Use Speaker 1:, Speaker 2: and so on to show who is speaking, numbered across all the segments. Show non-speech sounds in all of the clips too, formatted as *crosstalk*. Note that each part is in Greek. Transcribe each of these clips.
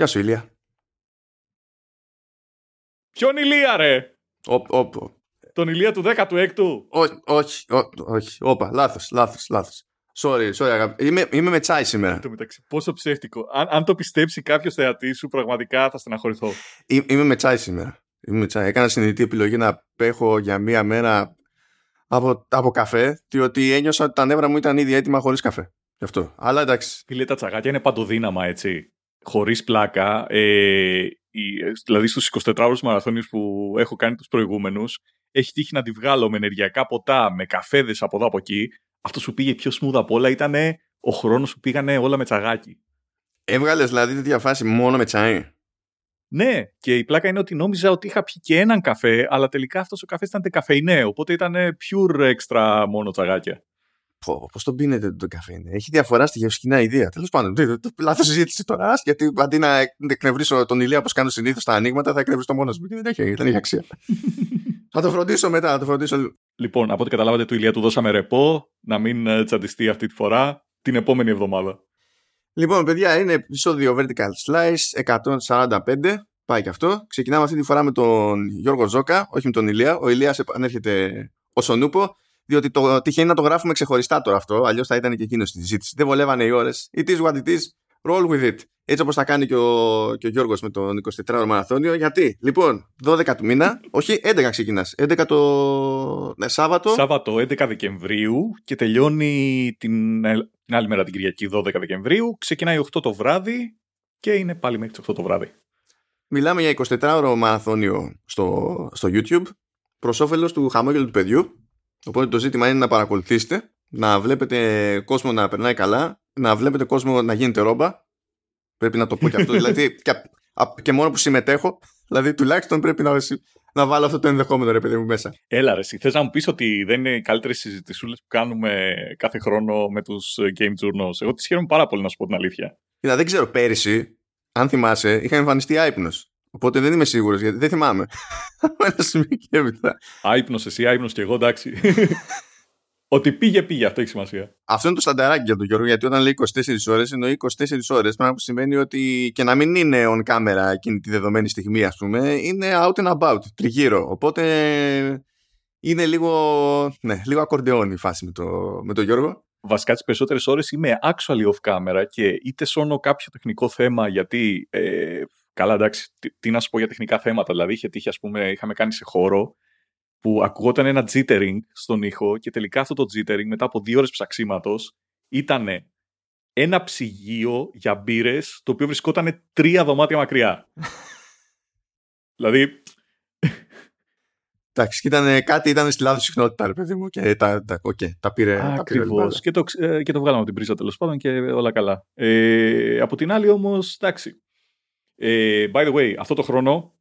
Speaker 1: Γεια σου, Ηλία.
Speaker 2: Ποιον Ηλία, ρε!
Speaker 1: Οπ, οπ, οπ.
Speaker 2: Τον Ηλία του 16ου.
Speaker 1: Όχι, όχι, ό- όχι. Όπα, λάθος, λάθος, λάθος. Sorry, sorry, αγάπη. Είμαι, είμαι με τσάι σήμερα.
Speaker 2: Εν τω μεταξύ, πόσο ψεύτικο. Αν, αν το πιστέψει κάποιος θεατή σου, πραγματικά θα στεναχωρηθώ.
Speaker 1: Εί- Είμαι με τσάι σήμερα. Είμαι με τσάι. Έκανα συνειδητή επιλογή να απέχω για μία μέρα από, από καφέ, διότι ένιωσα ότι τα νεύρα μου ήταν ήδη έτοιμα χωρίς καφέ. Γι' αυτό. Αλλά εντάξει.
Speaker 2: Φίλε, τα τσαγάκια είναι παντοδύναμα, έτσι. Χωρίς πλάκα. Ε, η- δηλαδή, στους 24 ώρου μαραθώνιους που έχω κάνει τους προηγούμενους, έχει τύχει να τη βγάλω με ενεργειακά ποτά, με καφέδες από εδώ από εκεί. Αυτό που πήγε πιο smooth απ' όλα ήταν ο χρόνος που πήγανε όλα με τσαγάκι.
Speaker 1: Έβγαλες δηλαδή τέτοια φάση μόνο με τσάι;
Speaker 2: Ναι, και η πλάκα είναι ότι νόμιζα ότι είχα πιει και έναν καφέ, αλλά τελικά αυτός ο καφές ήταν τεκαφεϊνέ, οπότε ήταν pure extra μόνο τσαγάκια.
Speaker 1: Πώς τον πίνετε το καφέ είναι. Έχει διαφορά στη γευσκινά ιδέα. Τέλος πάντων, λάθος συζήτηση τώρα. ας, Γιατί αντί να εκνευρίσω τον ηλία όπως κάνω συνήθως στα ανοίγματα, θα εκνευρίσω μόνος μου. Και δεν έχει, δεν έχει αξία. *laughs* θα το φροντίσω μετά, θα το φροντίσω.
Speaker 2: Λοιπόν, από ό,τι καταλάβατε, του Ηλία του δώσαμε ρεπό, να μην ε, τσαντιστεί αυτή τη φορά, την επόμενη εβδομάδα.
Speaker 1: Λοιπόν, παιδιά, είναι επεισόδιο Vertical Slice 145. Πάει και αυτό. Ξεκινάμε αυτή τη φορά με τον Γιώργο Ζώκα, όχι με τον Ηλία. Ο Ηλίας επανέρχεται ως ο Νούπο, διότι το τυχαίνει να το γράφουμε ξεχωριστά τώρα αυτό. Αλλιώς θα ήταν και εκείνος στη συζήτηση. Δεν βολεύανε οι ώρες. It is what it is. Roll with it. Έτσι όπως θα κάνει και ο, και ο Γιώργος με τον 24ωρο μαραθώνιο. Γιατί, λοιπόν, 12 του μήνα, όχι 11 ξεκινάς. 11 το ναι, Σάββατο.
Speaker 2: Σάββατο 11 Δεκεμβρίου και τελειώνει την, ε, την άλλη μέρα την Κυριακή 12 Δεκεμβρίου. Ξεκινάει 8 το βράδυ και είναι πάλι μέχρι τις 8 το βράδυ.
Speaker 1: Μιλάμε για 24ωρο μαραθώνιο στο, στο YouTube προς όφελος του χαμόγελου του παιδιού. Οπότε το ζήτημα είναι να παρακολουθήσετε, να βλέπετε κόσμο να περνάει καλά, να βλέπετε κόσμο να γίνεται ρόμπα. Πρέπει να το πω και αυτό. *laughs* δηλαδή, και, α- και μόνο που συμμετέχω, δηλαδή τουλάχιστον πρέπει να, να βάλω αυτό το ενδεχόμενο ρε παιδί μου μέσα.
Speaker 2: Έλα ρε, εσύ θες να μου πεις ότι δεν είναι οι καλύτερες συζητησούλες που κάνουμε κάθε χρόνο με τους ε, Game Journals. Εγώ τις χαίρομαι πάρα πολύ να σου πω την αλήθεια.
Speaker 1: Κοίτα, δεν ξέρω, πέρυσι, αν θυμάσαι, είχα εμφανιστεί άϊπνος. Οπότε δεν είμαι σίγουρος γιατί δεν θυμάμαι. Από *laughs* ένα σημείο και έπειτα.
Speaker 2: Άϊπνος εσύ, άϊπνος και εγώ, εντάξει. *laughs* ότι πήγε, πήγε, αυτό έχει σημασία.
Speaker 1: Αυτό είναι το στανταράκι για τον Γιώργο, γιατί όταν λέει 24 ώρες, εννοεί 24 ώρες. Πράγμα που σημαίνει ότι και να μην είναι on camera εκείνη τη δεδομένη στιγμή, ας πούμε, είναι out and about, τριγύρω. Οπότε είναι λίγο, ναι, λίγο ακορντεόν η φάση με, το, με τον Γιώργο.
Speaker 2: Βασικά τις περισσότερες ώρες είμαι actually off camera και είτε σώνω κάποιο τεχνικό θέμα γιατί, ε, καλά εντάξει, τι, τι να σου πω για τεχνικά θέματα, δηλαδή είχε τύχει, ας πούμε, είχαμε κάνει σε χώρο που ακουγόταν ένα jittering στον ήχο και τελικά αυτό το jittering μετά από δύο ώρες ψαξίματος ήταν ένα ψυγείο για μπύρες το οποίο βρισκόταν τρία δωμάτια μακριά. *laughs* δηλαδή,
Speaker 1: Εντάξει, και ήταν, κάτι ήταν στη λάθος συχνότητα, ρε παιδί μου, και τα, τα, okay, τα πήρε. τα πήρε
Speaker 2: Ακριβώς.
Speaker 1: όλα.
Speaker 2: Και, το, ξ- ε, και το βγάλαμε από την πρίζα τέλος πάντων και όλα καλά. Ε, από την άλλη όμως, εντάξει. Ε, by the way, αυτό το χρόνο,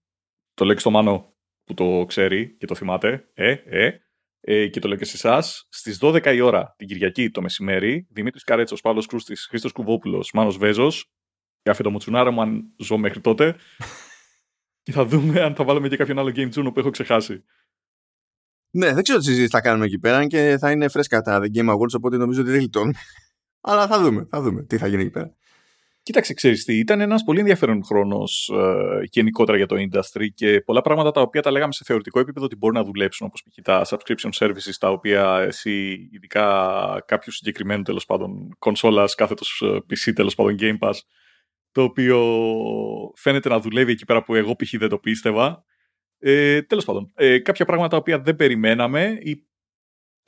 Speaker 2: το λέω και στο Μάνο που το ξέρει και το θυμάται, ε, ε, ε, και το λέω και σε εσάς, στις 12 η ώρα την Κυριακή το μεσημέρι, Δημήτρης Καρέτσος, Παύλος Κρούστης, Χρήστος Κουβόπουλος, Μάνος Βέζος, για το μουτσουνάρα μου αν ζω μέχρι τότε. *laughs* και θα δούμε αν θα βάλουμε και κάποιον άλλο Game Juno που έχω ξεχάσει.
Speaker 1: Ναι, δεν ξέρω τι συζήτηση θα κάνουμε εκεί πέρα αν και θα είναι φρέσκα τα The Game Awards, οπότε νομίζω ότι δεν γλιτώνουμε. *laughs* Αλλά θα δούμε, θα δούμε τι θα γίνει εκεί πέρα.
Speaker 2: Κοίταξε, ξέρεις τι, ήταν ένας πολύ ενδιαφέρον χρόνος ε, γενικότερα για το industry και πολλά πράγματα τα οποία τα λέγαμε σε θεωρητικό επίπεδο ότι μπορούν να δουλέψουν, όπως π.χ. τα subscription services, τα οποία εσύ, ειδικά κάποιους συγκεκριμένους τέλος πάντων κονσόλας, κάθετος ε, PC τέλος πάντων Game Pass, το οποίο φαίνεται να δουλεύει εκεί πέρα που εγώ π.χ. δεν το πίστευα. Ε, τέλος πάντων, ε, κάποια πράγματα τα οποία δεν περιμέναμε ή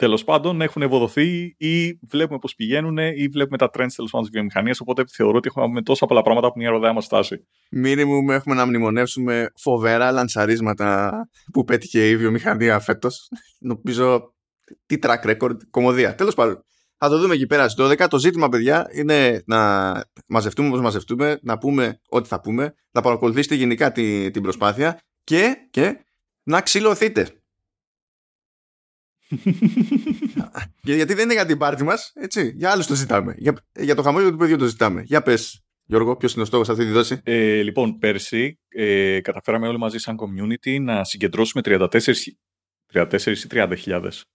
Speaker 2: τέλος πάντων έχουν ευοδοθεί ή βλέπουμε πώς πηγαίνουν ή βλέπουμε τα trends τέλος πάντων της βιομηχανίας. Οπότε θεωρώ ότι έχουμε τόσα πολλά πράγματα που είναι η ροδέα μας στάση.
Speaker 1: Μίνιμουμ έχουμε να μνημονεύσουμε φοβερά λανσαρίσματα που πέτυχε η βιομηχανία φέτος. Νομίζω τι track record, κομμωδία. Τέλος πάντων, θα το δούμε εκεί πέρα στις 12. Το ζήτημα, παιδιά, είναι να μαζευτούμε όπως μαζευτούμε, να πούμε ό,τι θα πούμε, να παρακολουθήσετε γενικά τη, την προσπάθεια και, και να ξυλωθείτε. Για- γιατί δεν είναι για την πάρτι μας, έτσι. Για άλλους το ζητάμε. Για, για το χαμόγελο του παιδιού το ζητάμε. Για πες, Γιώργο, ποιος είναι ο στόχος αυτή τη δόση;
Speaker 2: Ε, λοιπόν, πέρσι ε, καταφέραμε όλοι μαζί σαν community να συγκεντρώσουμε 34, 34 ή 30 χιλιάδες.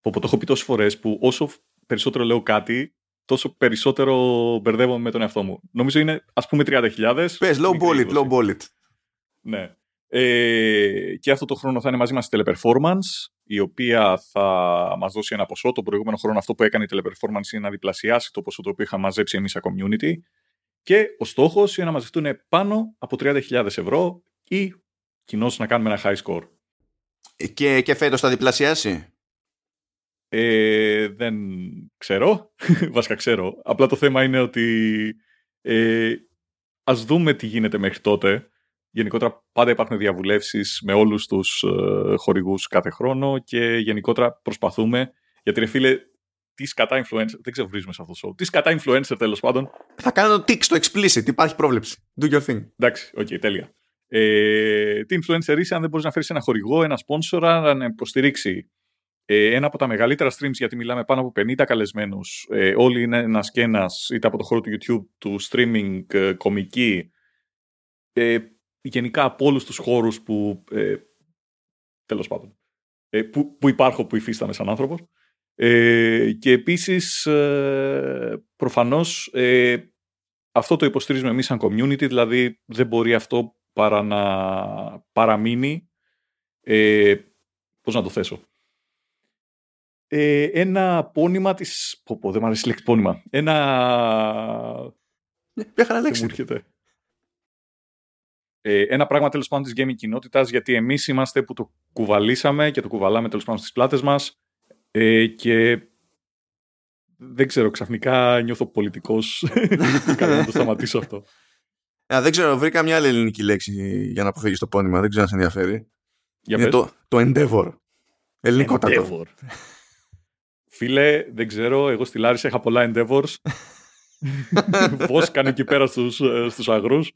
Speaker 2: Που το έχω πει τόσες φορές που όσο περισσότερο λέω κάτι, τόσο περισσότερο μπερδεύομαι με τον εαυτό μου. Νομίζω είναι ας πούμε 30.000.
Speaker 1: Πες, low ball it, low ball it.
Speaker 2: Ναι. Ε, και αυτό το χρόνο θα είναι μαζί μας η Teleperformance, η οποία θα μας δώσει ένα ποσό. Το προηγούμενο χρόνο αυτό που έκανε η Teleperformance είναι να διπλασιάσει το ποσό το οποίο είχα μαζέψει εμείς σαν community. Και ο στόχος είναι να μαζευτούν πάνω από 30.000 ευρώ ή κοινώς να κάνουμε ένα high score.
Speaker 1: Και, και φέτος θα διπλασιάσει;
Speaker 2: Ε, δεν ξέρω. *laughs* Βασικά ξέρω. Απλά το θέμα είναι ότι ε, ας δούμε τι γίνεται μέχρι τότε. Γενικότερα πάντα υπάρχουν διαβουλεύσεις με όλους τους ε, χορηγούς κάθε χρόνο και γενικότερα προσπαθούμε, γιατί ρε φίλε, τι κατά influencer, δεν θα βρίζουμε σε αυτό το show, τι κατά influencer τέλος πάντων.
Speaker 1: Θα κάνω tick στο explicit, υπάρχει πρόβλεψη. Do your thing.
Speaker 2: Εντάξει, okay, okay, τέλεια. Ε, τι influencer είσαι αν δεν μπορείς να φέρεις ένα χορηγό, ένα sponsor να υποστηρίξει ε, ένα από τα μεγαλύτερα streams, γιατί μιλάμε πάνω από 50 καλεσμένους, ε, όλοι είναι ένας και ένας, είτε από το χώρο του YouTube, του streaming, ε, κόμικ, ε, γενικά από όλους τους χώρους που, ε, τέλος πάντων, ε, που, που υπάρχω, που υφίσταμαι σαν άνθρωπος. Ε, και επίσης, ε, προφανώς, ε, αυτό το υποστηρίζουμε εμείς σαν community, δηλαδή δεν μπορεί αυτό παρά να παραμείνει, ε, πώς να το θέσω, ε, ένα πόνημα της... Πω, πω, δεν μου αρέσει η λέξη πόνημα. Ένα...
Speaker 1: Ναι, μια χαρά λέξη.
Speaker 2: Ε, ένα πράγμα τέλος πάντων της gaming κοινότητας, γιατί εμείς είμαστε που το κουβαλήσαμε και το κουβαλάμε τέλος πάντων στις πλάτες μας. Ε, και δεν ξέρω, ξαφνικά νιώθω πολιτικός. *laughs* Καλά να το σταματήσω αυτό.
Speaker 1: Α, δεν ξέρω, βρήκα μια άλλη ελληνική λέξη για να αποφύγεις το πόνημα. Δεν ξέρω αν σε ενδιαφέρει.
Speaker 2: Για
Speaker 1: Είναι το, το endeavor. Ελληνικότατο.
Speaker 2: Endeavor. Φίλε, δεν ξέρω, εγώ στη Λάρισα είχα πολλά endeavors. *laughs* Βόσκανε εκεί πέρα στους, ε, στους αγρούς.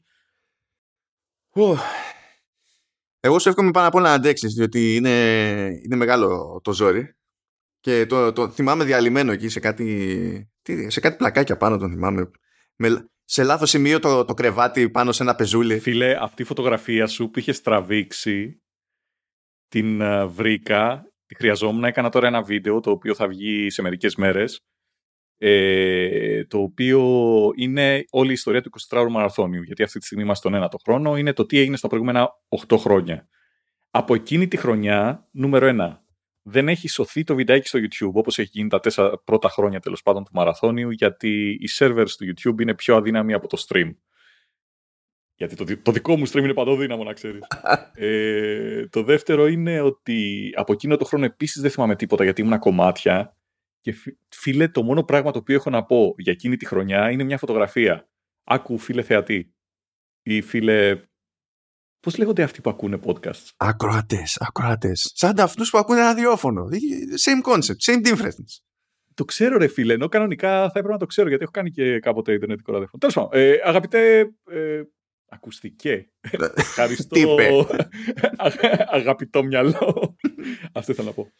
Speaker 1: Εγώ σου εύχομαι πάνω απ' όλα να αντέξεις, διότι είναι, είναι μεγάλο το ζόρι. Και το, το θυμάμαι διαλυμένο εκεί σε κάτι, σε κάτι πλακάκια πάνω τον θυμάμαι. Με, σε λάθος σημείο το, το κρεβάτι πάνω σε ένα πεζούλι.
Speaker 2: Φίλε, αυτή η φωτογραφία σου που είχες τραβήξει την uh, βρήκα, τη χρειαζόμουν. Έκανα τώρα ένα βίντεο το οποίο θα βγει σε μερικές μέρες ε, το οποίο είναι όλη η ιστορία του 24ωρου μαραθώνιου, γιατί αυτή τη στιγμή είμαστε στον ένατο χρόνο, είναι το τι έγινε στα προηγούμενα 8 χρόνια. Από εκείνη τη χρονιά, νούμερο 1, δεν έχει σωθεί το βιντεάκι στο YouTube, όπως έχει γίνει τα τέσσερα πρώτα χρόνια τέλος πάντων του μαραθώνιου, γιατί οι servers του YouTube είναι πιο αδύναμοι από το stream. Γιατί το, το δικό μου stream είναι παντοδύναμο, να ξέρεις. *laughs* ε, το δεύτερο είναι ότι από εκείνο το χρόνο επίσης δεν θυμάμαι τίποτα, γιατί ήμουν κομμάτια και φίλε, το μόνο πράγμα το οποίο έχω να πω για εκείνη τη χρονιά είναι μια φωτογραφία. Άκου φίλε θεατή. Ή φίλε. Πώς λέγονται αυτοί που ακούνε podcast.
Speaker 1: Ακροατές, ακροατές. Σαν αυτούς που ακούνε ραδιόφωνο. Same concept, same difference.
Speaker 2: Το ξέρω, ρε φίλε, ενώ κανονικά θα έπρεπε να το ξέρω γιατί έχω κάνει και κάποτε ιντερνετικό ραδιόφωνο. Τέλος πάντων, ε, αγαπητέ. Ε, ακουστικέ. Ευχαριστώ. *laughs* Αγαπητό μυαλό. Αυτό ήθελα να πω.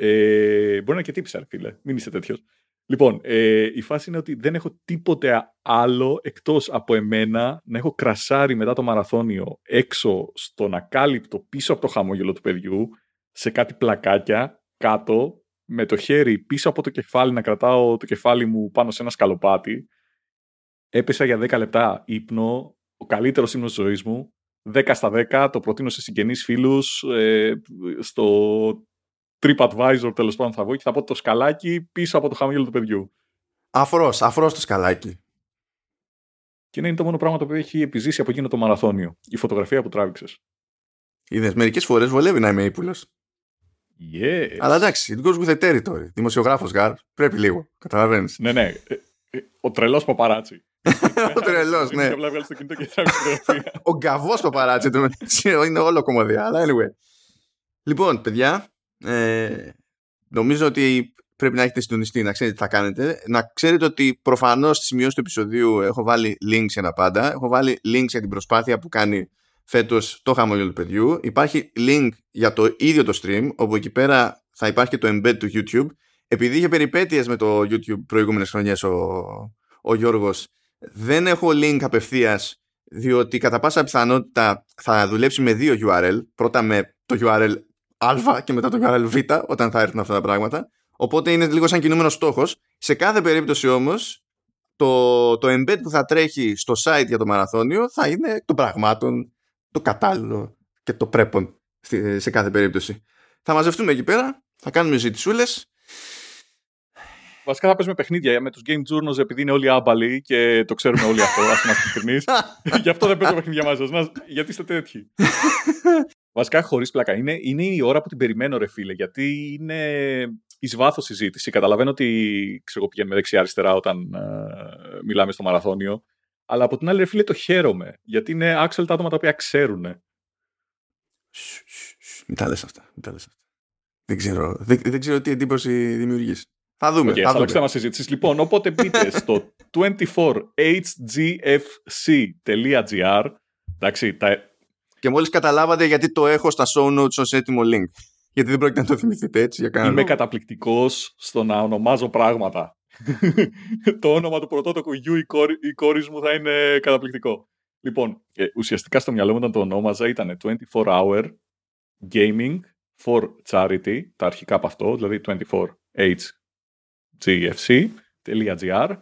Speaker 2: Ε, μπορεί να είναι και τύψα, φίλε. Μην είσαι τέτοιος. Λοιπόν, ε, η φάση είναι ότι δεν έχω τίποτε άλλο εκτός από εμένα να έχω κρασάρει μετά το μαραθώνιο έξω στον ακάλυπτο πίσω από το χαμόγελο του παιδιού σε κάτι πλακάκια κάτω με το χέρι πίσω από το κεφάλι να κρατάω το κεφάλι μου πάνω σε ένα σκαλοπάτι. Έπεσα για 10 λεπτά ύπνο, ο καλύτερος ύπνος της ζωής μου. 10 στα 10, το προτείνω σε συγγενείς φίλους, ε, στο TripAdvisor τέλος πάντων θα βγω και θα πω το σκαλάκι πίσω από το χαμόγελο του παιδιού.
Speaker 1: Αφρός, αφρός το σκαλάκι.
Speaker 2: Και είναι το μόνο πράγμα το οποίο έχει επιζήσει από εκείνο το μαραθώνιο. Η φωτογραφία που τράβηξες.
Speaker 1: Είδες, μερικές φορές βολεύει να είμαι ύπουλος.
Speaker 2: Yes.
Speaker 1: Αλλά εντάξει, it goes with the territory. Δημοσιογράφος Γκάρ. Πρέπει λίγο. Καταλαβαίνεις.
Speaker 2: ναι, ναι. Ε, ε, ο τρελός παπαράτσι. *laughs*
Speaker 1: ο τρελός, ναι. ο γκαβός παπαράτσι είναι όλο κομμωδία. Αλλά anyway. Λοιπόν, παιδιά, ε, νομίζω ότι πρέπει να έχετε συντονιστεί, να ξέρετε τι θα κάνετε. Να ξέρετε ότι προφανώς στη σημειώση του επεισοδίου έχω βάλει links για τα πάντα. Έχω βάλει links για την προσπάθεια που κάνει φέτος το χαμόγελο του παιδιού. Υπάρχει link για το ίδιο το stream, όπου εκεί πέρα θα υπάρχει και το embed του YouTube. Επειδή είχε περιπέτειες με το YouTube προηγούμενες χρονιές ο, ο Γιώργος, δεν έχω link απευθείας, διότι κατά πάσα πιθανότητα θα δουλέψει με δύο URL. Πρώτα με το URL Α και μετά το URL Β όταν θα έρθουν αυτά τα πράγματα. Οπότε είναι λίγο σαν κινούμενος στόχος. Σε κάθε περίπτωση όμως, το, το embed που θα τρέχει στο site για το μαραθώνιο θα είναι των πραγμάτων, το κατάλληλο και το πρέπον σε κάθε περίπτωση. Θα μαζευτούμε εκεί πέρα, θα κάνουμε ζητησούλες.
Speaker 2: Βασικά θα παίζουμε παιχνίδια με τους Game Journals επειδή είναι όλοι άμπαλοι και το ξέρουμε όλοι αυτό, ας είμαστε ειλικρινείς. *laughs* Γι' αυτό δεν παίζουμε παιχνίδια μαζί σας. Γιατί είστε τέτοιοι. *laughs* Βασικά, χωρίς πλάκα. Είναι, είναι η ώρα που την περιμένω, ρε φίλε, γιατί είναι εις βάθος συζήτηση. Καταλαβαίνω ότι ξέρω, πηγαίνουμε δεξιά-αριστερά όταν ε, μιλάμε στο μαραθώνιο. Αλλά από την άλλη, ρε φίλε, το χαίρομαι. Γιατί είναι άξιο τα άτομα τα οποία ξέρουν.
Speaker 1: Μην τα λες αυτά. Μην τα λες αυτά. Δεν, ξέρω, δεν, δεν ξέρω τι εντύπωση δημιουργείς. Θα δούμε.
Speaker 2: Okay, θα δούμε. θέμα συζήτησης. Λοιπόν, οπότε μπείτε *laughs* στο 24hgfc.gr. Εντάξει, τα...
Speaker 1: Και μόλις καταλάβατε γιατί το έχω στα show notes ως έτοιμο link. Γιατί δεν πρόκειται να το θυμηθείτε έτσι για κανένα
Speaker 2: Είμαι καταπληκτικός στο να ονομάζω πράγματα. *laughs* το όνομα του πρωτότοκου γιου η κόρη, μου θα είναι καταπληκτικό. Λοιπόν, ε, ουσιαστικά στο μυαλό μου όταν το ονόμαζα ήταν 24 hour gaming for charity, τα αρχικά από αυτό, δηλαδή 24hgfc.gr.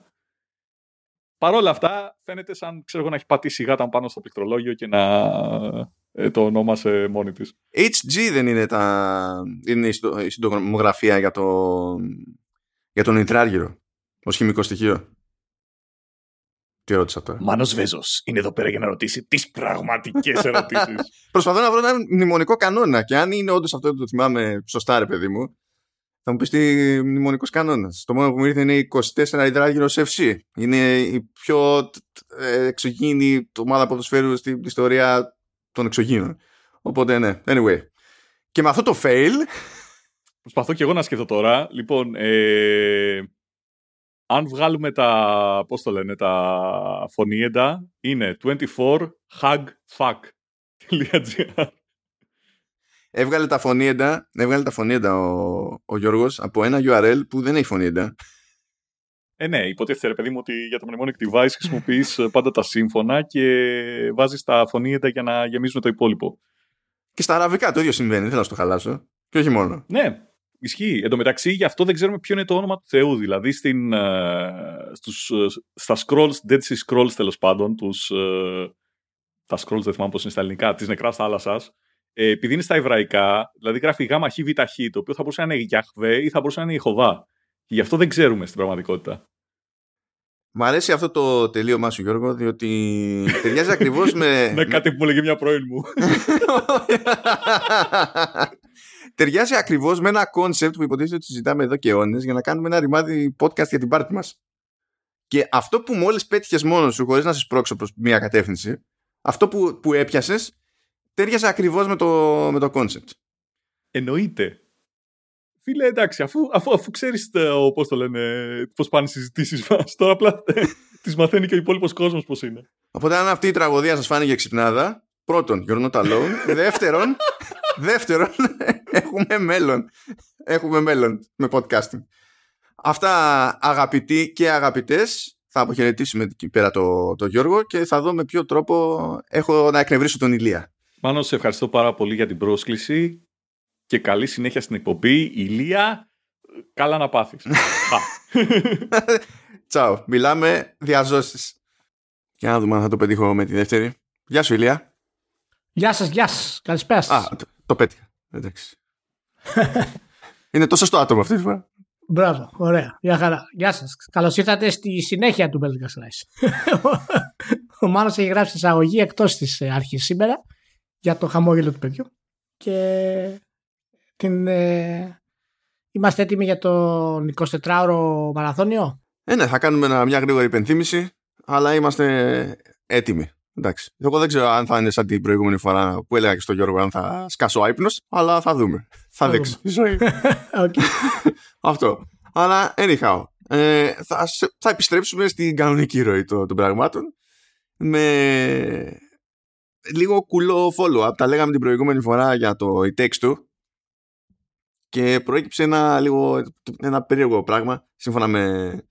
Speaker 2: Παρ' όλα αυτά, φαίνεται σαν ξέρω, να έχει πατήσει γάτα πάνω στο πληκτρολόγιο και να ε, το ονόμασε μόνη της.
Speaker 1: HG δεν είναι, τα... είναι η συντογραφία για, το... για τον Ιτράργυρο ως χημικό στοιχείο. Τι ρώτησα τώρα;
Speaker 2: Μάνος Βέζος είναι εδώ πέρα για να ρωτήσει τις πραγματικές ερωτήσεις. *laughs*
Speaker 1: Προσπαθώ να βρω ένα μνημονικό κανόνα και αν είναι όντως αυτό που το θυμάμαι σωστά ρε παιδί μου θα μου πεις τι μνημονικός κανόνας. Το μόνο που μου ήρθε είναι η 24 υδράγυρος FC. Είναι η πιο ε, εξωγήινη ομάδα ποδοσφαίρου στην ιστορία των εξωγήινων. Οπότε ναι, anyway. Και με αυτό το fail...
Speaker 2: Προσπαθώ και εγώ να σκεφτώ τώρα. Λοιπόν, ε, αν βγάλουμε τα, πώς το λένε, τα φωνήεντα, είναι 24hugfuck.gr
Speaker 1: Έβγαλε τα φωνήεντα, έβγαλε τα φωνήεντα ο, ο Γιώργος από ένα URL που δεν έχει φωνήεντα.
Speaker 2: Ε, ναι, υποτίθεται ρε παιδί μου ότι για το mnemonic device χρησιμοποιείς ε, πάντα τα σύμφωνα και βάζεις τα φωνήεντα για να γεμίζουν το υπόλοιπο.
Speaker 1: Και στα αραβικά το ίδιο συμβαίνει, δεν θέλω να το χαλάσω. Και όχι μόνο.
Speaker 2: Ναι, Ισχύει. Εν τω μεταξύ, γι' αυτό δεν ξέρουμε ποιο είναι το όνομα του Θεού. Δηλαδή, στην, uh, στους, uh, στα scrolls, Dead Sea Scrolls τέλος πάντων, τους, uh, τα scrolls δεν θυμάμαι πώς είναι στα ελληνικά, τη νεκράς θάλασσας, ε, επειδή είναι στα εβραϊκά, δηλαδή γράφει γάμα χ, β, χ, το οποίο θα μπορούσε να είναι Γιαχβέ ή θα μπορούσε να είναι Ιχοβά. Και γι' αυτό δεν ξέρουμε στην πραγματικότητα.
Speaker 1: Μ' αρέσει αυτό το τελείωμά σου, Γιώργο, διότι ταιριάζει ακριβώς με. *laughs*
Speaker 2: ναι, κάτι που μου έλεγε μια πρώην μου. *laughs*
Speaker 1: ταιριάζει ακριβώς με ένα concept που υποτίθεται ότι συζητάμε εδώ και αιώνες για να κάνουμε ένα ρημάδι podcast για την πάρτι μας. Και αυτό που μόλις πέτυχες μόνος σου, χωρίς να σε σπρώξω προς μία κατεύθυνση, αυτό που, που έπιασες, ταιριάζει ακριβώς με το, με το concept.
Speaker 2: Εννοείται. Φίλε, εντάξει, αφού, αφού, αφού ξέρεις πώς το λένε, πώς πάνε οι συζητήσεις μας, τώρα απλά τις μαθαίνει και ο υπόλοιπος κόσμος πώς είναι.
Speaker 1: Οπότε, αν αυτή η τραγωδία σας φάνηκε ξυπνάδα, πρώτον, you're not alone. δεύτερον, δεύτερον, έχουμε μέλλον. Έχουμε μέλλον με podcasting. Αυτά αγαπητοί και αγαπητές θα αποχαιρετήσουμε εκεί πέρα το, το Γιώργο και θα δω με ποιο τρόπο έχω να εκνευρίσω τον Ηλία.
Speaker 2: Μάνο, σε ευχαριστώ πάρα πολύ για την πρόσκληση και καλή συνέχεια στην εκπομπή. Ηλία, καλά να πάθεις. *laughs*
Speaker 1: Τσάου. Μιλάμε διαζώσεις. Για να δούμε αν θα το πετύχω με τη δεύτερη. Γεια σου, Ηλία.
Speaker 3: Γεια σας, γεια σας. Καλησπέρα σας.
Speaker 1: Α, το, το πέτυχα. Εντάξει. Είναι τόσο στο άτομο αυτή τη φορά.
Speaker 3: Μπράβο, ωραία. Γεια χαρά. Γεια σας. Καλώς ήρθατε στη συνέχεια του Belgian Slice. *laughs* Ο Μάνος έχει γράψει εισαγωγή εκτός της αρχής σήμερα για το χαμόγελο του παιδιού και την, ε, είμαστε έτοιμοι για το 24ωρο μαραθώνιο.
Speaker 1: Ε, ναι, θα κάνουμε μια γρήγορη υπενθύμηση, αλλά είμαστε έτοιμοι. Εντάξει. Εγώ δεν ξέρω αν θα είναι σαν την προηγούμενη φορά που έλεγα και στον Γιώργο αν θα σκάσω άϊπνος, αλλά θα δούμε. Θα, δείξει η ζωή. *laughs* *laughs* Αυτό. Αλλά anyhow, ε, θα, θα επιστρέψουμε στην κανονική ροή των, των πραγμάτων με λίγο κουλό follow-up. Τα λέγαμε την προηγούμενη φορά για το e text και προέκυψε ένα λίγο ένα περίεργο πράγμα σύμφωνα με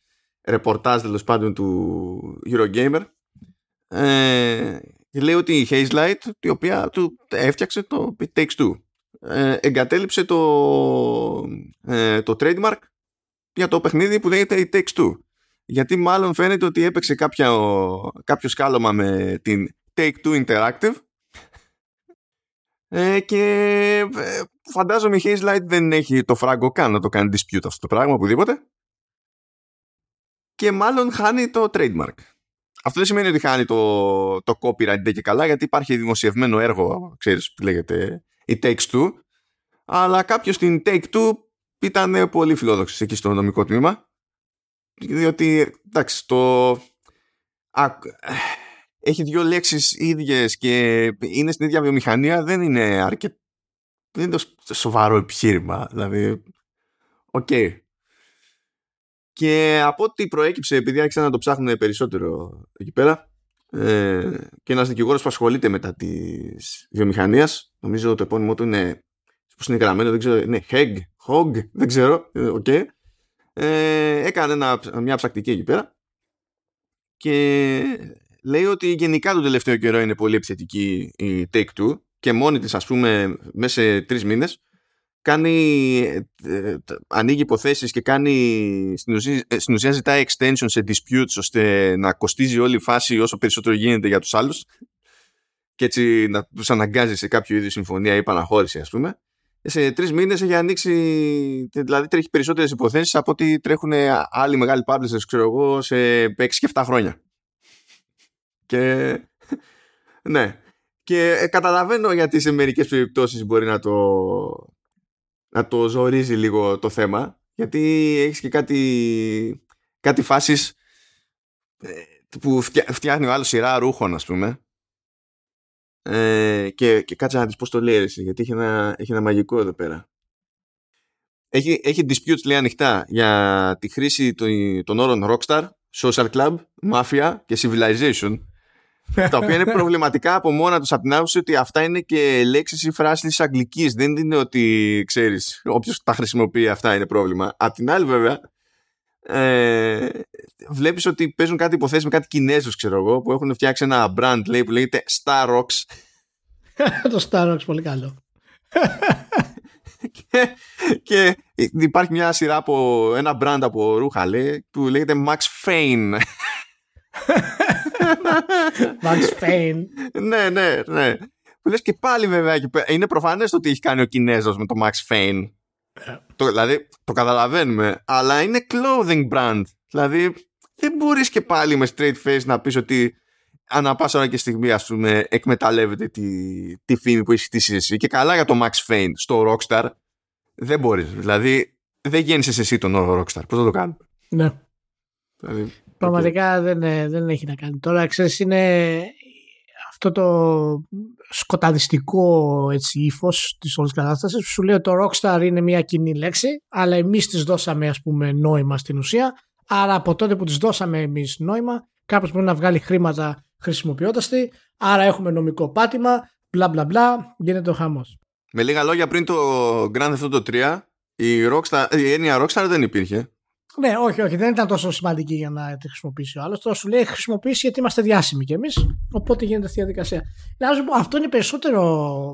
Speaker 1: ρεπορτάζ τέλος πάντων του Eurogamer ε, λέει ότι η Hazelight η οποία του έφτιαξε το It Takes Two ε, εγκατέλειψε το, ε, το trademark για το παιχνίδι που λέγεται η Takes Two. Γιατί μάλλον φαίνεται ότι έπαιξε κάποιο, κάποιο σκάλωμα με την Take Two Interactive. Ε, και ε, φαντάζομαι η Hazelight δεν έχει το φράγκο καν να το κάνει dispute αυτό το πράγμα οπουδήποτε. Και μάλλον χάνει το trademark. Αυτό δεν σημαίνει ότι χάνει το, το copyright και καλά γιατί υπάρχει δημοσιευμένο έργο ξέρεις που λέγεται η Takes Two. Αλλά κάποιος στην Take Two ήταν πολύ φιλόδοξος εκεί στο νομικό τμήμα. Διότι εντάξει το έχει δύο λέξεις ίδιες και είναι στην ίδια βιομηχανία δεν είναι αρκετό δεν είναι το σοβαρό επιχείρημα δηλαδή okay okay. και από ό,τι προέκυψε επειδή άρχισαν να το ψάχνουν περισσότερο εκεί πέρα ε, και ένας δικηγόρος που ασχολείται με τα της βιομηχανίας, νομίζω το επώνυμό του είναι πώς είναι γραμμένο δεν ξέρω είναι Hoeg, Hoeg δεν ξέρω okay. ε, έκανε ένα, μια ψαχτική εκεί πέρα και λέει ότι γενικά τον τελευταίο καιρό είναι πολύ επιθετική η Take-Two και μόνη της ας πούμε μέσα σε τρεις μήνες κάνει, ε, ανοίγει υποθέσεις και κάνει στην ουσία, ε, στην ουσία ζητάει extension σε disputes ώστε να κοστίζει όλη η φάση όσο περισσότερο γίνεται για τους άλλους και έτσι να τους αναγκάζει σε κάποιο είδους συμφωνία ή παναχώρηση ας πούμε. Σε τρεις μήνες έχει ανοίξει δηλαδή τρέχει περισσότερες υποθέσεις από ότι τρέχουν άλλοι μεγάλοι publishers ξέρω εγώ σε 6 και 7 χρόνια και ναι. Και ε, καταλαβαίνω γιατί σε μερικές περιπτώσεις μπορεί να το, να το ζορίζει λίγο το θέμα. Γιατί έχεις και κάτι, κάτι φάσεις ε, που φτιάχνει ο άλλος σειρά ρούχων ας πούμε ε, και, και κάτσε να δεις πώς το λέει γιατί έχει ένα, έχει ένα μαγικό εδώ πέρα έχει, έχει disputes λέει ανοιχτά για τη χρήση των, των όρων Rockstar, Social Club, Mafia και Civilization τα οποία είναι προβληματικά από μόνα τους από την άποψη ότι αυτά είναι και λέξεις ή φράσεις της αγγλικής. Δεν είναι ότι ξέρεις, όποιος τα χρησιμοποιεί αυτά είναι πρόβλημα. Απ' την άλλη, βέβαια, ε, βλέπεις ότι παίζουν κάτι υποθέσεις με κάτι Κινέζους, ξέρω εγώ, που έχουν φτιάξει ένα brand λέει, που λέγεται Star Rocks. *laughs*
Speaker 3: το Star Rocks, πολύ καλό. *laughs*
Speaker 1: και, και υπάρχει μια σειρά από ένα brand από ρούχα λέει, που λέγεται Max Fane.
Speaker 3: Max Payne.
Speaker 1: ναι, ναι, ναι. Που λες και πάλι βέβαια είναι προφανές το ότι έχει κάνει ο Κινέζος με το Max Payne. Ε. Το, δηλαδή το καταλαβαίνουμε, αλλά είναι clothing brand. Δηλαδή δεν μπορείς και πάλι με straight face να πεις ότι ανά πάσα ώρα και στιγμή ας πούμε εκμεταλλεύεται τη, τη φήμη που έχεις χτίσει εσύ και καλά για το Max Payne στο Rockstar δεν μπορείς δηλαδή δεν γέννησες εσύ τον όρο Rockstar πώς θα το κάνουμε;
Speaker 3: Ναι δηλαδή, Πραγματικά δεν, ε, δεν έχει να κάνει. Τώρα ξέρεις είναι αυτό το σκοταδιστικό έτσι, ύφος της όλης κατάστασης που σου λέει ότι το Rockstar είναι μια κοινή λέξη αλλά εμείς της δώσαμε ας πούμε νόημα στην ουσία άρα από τότε που της δώσαμε εμείς νόημα κάποιος μπορεί να βγάλει χρήματα χρησιμοποιώντας τη άρα έχουμε νομικό πάτημα μπλα μπλα μπλα γίνεται ο χαμός.
Speaker 1: Με λίγα λόγια πριν το Grand Theft Auto 3 η, Rockstar, η έννοια Rockstar δεν υπήρχε
Speaker 3: ναι, όχι, όχι, δεν ήταν τόσο σημαντική για να τη χρησιμοποιήσει ο άλλος. Τώρα σου λέει χρησιμοποιήσει γιατί είμαστε διάσημοι κι εμείς. Οπότε γίνεται αυτή η διαδικασία. Να σου πω, αυτό είναι περισσότερο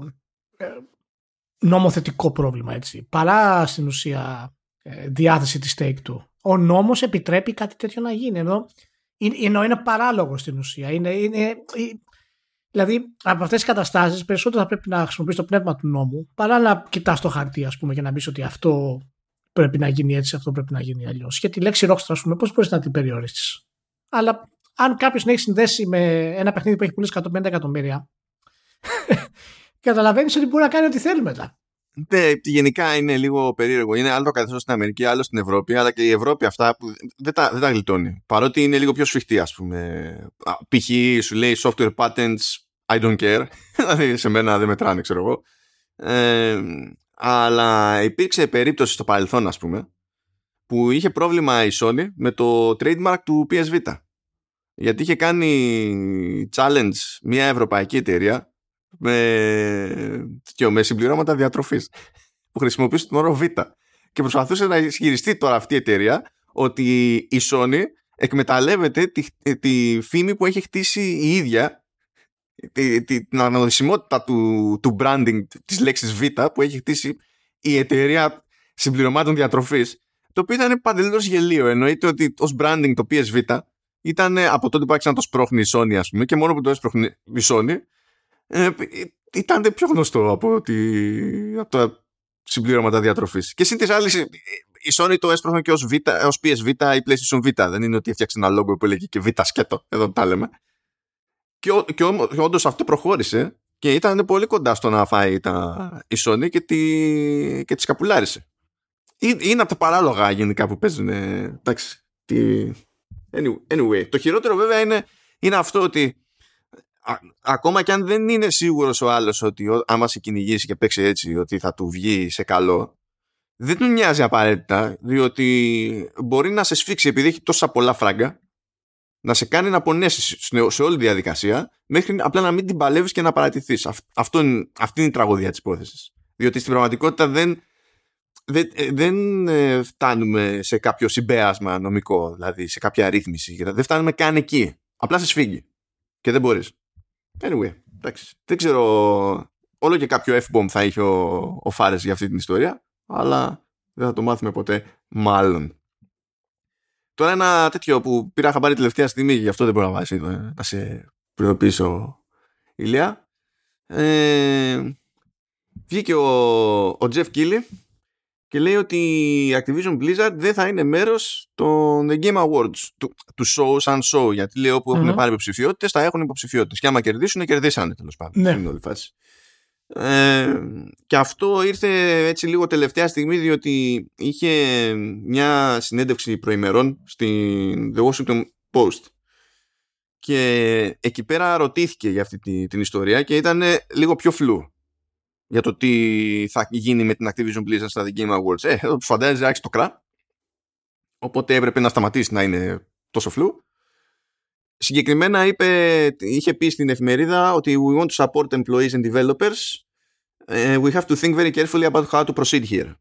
Speaker 3: ε, νομοθετικό πρόβλημα έτσι. Παρά στην ουσία ε, διάθεση της stake του. Ο νόμος επιτρέπει κάτι τέτοιο να γίνει. Ενώ, ενώ είναι παράλογο στην ουσία. Είναι, είναι, δηλαδή, από αυτές τις καταστάσεις, περισσότερο θα πρέπει να χρησιμοποιήσει το πνεύμα του νόμου παρά να κοιτάς το χαρτί, ας πούμε, και να πεις ότι αυτό πρέπει να γίνει έτσι, αυτό πρέπει να γίνει αλλιώς. Και τη λέξη Rockstar, ας πούμε, πώς μπορείς να την περιορίσει. Αλλά αν κάποιος έχει συνδέσει με ένα παιχνίδι που έχει πουλήσει 150 εκατομμύρια, *laughs* καταλαβαίνεις ότι μπορεί να κάνει ό,τι θέλει μετά.
Speaker 1: Ναι, γενικά είναι λίγο περίεργο. Είναι άλλο το καθεστώς στην Αμερική, άλλο στην Ευρώπη, αλλά και η Ευρώπη αυτά που δεν τα, δεν τα γλιτώνει. Παρότι είναι λίγο πιο σφιχτή, ας πούμε. Π.χ. σου λέει software patents, I don't care. *laughs* δηλαδή σε μένα δεν μετράνε, ξέρω εγώ. Ε, αλλά υπήρξε περίπτωση στο παρελθόν ας πούμε που είχε πρόβλημα η Sony με το trademark του PS Vita γιατί είχε κάνει challenge μια ευρωπαϊκή εταιρεία με, και με συμπληρώματα διατροφής που χρησιμοποιούσε τον όρο Vita. Και προσπαθούσε να ισχυριστεί τώρα αυτή η εταιρεία ότι η Sony εκμεταλλεύεται τη, τη φήμη που έχει χτίσει η ίδια την αναγνωρισιμότητα του, του branding της λέξης Β που έχει χτίσει η εταιρεία συμπληρωμάτων διατροφής το οποίο ήταν παντελώς γελίο. Εννοείται ότι ως branding το PSV ήταν από τότε που άρχισε να το σπρώχνει η Sony, ας πούμε, και μόνο που το έσπρωχνει η Sony, ε, ήταν πιο γνωστό από, τη, από τα συμπληρώματα διατροφής. Και συν της άλλης, η Sony το έσπρωχνε και ως ως PSV ή PlayStation Vita. Δεν είναι ότι έφτιαξε ένα λόγο που έλεγε και Vita σκέτο. Εδώ τα λέμε. Και, και, και όντως αυτό προχώρησε και ήταν πολύ κοντά στο να φάει τα, η Sony και τη, και τη σκαπουλάρισε. Είναι από τα παράλογα γενικά που παίζουν. Εντάξει. Τι... Anyway, το χειρότερο βέβαια είναι, είναι αυτό ότι ακόμα και αν δεν είναι σίγουρος ο άλλος ότι άμα σε κυνηγήσει και παίξει έτσι ότι θα του βγει σε καλό δεν του νοιάζει απαραίτητα διότι μπορεί να σε σφίξει επειδή έχει τόσα πολλά φράγκα να σε κάνει να πονέσεις σε όλη τη διαδικασία μέχρι απλά να μην την παλεύεις και να παρατηθείς. Αυτό είναι, αυτή είναι η τραγωδία της υπόθεσης. Διότι στην πραγματικότητα δεν, δεν, ε, δεν ε, φτάνουμε σε κάποιο συμπέρασμα νομικό, δηλαδή σε κάποια ρύθμιση. Δεν φτάνουμε καν εκεί. Απλά σε σφίγγει. Και δεν μπορείς. Anyway, εντάξει. Δεν ξέρω. Όλο και κάποιο F-bomb θα είχε ο, ο Φάρες για αυτή την ιστορία, αλλά δεν θα το μάθουμε ποτέ, μάλλον. Τώρα ένα τέτοιο που πήρα χαμπάρι τελευταία στιγμή, γι' αυτό δεν μπορώ να, βάζεις, ε, να σε προειδοποιήσω, Ηλία. Ε, βγήκε ο, ο Jeff Keighley και λέει ότι η Activision Blizzard δεν θα είναι μέρος των The Game Awards του, του show σαν show γιατί λέει όπου mm-hmm. έχουν πάρει υποψηφιότητες θα έχουν υποψηφιότητες. και άμα κερδίσουν κερδίσανε τέλος πάντων ναι. όλη φάση. Ε, και αυτό ήρθε έτσι λίγο τελευταία στιγμή διότι είχε μια συνέντευξη προημερών στην The Washington Post και εκεί πέρα ρωτήθηκε για αυτή την, την ιστορία και ήταν λίγο πιο φλού για το τι θα γίνει με την Activision Blizzard στα The Game Awards. Ε, εδώ φαντάζεσαι άρχισε το κρά. Οπότε έπρεπε να σταματήσει να είναι τόσο φλού. Συγκεκριμένα είπε, είχε πει στην εφημερίδα ότι we want to support employees and developers. Uh, we have to think very carefully about how to proceed here.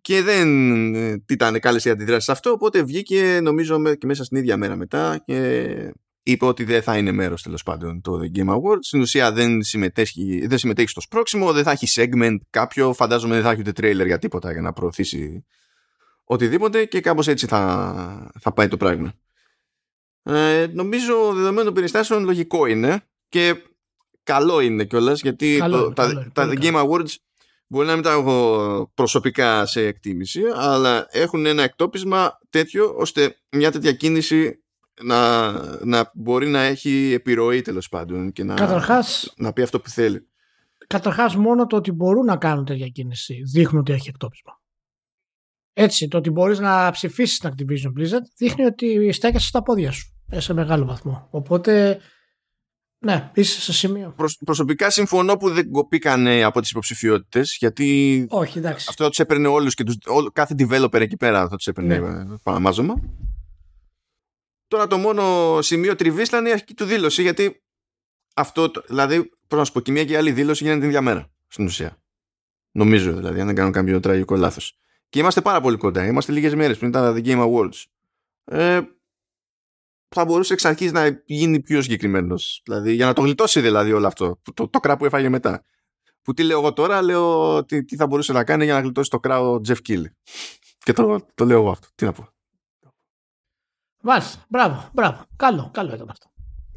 Speaker 1: Και δεν ε, ήταν καλές οι αντιδράσεις σε αυτό, οπότε βγήκε νομίζω και μέσα στην ίδια μέρα μετά και είπε ότι δεν θα είναι μέρος τέλος πάντων το The Game Awards. Στην ουσία δεν συμμετέχει, δεν συμμετέχει στο σπρόξιμο, δεν θα έχει segment κάποιο, φαντάζομαι δεν θα έχει ούτε trailer για τίποτα για να προωθήσει οτιδήποτε και κάπως έτσι θα, θα πάει το πράγμα. Ε, νομίζω δεδομένων περιστάσεων λογικό είναι και καλό είναι κιόλας γιατί το, τα, τα The Game Awards μπορεί να μην τα έχω προσωπικά σε εκτίμηση αλλά έχουν ένα εκτόπισμα τέτοιο ώστε μια τέτοια κίνηση να, να μπορεί να έχει επιρροή τέλος πάντων και να,
Speaker 3: καταρχάς,
Speaker 1: να πει αυτό που θέλει.
Speaker 3: Καταρχάς, μόνο το ότι μπορούν να κάνουν τέτοια κίνηση δείχνουν ότι έχει εκτόπισμα. Έτσι, το ότι μπορείς να ψηφίσεις την Activision Blizzard δείχνει ότι στέκεσαι στα πόδια σου ε, σε μεγάλο βαθμό. Οπότε, ναι, είσαι σε σημείο.
Speaker 1: προσωπικά συμφωνώ που δεν κοπήκανε από τις υποψηφιότητες, γιατί
Speaker 3: Όχι, εντάξει.
Speaker 1: αυτό θα τους έπαιρνε όλους και τους, κάθε developer εκεί πέρα θα τους έπαιρνε ναι. παραμάζωμα. Τώρα το μόνο σημείο τριβής ήταν η αρχική του δήλωση, γιατί αυτό, δηλαδή, προ να σου πω, και μία και άλλη δήλωση γίνεται την ίδια μέρα στην ουσία. Νομίζω δηλαδή, αν δεν κάνω κάποιο τραγικό λάθος. Και είμαστε πάρα πολύ κοντά. Είμαστε λίγες μέρες πριν τα The Game Awards. Ε, θα μπορούσε εξ αρχής να γίνει πιο συγκεκριμένος. Δηλαδή, για να το γλιτώσει δηλαδή όλο αυτό. Το, το, κρά που έφαγε μετά. Που τι λέω εγώ τώρα, λέω τι, τι θα μπορούσε να κάνει για να γλιτώσει το κρά ο Jeff Kill. Και το, το λέω εγώ αυτό. Τι να πω.
Speaker 3: Μάλιστα. Μπράβο, μπράβο. Καλό, καλό ήταν αυτό.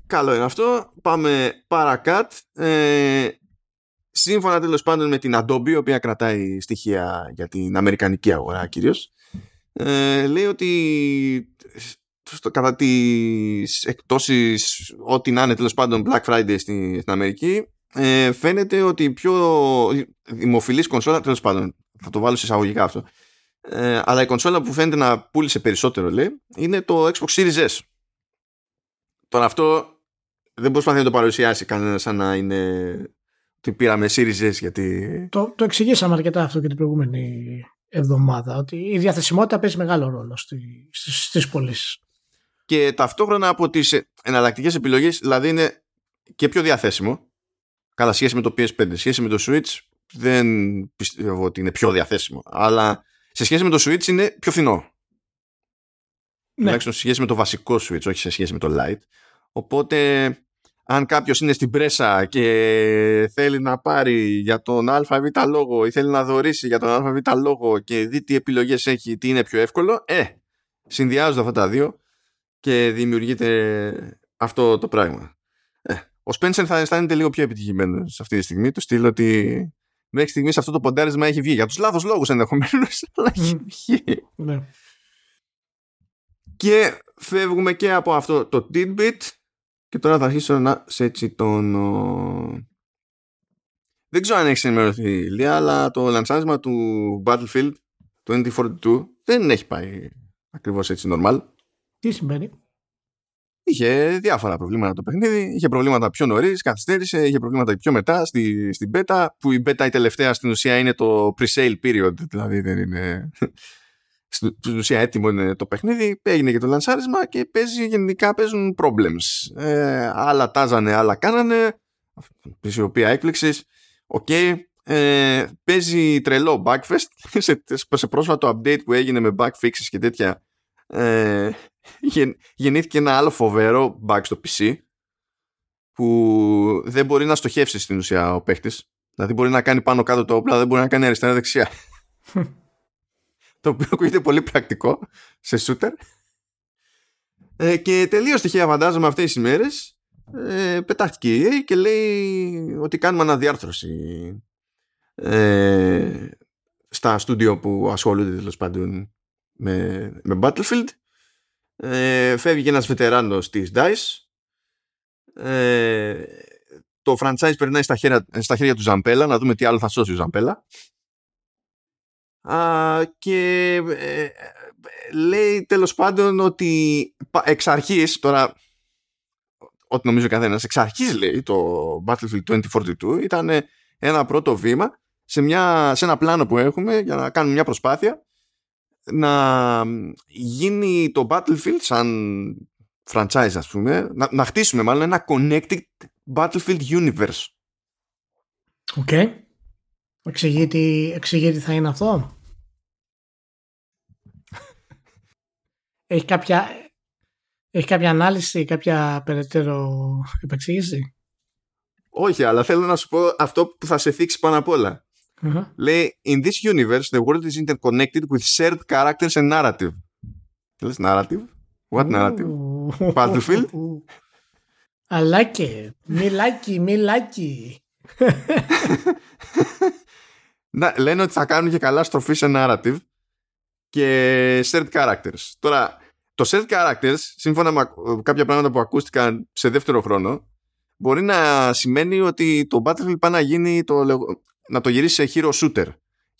Speaker 1: Καλό είναι αυτό. Πάμε παρακάτ. Ε, σύμφωνα τέλος πάντων με την Adobe, η οποία κρατάει στοιχεία για την Αμερικανική αγορά κυρίως, ε, λέει ότι στο, κατά τις εκπτώσεις, ό,τι να είναι τέλος πάντων Black Friday στην, στην Αμερική, ε, φαίνεται ότι η πιο δημοφιλής κονσόλα, τέλος πάντων, θα το βάλω σε εισαγωγικά αυτό, ε, αλλά η κονσόλα που φαίνεται να πούλησε περισσότερο λέει είναι το Xbox Series S. Τώρα αυτό δεν προσπαθεί να το παρουσιάσει κανένα σαν να είναι ότι πήραμε Series S γιατί...
Speaker 3: Το, το εξηγήσαμε αρκετά αυτό και την προηγούμενη εβδομάδα ότι η διαθεσιμότητα παίζει μεγάλο ρόλο στι, στις, στις πωλήσεις.
Speaker 1: Και ταυτόχρονα από τις εναλλακτικές επιλογές δηλαδή είναι και πιο διαθέσιμο καλά σχέση με το PS5 σχέση με το Switch δεν πιστεύω ότι είναι πιο διαθέσιμο αλλά σε σχέση με το Switch είναι πιο φθηνό. Ναι. Τουλάχιστον σε σχέση με το βασικό Switch, όχι σε σχέση με το Lite. Οπότε αν κάποιος είναι στην πρέσα και θέλει να πάρει για τον ΑΒ λόγο ή θέλει να δωρήσει για τον ΑΒ λόγο και δει τι επιλογές έχει, τι είναι πιο εύκολο, ε, συνδυάζονται αυτά τα δύο και δημιουργείται αυτό το πράγμα. Ε, ο Σπένσερ θα αισθάνεται λίγο πιο επιτυχημένος σε αυτή τη στιγμή, του στείλω ότι μέχρι στιγμής αυτό το ποντάρισμα έχει βγει. Για τους λάθος λόγους ενδεχομένως, *laughs* αλλά έχει βγει.
Speaker 3: Ναι.
Speaker 1: Και φεύγουμε και από αυτό το tidbit και τώρα θα αρχίσω να σε έτσι τον... Δεν ξέρω αν έχεις ενημερωθεί Λία, αλλά το λανσάρισμα του Battlefield 2042 δεν έχει πάει ακριβώς έτσι normal.
Speaker 3: Τι σημαίνει;
Speaker 1: Είχε διάφορα προβλήματα το παιχνίδι. Είχε προβλήματα πιο νωρίς, καθυστέρησε. Είχε προβλήματα πιο μετά στη, στην beta. Που η beta η τελευταία στην ουσία είναι το pre-sale period. Δηλαδή δεν είναι. *laughs* Στην ουσία έτοιμο είναι το παιχνίδι. Έγινε και το λανσάρισμα και παίζει, γενικά παίζουν problems. Ε, άλλα τάζανε, άλλα κάνανε. Η οποία έκπληξης. Okay. Okay. Ε, παίζει τρελό Bugfest *laughs* σε, σε πρόσφατο update που έγινε με bug fixes και τέτοια ε, γεννήθηκε ένα άλλο φοβερό bug στο PC που δεν μπορεί να στοχεύσει στην ουσία ο παίχτης. Δηλαδή μπορεί να κάνει πάνω κάτω το όπλο, δεν μπορεί να κάνει αριστερά δεξιά. το οποίο ακούγεται πολύ πρακτικό σε shooter. Ε, και τελείως τυχαία φαντάζομαι αυτές τις ημέρες ε, πετάχτηκε η EA και λέει ότι κάνουμε αναδιάρθρωση ε, στα στούντιο που ασχολούνται τέλος πάντων με, με Battlefield ε, φεύγει ένας βετεράνος της DICE ε, το franchise περνάει στα χέρια, στα χέρια του Ζαμπέλα να δούμε τι άλλο θα σώσει ο Ζαμπέλα. Α, και ε, λέει τέλος πάντων ότι εξ αρχής τώρα ό,τι νομίζω ο καθένας εξ αρχής λέει το Battlefield 2042 ήταν ένα πρώτο βήμα σε, μια, σε ένα πλάνο που έχουμε για να κάνουμε μια προσπάθεια να γίνει το Battlefield σαν franchise ας πούμε, να, να χτίσουμε μάλλον ένα connected Battlefield universe.
Speaker 3: Okay. Okay. Εξηγεί, τι, θα είναι αυτό. έχει, κάποια, έχει κάποια ανάλυση, κάποια περαιτέρω επεξήγηση;
Speaker 1: Όχι, αλλά θέλω να σου πω αυτό που θα σε θίξει πάνω απ' όλα. Uh-huh. Λέει, in this universe, the world is interconnected with shared characters and narrative. Τι λες, narrative? What narrative? Battlefield?
Speaker 3: I like it. Me like it, me like it.
Speaker 1: Να, λένε ότι θα κάνουν και καλά στροφή σε narrative και shared characters. Τώρα, το shared characters, σύμφωνα με κάποια πράγματα που ακούστηκαν σε δεύτερο χρόνο, μπορεί να σημαίνει ότι το Battlefield πάει να γίνει το, να το γυρίσει σε hero shooter.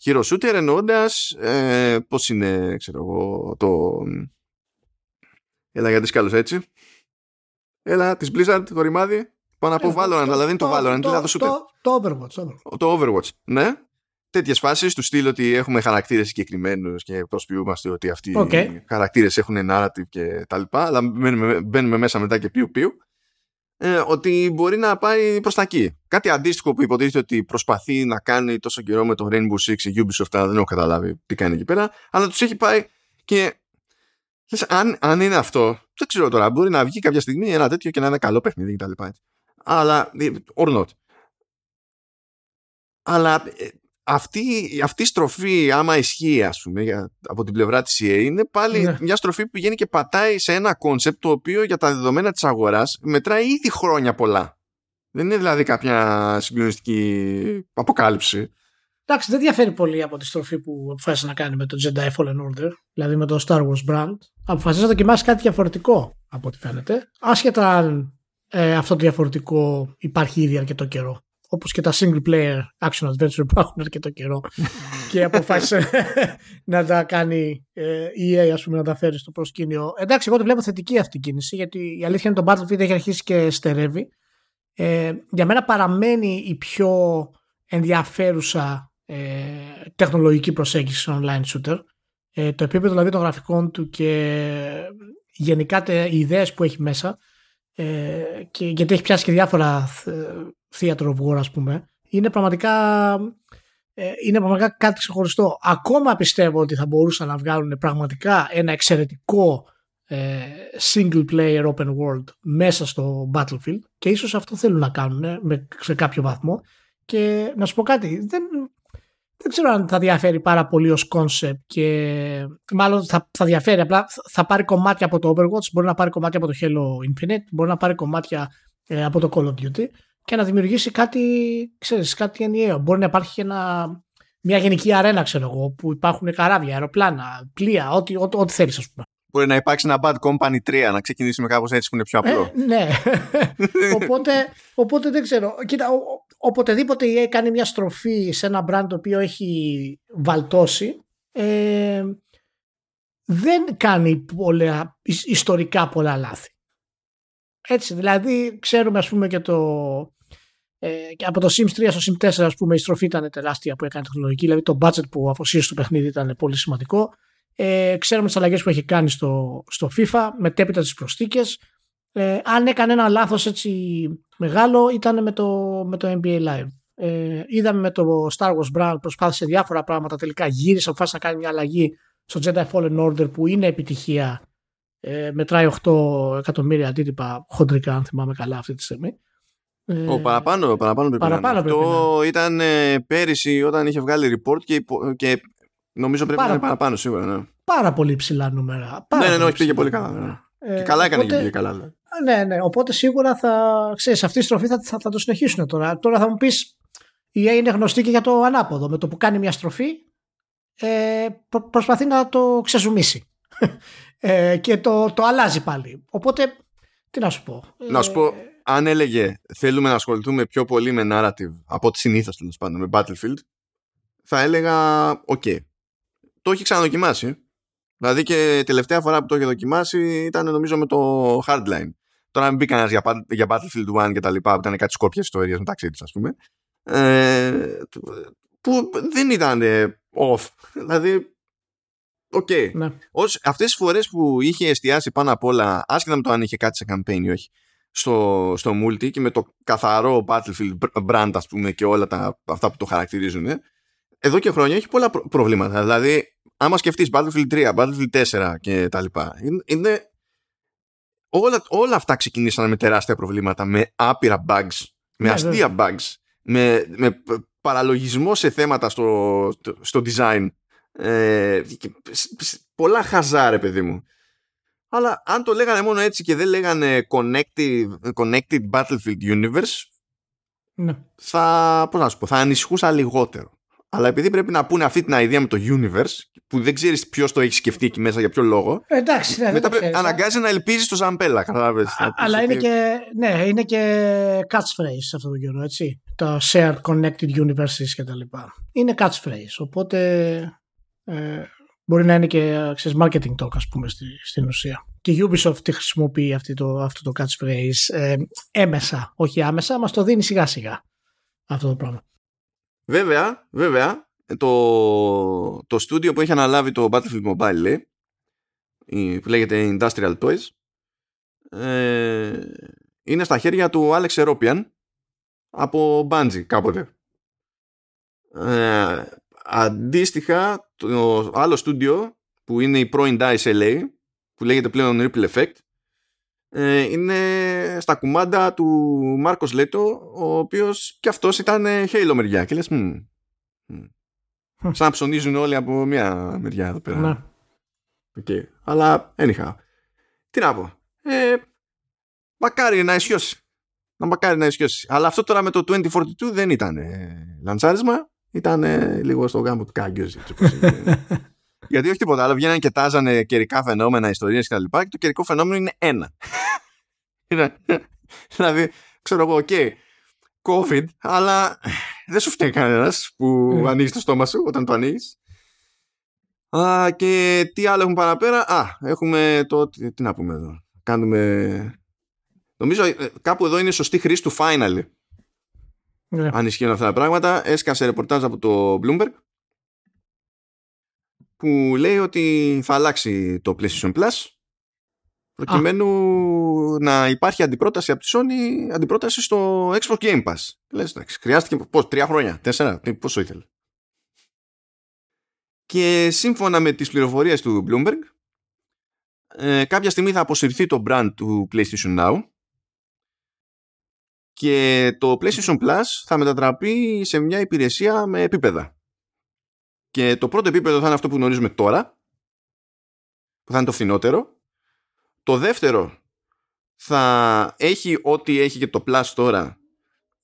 Speaker 1: Hero shooter εννοώντας ε, πώς είναι, ξέρω εγώ, το. Έλα γιατί σκάλω έτσι. Έλα, της Blizzard, το ρημάδι. Πάω να πω Valorant, αλλά δεν είναι το Valorant, είναι το shooter.
Speaker 3: Το Overwatch.
Speaker 1: Το Overwatch, ναι. Τέτοιες φάσεις του στείλω ότι έχουμε χαρακτήρες συγκεκριμένους και προσποιούμαστε ότι αυτοί οι χαρακτήρες έχουν narrative και τα λοιπά. Αλλά μπαίνουμε, μπαίνουμε μέσα μετά και πιου πιου ε, ότι μπορεί να πάει προς τα εκεί. Κάτι αντίστοιχο που υποτίθεται ότι προσπαθεί να κάνει τόσο καιρό με το Rainbow Six η Ubisoft, αλλά δεν έχω καταλάβει τι κάνει εκεί πέρα, αλλά τους έχει πάει και λες, αν, αν είναι αυτό, δεν ξέρω τώρα, μπορεί να βγει κάποια στιγμή ένα τέτοιο και να είναι καλό παιχνίδι κτλ. Αλλά, ε, or not. Αλλά ε, αυτή, αυτή η στροφή, άμα ισχύει, ας πούμε, για, από την πλευρά της EA, είναι πάλι ναι. μια στροφή που πηγαίνει και πατάει σε ένα concept το οποίο για τα δεδομένα της αγοράς μετράει ήδη χρόνια πολλά. Δεν είναι δηλαδή κάποια συγκλονιστική αποκάλυψη.
Speaker 3: Εντάξει, δεν διαφέρει πολύ από τη στροφή που αποφάσισε να κάνει με το Jedi Fallen Order, δηλαδή με το Star Wars brand. Αποφασίζει να δοκιμάσει κάτι διαφορετικό από ό,τι φαίνεται. Άσχετα αν ε, αυτό το διαφορετικό υπάρχει ήδη αρκετό καιρό όπως και τα single player action adventure που έχουν αρκετό καιρό και αποφάσισε να τα κάνει ε, η EA ας πούμε να τα φέρει στο προσκήνιο. Εντάξει, εγώ το βλέπω θετική αυτή η κίνηση γιατί η αλήθεια είναι το Battlefield έχει αρχίσει και στερεύει. Ε, για μένα παραμένει η πιο ενδιαφέρουσα ε, τεχνολογική προσέγγιση σε online shooter. Ε, το επίπεδο δηλαδή των γραφικών του και γενικά οι ιδέες που έχει μέσα ε, και, γιατί έχει πιάσει και διάφορα theater of war ας πούμε είναι πραγματικά ε, είναι πραγματικά κάτι ξεχωριστό. Ακόμα πιστεύω ότι θα μπορούσαν να βγάλουν πραγματικά ένα εξαιρετικό ε, single player open world μέσα στο Battlefield και ίσως αυτό θέλουν να κάνουν ε, με, σε κάποιο βαθμό. Και να σου πω κάτι δεν, δεν ξέρω αν θα διαφέρει πάρα πολύ ως concept και μάλλον θα, θα διαφέρει απλά θα πάρει κομμάτια από το Overwatch μπορεί να πάρει κομμάτια από το Halo Infinite μπορεί να πάρει κομμάτια ε, από το Call of Duty και να δημιουργήσει κάτι, ξέρεις, κάτι ενιαίο. Μπορεί να υπάρχει ένα, μια γενική αρένα, ξέρω εγώ, που υπάρχουν καράβια, αεροπλάνα, πλοία, ό,τι, ό,τι, ό,τι θέλεις, ας πούμε.
Speaker 1: Μπορεί να υπάρξει ένα Bad Company 3, να ξεκινήσουμε κάπως έτσι που είναι πιο απλό.
Speaker 3: Ε, ναι. *laughs* οπότε, οπότε δεν ξέρω. Κοίτα, ο, οποτεδήποτε η EA κάνει μια στροφή σε ένα brand το οποίο έχει βαλτώσει, ε, δεν κάνει πολλά, ιστορικά πολλά λάθη. Έτσι, δηλαδή ξέρουμε ας πούμε και το ε, και από το Sims 3 στο Sims 4 ας πούμε η στροφή ήταν τεράστια που έκανε τεχνολογική. Δηλαδή το budget που αφοσίωσε στο παιχνίδι ήταν πολύ σημαντικό. Ε, ξέρουμε τις αλλαγές που έχει κάνει στο, στο FIFA μετέπειτα τις προστίκες ε, αν έκανε ένα λάθος έτσι μεγάλο ήταν με το, με το NBA Live. Ε, είδαμε με το Star Wars Brand προσπάθησε διάφορα πράγματα τελικά γύρισε αποφάσισε να κάνει μια αλλαγή στο Jedi Fallen Order που είναι επιτυχία. Ε, μετράει 8 εκατομμύρια αντίτυπα χοντρικά αν θυμάμαι καλά αυτή τη στιγμή.
Speaker 1: Ο παραπάνω, παραπάνω πρέπει παραπάνω να είναι. Αυτό ήταν ε, πέρυσι όταν είχε βγάλει report και, και νομίζω πρέπει πάρα, να είναι παραπάνω σίγουρα. Ναι.
Speaker 3: Πάρα πολύ ψηλά νούμερα.
Speaker 1: Πάρα ναι, ναι, ναι, όχι πήγε πολύ καλά. Ναι. Ε, και καλά έκανε οπότε, και πήγε καλά. Ναι.
Speaker 3: ναι, ναι, οπότε σίγουρα θα, ξέρεις, αυτή η στροφή θα, θα, θα το συνεχίσουν τώρα. Τώρα θα μου πεις η EA είναι γνωστή και για το ανάποδο. Με το που κάνει μια στροφή ε, προ, προσπαθεί να το ξεζουμίσει *laughs* ε, και το, το αλλάζει πάλι. Οπότε, τι να σου πω.
Speaker 1: Να σου πω, ε, αν έλεγε θέλουμε να ασχοληθούμε πιο πολύ με narrative από ό,τι συνήθως τέλος πάντων με Battlefield, θα έλεγα okay. Okay. Το έχει ξαναδοκιμάσει. Δηλαδή και τελευταία φορά που το είχε δοκιμάσει ήταν νομίζω με το Hardline. Τώρα μην μπει κανένας για, για Battlefield 1 και τα λοιπά, που ήταν κάτι σκόρπια ιστορίες μεταξύ τους, ας πούμε. Ε, που δεν ήταν off. Δηλαδή Okay. Okay. Ναι. Αυτές τις φορές που είχε εστιάσει πάνω απ' όλα, άσχετα με το αν είχε κάτι σε campaign ή όχι, στο, στο multi και με το καθαρό Battlefield brand ας πούμε και όλα τα, αυτά που το χαρακτηρίζουν, εδώ και χρόνια έχει πολλά προβλήματα. Δηλαδή, άμα σκεφτείς Battlefield 3, Battlefield 4 και τα λοιπά, είναι, όλα, όλα αυτά ξεκινήσαν με τεράστια προβλήματα, με άπειρα bugs, με ναι, αστεία bugs, με, με παραλογισμό σε θέματα στο, στο design ε, πολλά χαζάρε παιδί μου. Αλλά αν το λέγανε μόνο έτσι και δεν λέγανε Connected, connected Battlefield Universe ναι. θα, πώς να σου πω, θα ανησυχούσα λιγότερο. Αλλά επειδή πρέπει να πούνε αυτή την ιδέα με το universe, που δεν ξέρεις ποιος το έχει σκεφτεί εκεί μέσα, για ποιο λόγο.
Speaker 3: Εντάξει, ναι, μετά
Speaker 1: πρέπει, αναγκάζει να ελπίζεις στο Ζαμπέλα, κατάλαβες.
Speaker 3: Αλλά είναι και, ναι, είναι και catchphrase αυτό το καιρό, έτσι. Το shared connected universes και τα λοιπά. Είναι catchphrase. Οπότε ε, μπορεί να είναι και ξέρεις, marketing talk ας πούμε στη, στην ουσία. Και η Ubisoft τη χρησιμοποιεί αυτή το, αυτό το catchphrase ε, έμεσα, όχι άμεσα, μας το δίνει σιγά σιγά αυτό το πράγμα.
Speaker 1: Βέβαια, βέβαια, το, το στούντιο που έχει αναλάβει το Battlefield Mobile λέει, που λέγεται Industrial Toys ε, είναι στα χέρια του Alex Eropian από Bungie κάποτε. Ε, Αντίστοιχα, το άλλο στούντιο που είναι η πρώην DICE LA, που λέγεται πλέον Ripple Effect, ε, είναι στα κουμάντα του Μάρκος Λέτο, ο οποίος και αυτός ήταν Halo μεριά. Και λες, μ, σαν να ψωνίζουν όλοι από μια μεριά εδώ πέρα. Ναι. Okay. Αλλά, anyhow. Τι να πω. Ε, μακάρι να ισιώσει. Να μακάρι να ισιώσει. Αλλά αυτό τώρα με το 2042 δεν ήταν ε, λαντσάρισμα ήταν λίγο στο γάμο του κάγκιο. *laughs* Γιατί όχι τίποτα άλλο, βγαίνανε και τάζανε καιρικά φαινόμενα, ιστορίες κτλ. Και, και το καιρικό φαινόμενο είναι ένα. *laughs* δηλαδή, ξέρω εγώ, okay, okay, COVID, αλλά δεν σου φταίει κανένας που mm. ανοίγεις το στόμα σου όταν το ανοίγεις. Α, και τι άλλο έχουμε παραπέρα; Α, έχουμε το. Τι, τι να πούμε εδώ. Κάνουμε. Νομίζω ε, κάπου εδώ είναι σωστή χρήση του finally. Ναι. Αν ισχύουν αυτά τα πράγματα. Έσκασε ρεπορτάζ από το Bloomberg που λέει ότι θα αλλάξει το PlayStation Plus προκειμένου να υπάρχει αντιπρόταση από τη Sony αντιπρόταση στο Xbox Game Pass. Λες, εντάξει, χρειάστηκε πώς, τρία χρόνια, τέσσερα, πόσο ήθελε. Και σύμφωνα με τις πληροφορίες του Bloomberg ε, κάποια στιγμή θα αποσυρθεί το brand του PlayStation Now και το PlayStation Plus θα μετατραπεί σε μια υπηρεσία με επίπεδα. Και το πρώτο επίπεδο θα είναι αυτό που γνωρίζουμε τώρα, που θα είναι το φθηνότερο. Το δεύτερο θα έχει ό,τι έχει και το Plus τώρα,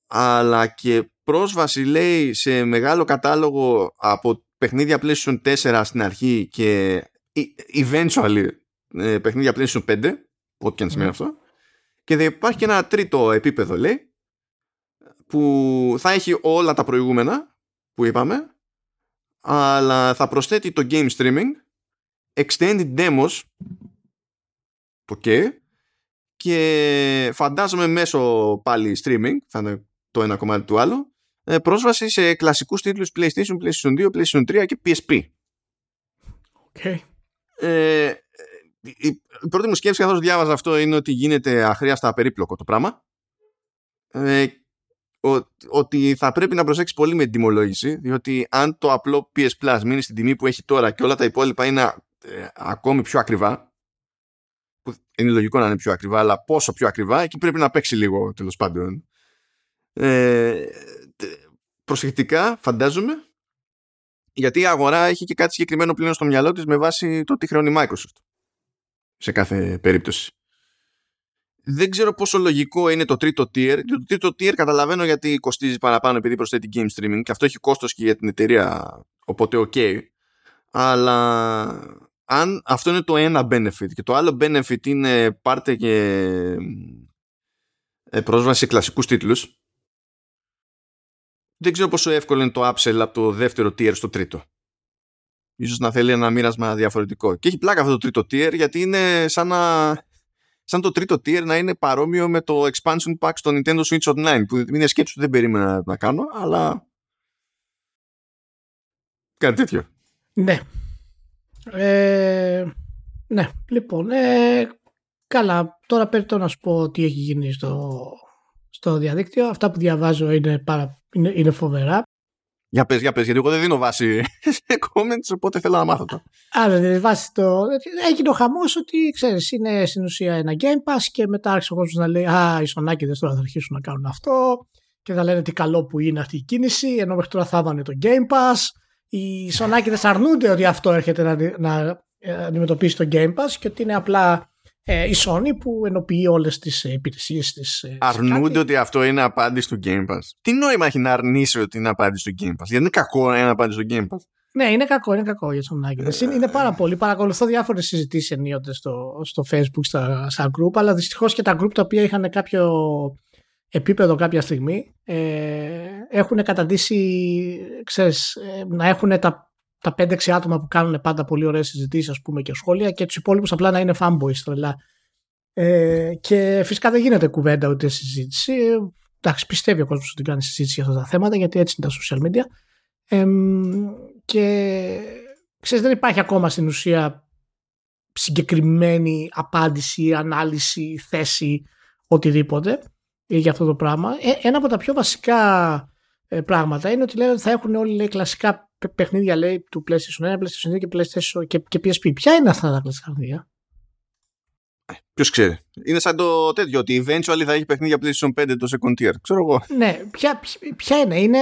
Speaker 1: αλλά και πρόσβαση λέει σε μεγάλο κατάλογο από παιχνίδια PlayStation 4 στην αρχή και eventually ε, παιχνίδια PlayStation 5, ό,τι και αν σημαίνει ναι. αυτό. Και δεν υπάρχει και ένα τρίτο επίπεδο, λέει, που θα έχει όλα τα προηγούμενα που είπαμε, αλλά θα προσθέτει το game streaming, extended demos, ok, και φαντάζομαι μέσω πάλι streaming, θα είναι το ένα κομμάτι του άλλου, ε, πρόσβαση σε κλασικούς τίτλους PlayStation, PlayStation 2, PlayStation 3 και PSP.
Speaker 3: Okay.
Speaker 1: Ε, η πρώτη μου σκέψη καθώς διάβαζα αυτό είναι ότι γίνεται αχρίαστα περίπλοκο το πράγμα. Ε, ότι θα πρέπει να προσέξει πολύ με την τιμολόγηση διότι αν το απλό PS Plus μείνει στην τιμή που έχει τώρα και όλα τα υπόλοιπα είναι ε, ακόμη πιο ακριβά που είναι λογικό να είναι πιο ακριβά αλλά πόσο πιο ακριβά εκεί πρέπει να παίξει λίγο τέλος πάντων. Ε, προσεκτικά φαντάζομαι γιατί η αγορά έχει και κάτι συγκεκριμένο πλέον στο μυαλό της με βάση το τι χρεώνει η Microsoft σε κάθε περίπτωση δεν ξέρω πόσο λογικό είναι το τρίτο tier. Το τρίτο tier καταλαβαίνω γιατί κοστίζει παραπάνω επειδή προσθέτει game streaming και αυτό έχει κόστος και για την εταιρεία, οπότε ok. Αλλά αν αυτό είναι το ένα benefit και το άλλο benefit είναι πάρτε και ε, πρόσβαση σε κλασικούς τίτλους, δεν ξέρω πόσο εύκολο είναι το upsell από το δεύτερο tier στο τρίτο. Ίσως να θέλει ένα μοίρασμα διαφορετικό. Και έχει πλάκα αυτό το τρίτο tier γιατί είναι σαν να σαν το τρίτο tier να είναι παρόμοιο με το expansion pack στο Nintendo Switch Online που είναι σκέψη που δεν περίμενα να κάνω αλλά κάτι τέτοιο.
Speaker 3: Ναι. Ε, ναι λοιπόν ε, καλά τώρα πρέπει να σου πω τι έχει γίνει στο, στο διαδίκτυο. Αυτά που διαβάζω είναι, πάρα, είναι, είναι φοβερά
Speaker 1: για πες, για πες, γιατί εγώ δεν δίνω βάση σε comments, οπότε θέλω να μάθω το.
Speaker 3: Α, δεν δίνει βάση το... Έγινε ο χαμός ότι, ξέρεις, είναι στην ουσία ένα Game Pass και μετά άρχισε ο κόσμος να λέει «Α, οι σονάκιδες τώρα θα αρχίσουν να κάνουν αυτό» και θα λένε τι καλό που είναι αυτή η κίνηση, ενώ μέχρι τώρα θα έβανε το Game Pass. Οι σονάκιδες αρνούνται ότι αυτό έρχεται να, να ε, αντιμετωπίσει το Game Pass και ότι είναι απλά ε, η Sony που ενοποιεί όλες τις ε, υπηρεσίες της.
Speaker 1: Ε, Αρνούνται ότι αυτό είναι απάντηση του Game Pass. Τι νόημα έχει να αρνήσει ότι είναι απάντηση του Game Pass; Γιατί είναι κακό να είναι απάντηση του Game Pass.
Speaker 3: Ναι, είναι κακό, είναι κακό για τον Άγγελο. Είναι, είναι πάρα πολύ. Παρακολουθώ διάφορες συζητήσεις ενίοτε στο, στο Facebook, στα, στα group, αλλά δυστυχώς και τα group τα οποία είχαν κάποιο επίπεδο κάποια στιγμή ε, έχουν καταντήσει ξέρεις, να έχουν τα τα 5-6 άτομα που κάνουν πάντα πολύ ωραίες συζητήσεις, ας πούμε, και σχόλια και τους υπόλοιπους απλά να είναι fanboys τρελά. Ε, και φυσικά δεν γίνεται κουβέντα ούτε συζήτηση. Εντάξει, πιστεύει ο κόσμος ότι κάνει συζήτηση για αυτά τα θέματα, γιατί έτσι είναι τα social media. Ε, και ξέρεις, δεν υπάρχει ακόμα στην ουσία συγκεκριμένη απάντηση, ανάλυση, θέση, οτιδήποτε για αυτό το πράγμα. Ε, ένα από τα πιο βασικά ε, πράγματα είναι ότι λένε ότι θα έχουν όλοι λέει, κλασικά παιχνίδια λέει του PlayStation 1, PlayStation 2 και, PlayStation και, και PSP. Ποια είναι αυτά τα κλασικά παιχνίδια;
Speaker 1: Ε, Ποιος ξέρει. Είναι σαν το τέτοιο, ότι eventually θα έχει παιχνίδια PlayStation 5 το second tier. Ξέρω εγώ.
Speaker 3: Ναι, ποια, ποια είναι. Είναι,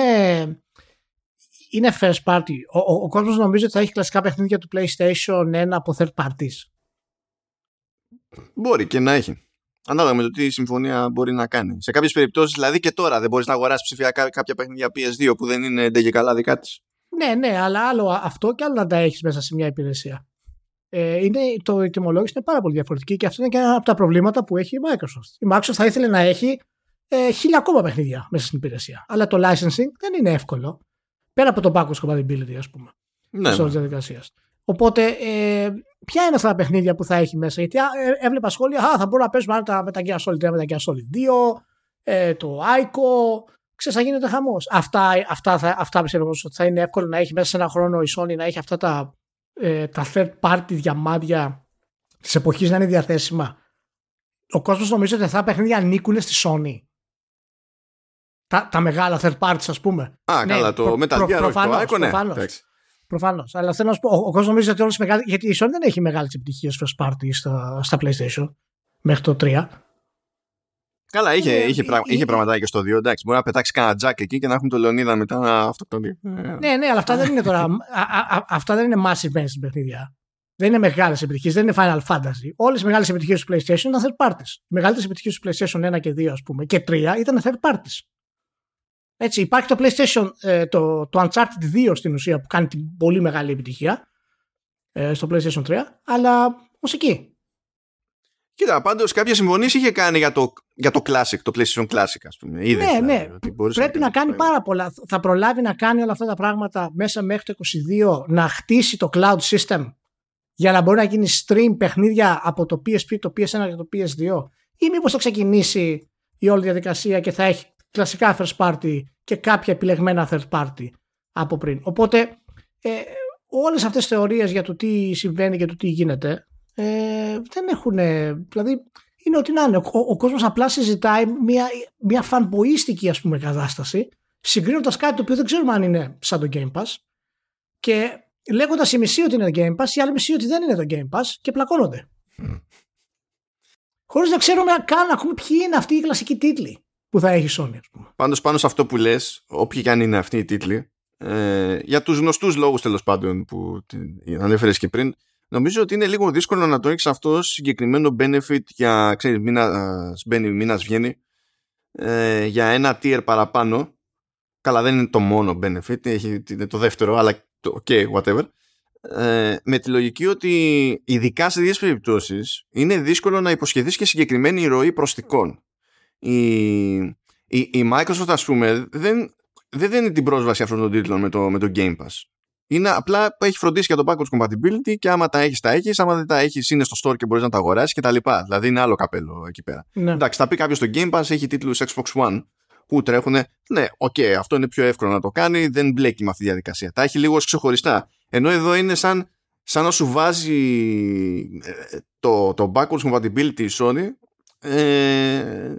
Speaker 3: είναι first party. Ο, ο, ο κόσμος νομίζει ότι θα έχει κλασικά παιχνίδια του PlayStation 1 από third parties.
Speaker 1: Μπορεί και να έχει. Ανάλογα με το τι η συμφωνία μπορεί να κάνει. Σε κάποιες περιπτώσεις, δηλαδή και τώρα, δεν μπορείς να αγοράσεις ψηφιακά κάποια παιχνίδια PS2 που δεν είναι ντε και καλά δικά της.
Speaker 3: Ναι, ναι, αλλά άλλο αυτό και άλλο να τα έχεις μέσα σε μια υπηρεσία. Ε, είναι, το η τιμολόγηση είναι πάρα πολύ διαφορετική και αυτό είναι και ένα από τα προβλήματα που έχει η Microsoft. Η Microsoft θα ήθελε να έχει ε, χίλια ακόμα παιχνίδια μέσα στην υπηρεσία. Αλλά το licensing δεν είναι εύκολο. Πέρα από το backwards compatibility, ας πούμε. Ναι. Της όλης διαδικασίας. Οπότε, ε, ποια είναι αυτά τα παιχνίδια που θα έχει μέσα; Γιατί ε, έβλεπα σχόλια, α, θα μπορούμε να παίζουμε τα, με τα Gear Solid 3, με τα Gear Solid 2, ε, το ICO, ξέρεις, θα γίνεται χαμός. Αυτά, αυτά, θα, αυτά πιστεύω ότι θα είναι εύκολο να έχει μέσα σε ένα χρόνο η Sony να έχει αυτά τα, ε, τα third party διαμάδια της εποχής να είναι διαθέσιμα. Ο κόσμος νομίζει ότι αυτά τα παιχνίδια ανήκουν στη Sony. Τα, τα μεγάλα third parties, ας πούμε.
Speaker 1: Α, ναι, καλά, το προ, Metal Gear, το Icon, ναι.
Speaker 3: Προφανώς. Αλλά θέλω να σου πω, ο, ο κόσμος νομίζει ότι όλες μεγάλες. Γιατί η Sony δεν έχει μεγάλες επιτυχίες first party στα, στα PlayStation μέχρι το 3.
Speaker 1: Καλά, είχε,
Speaker 3: Ε,
Speaker 1: είχε,
Speaker 3: ε,
Speaker 1: πραγμα,
Speaker 3: ε,
Speaker 1: είχε
Speaker 3: ε,
Speaker 1: πράγματα και στο 2. Εντάξει, μπορεί να πετάξει κανένα τζακ εκεί και να έχουμε το Λεωνίδα μετά να αυτοκτονεί. Ε,
Speaker 3: Ναι, ναι, αλλά αυτά δεν είναι τώρα. α, α, α, αυτά δεν είναι massive mainstream παιχνίδια. Δεν είναι μεγάλες επιτυχίες, δεν είναι Final Fantasy. Όλες οι μεγάλες επιτυχίες του PlayStation ήταν third parties. Οι μεγαλύτερες επιτυχίες του PlayStation 1 και 2, ας πούμε, και 3 ήταν third parties. Έτσι, υπάρχει το PlayStation, ε, το, το Uncharted 2 στην ουσία που κάνει την πολύ μεγάλη επιτυχία ε, στο PlayStation 3, αλλά ως εκεί.
Speaker 1: Κοίτα, πάντως κάποιε συμφωνίες είχε κάνει για το, για το Classic, το PlayStation Classic, ας πούμε. Είδες,
Speaker 3: Ναι,
Speaker 1: δηλαδή,
Speaker 3: ναι.
Speaker 1: ότι μπορούσες
Speaker 3: Πρέπει να κάνεις
Speaker 1: πράγματα.
Speaker 3: πάρα πολλά. Θα προλάβει να κάνει όλα αυτά τα πράγματα μέσα μέχρι το 22, να χτίσει το cloud system για να μπορεί να γίνει stream παιχνίδια από το PSP, το PS1 και το PS2 ή μήπως θα ξεκινήσει η όλη διαδικασία και θα έχει κλασικά first party και κάποια επιλεγμένα third party από πριν. Οπότε ε, όλες αυτές τις θεωρίες για το τι συμβαίνει και το τι γίνεται ε, δεν έχουν, δηλαδή είναι ότι να είναι. Ο, ο κόσμος απλά συζητάει μια, μια φανμποίστικη ας πούμε κατάσταση συγκρίνοντας κάτι το οποίο δεν ξέρουμε αν είναι σαν το Game Pass και λέγοντας η μισή ότι είναι το Game Pass η άλλη μισή ότι δεν είναι το Game Pass και πλακώνονται. Χωρίς να ξέρουμε καν ακούμε ποιοι είναι αυτοί οι κλασικοί τίτλοι που θα έχει η Sony ας πούμε.
Speaker 1: Πάντως πάνω σε αυτό που λες, όποιοι και αν είναι αυτοί οι τίτλοι, ε, για τους γνωστούς λόγους τέλος πάντων που την ανέφερες και πριν, νομίζω ότι είναι λίγο δύσκολο να το έχεις αυτό συγκεκριμένο benefit για, ξέρεις, μήνας μπαίνει, μήνας βγαίνει, ε, για ένα tier παραπάνω. Καλά, δεν είναι το μόνο benefit, έχει, είναι το δεύτερο, αλλά το ok, whatever. Ε, με τη λογική ότι ειδικά σε δύο περιπτώσεις είναι δύσκολο να υποσχεθείς και συγκεκριμένη ροή προστικών. Η, η, η Microsoft ας πούμε δεν, δεν δίνει την πρόσβαση αυτών των τίτλων με το, με το Game Pass. Είναι απλά που έχει φροντίσει για το backwards compatibility και άμα τα έχεις τα έχεις, άμα δεν τα έχεις είναι στο store και μπορείς να τα αγοράσεις και τα λοιπά. Δηλαδή είναι άλλο καπέλο εκεί πέρα.
Speaker 3: Ναι.
Speaker 1: Εντάξει, θα πει κάποιος στο Game Pass έχει τίτλους Xbox One που τρέχουν. Ναι, οκ, αυτό είναι πιο εύκολο να το κάνει, δεν μπλέκει με αυτή τη διαδικασία. Τα έχει λίγο ως ξεχωριστά. Ενώ εδώ είναι σαν, σαν να σου βάζει ε, το, το backwards compatibility η Sony ε,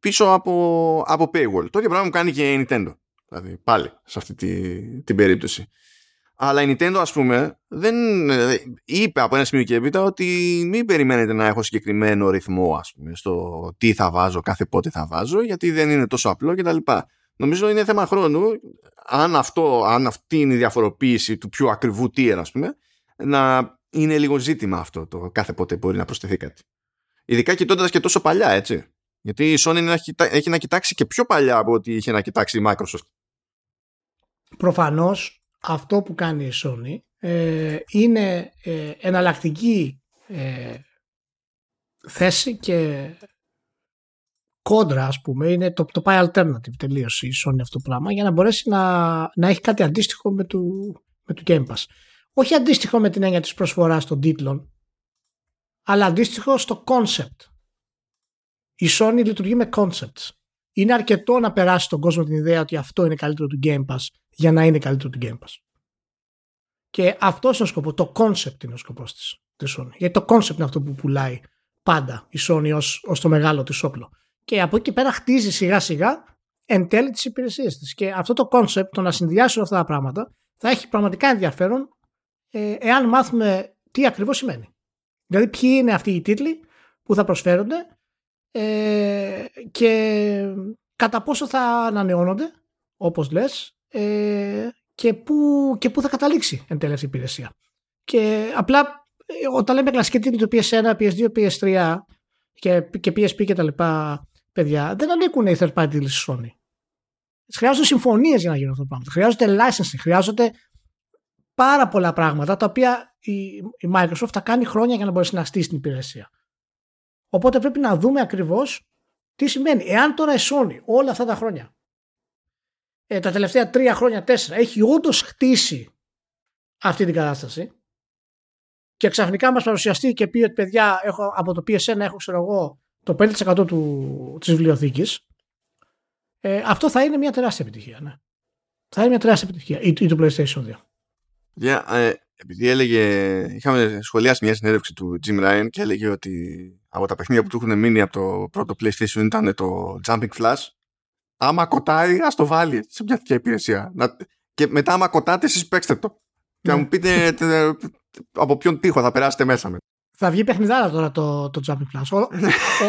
Speaker 1: πίσω από, από paywall. Το ίδιο πράγμα μου κάνει και η Nintendo. Δηλαδή πάλι σε αυτή τη, την περίπτωση. Αλλά η Nintendo ας πούμε δεν ε, είπε από ένα σημείο και έπειτα ότι μην περιμένετε να έχω συγκεκριμένο ρυθμό ας πούμε στο τι θα βάζω, κάθε πότε θα βάζω γιατί δεν είναι τόσο απλό κτλ. Νομίζω είναι θέμα χρόνου αν, αυτό, αν αυτή είναι η διαφοροποίηση του πιο ακριβού tier ας πούμε να είναι λίγο ζήτημα αυτό το κάθε πότε μπορεί να προσθεθεί κάτι. Ειδικά κοιτώντας και τόσο παλιά έτσι. Γιατί η Sony είναι να κοιτά- έχει να κοιτάξει και πιο παλιά από ό,τι είχε να κοιτάξει η Microsoft.
Speaker 3: Προφανώς αυτό που κάνει η Sony ε, είναι ε, εναλλακτική ε, θέση και κόντρα ας πούμε είναι το, το πάει alternative τελείως η Sony αυτό το πράγμα για να μπορέσει να, να έχει κάτι αντίστοιχο με το, με το Game Pass όχι αντίστοιχο με την έννοια της προσφοράς των τίτλων αλλά αντίστοιχο στο concept η Sony λειτουργεί με concepts είναι αρκετό να περάσει τον κόσμο την ιδέα ότι αυτό είναι καλύτερο του Game Pass για να είναι καλύτερο του Game Pass. Και αυτό είναι ο σκοπός. Το concept είναι ο σκοπός της της Sony. Γιατί το concept είναι αυτό που πουλάει πάντα η Sony ως, ως το μεγάλο της όπλο. Και από εκεί και πέρα χτίζει σιγά σιγά εν τέλει τις υπηρεσίες της. Και αυτό το concept, το να συνδυάσει όλα αυτά τα πράγματα, θα έχει πραγματικά ενδιαφέρον ε, εάν μάθουμε τι ακριβώς σημαίνει. Δηλαδή ποιοι είναι αυτοί οι τίτλοι που θα προσφέρονται ε, και κατά πόσο θα ανανεώνονται, όπως λες, ε, και, πού, και πού θα καταλήξει εν τέλει αυτή η υπηρεσία. Και απλά ε, όταν λέμε κλασική τίτλη του PS1, PS2, PS3 και, και PSP και τα λοιπά, παιδιά, δεν ανήκουν οι third party τίτλοι στη Sony. Χρειάζονται συμφωνίες για να γίνουν αυτά τα πράγματα. Χρειάζονται licensing, χρειάζονται πάρα πολλά πράγματα τα οποία η, η Microsoft θα κάνει χρόνια για να μπορέσει να στήσει την υπηρεσία. Οπότε πρέπει να δούμε ακριβώς τι σημαίνει. Εάν τώρα η Sony όλα αυτά τα χρόνια, ε, τα τελευταία τρία χρόνια, τέσσερα, έχει όντως χτίσει αυτή την κατάσταση και ξαφνικά μας παρουσιαστεί και πει ότι παιδιά έχω, από το PS1 έχω ξέρω εγώ το 5% του, της βιβλιοθήκης ε, αυτό θα είναι μια τεράστια επιτυχία. Ναι. Θα είναι μια τεράστια επιτυχία ή, ή το PlayStation 2.
Speaker 1: Yeah, ε, επειδή έλεγε, είχαμε σχολιάσει μια συνέντευξη του Jim Ryan και έλεγε ότι από τα παιχνίδια που του έχουν μείνει από το πρώτο PlayStation ήταν το Jumping Flash. Άμα κοτάει, ας το βάλει σε μια τέτοια υπηρεσία. Να, Και μετά, άμα κοτάτε, εσείς παίξτε το. Και να
Speaker 3: Ναι.
Speaker 1: μου πείτε τε, από ποιον τοίχο θα περάσετε μέσα με.
Speaker 3: Θα βγει παιχνιδάρα τώρα το, το Jumping Plus. Ό-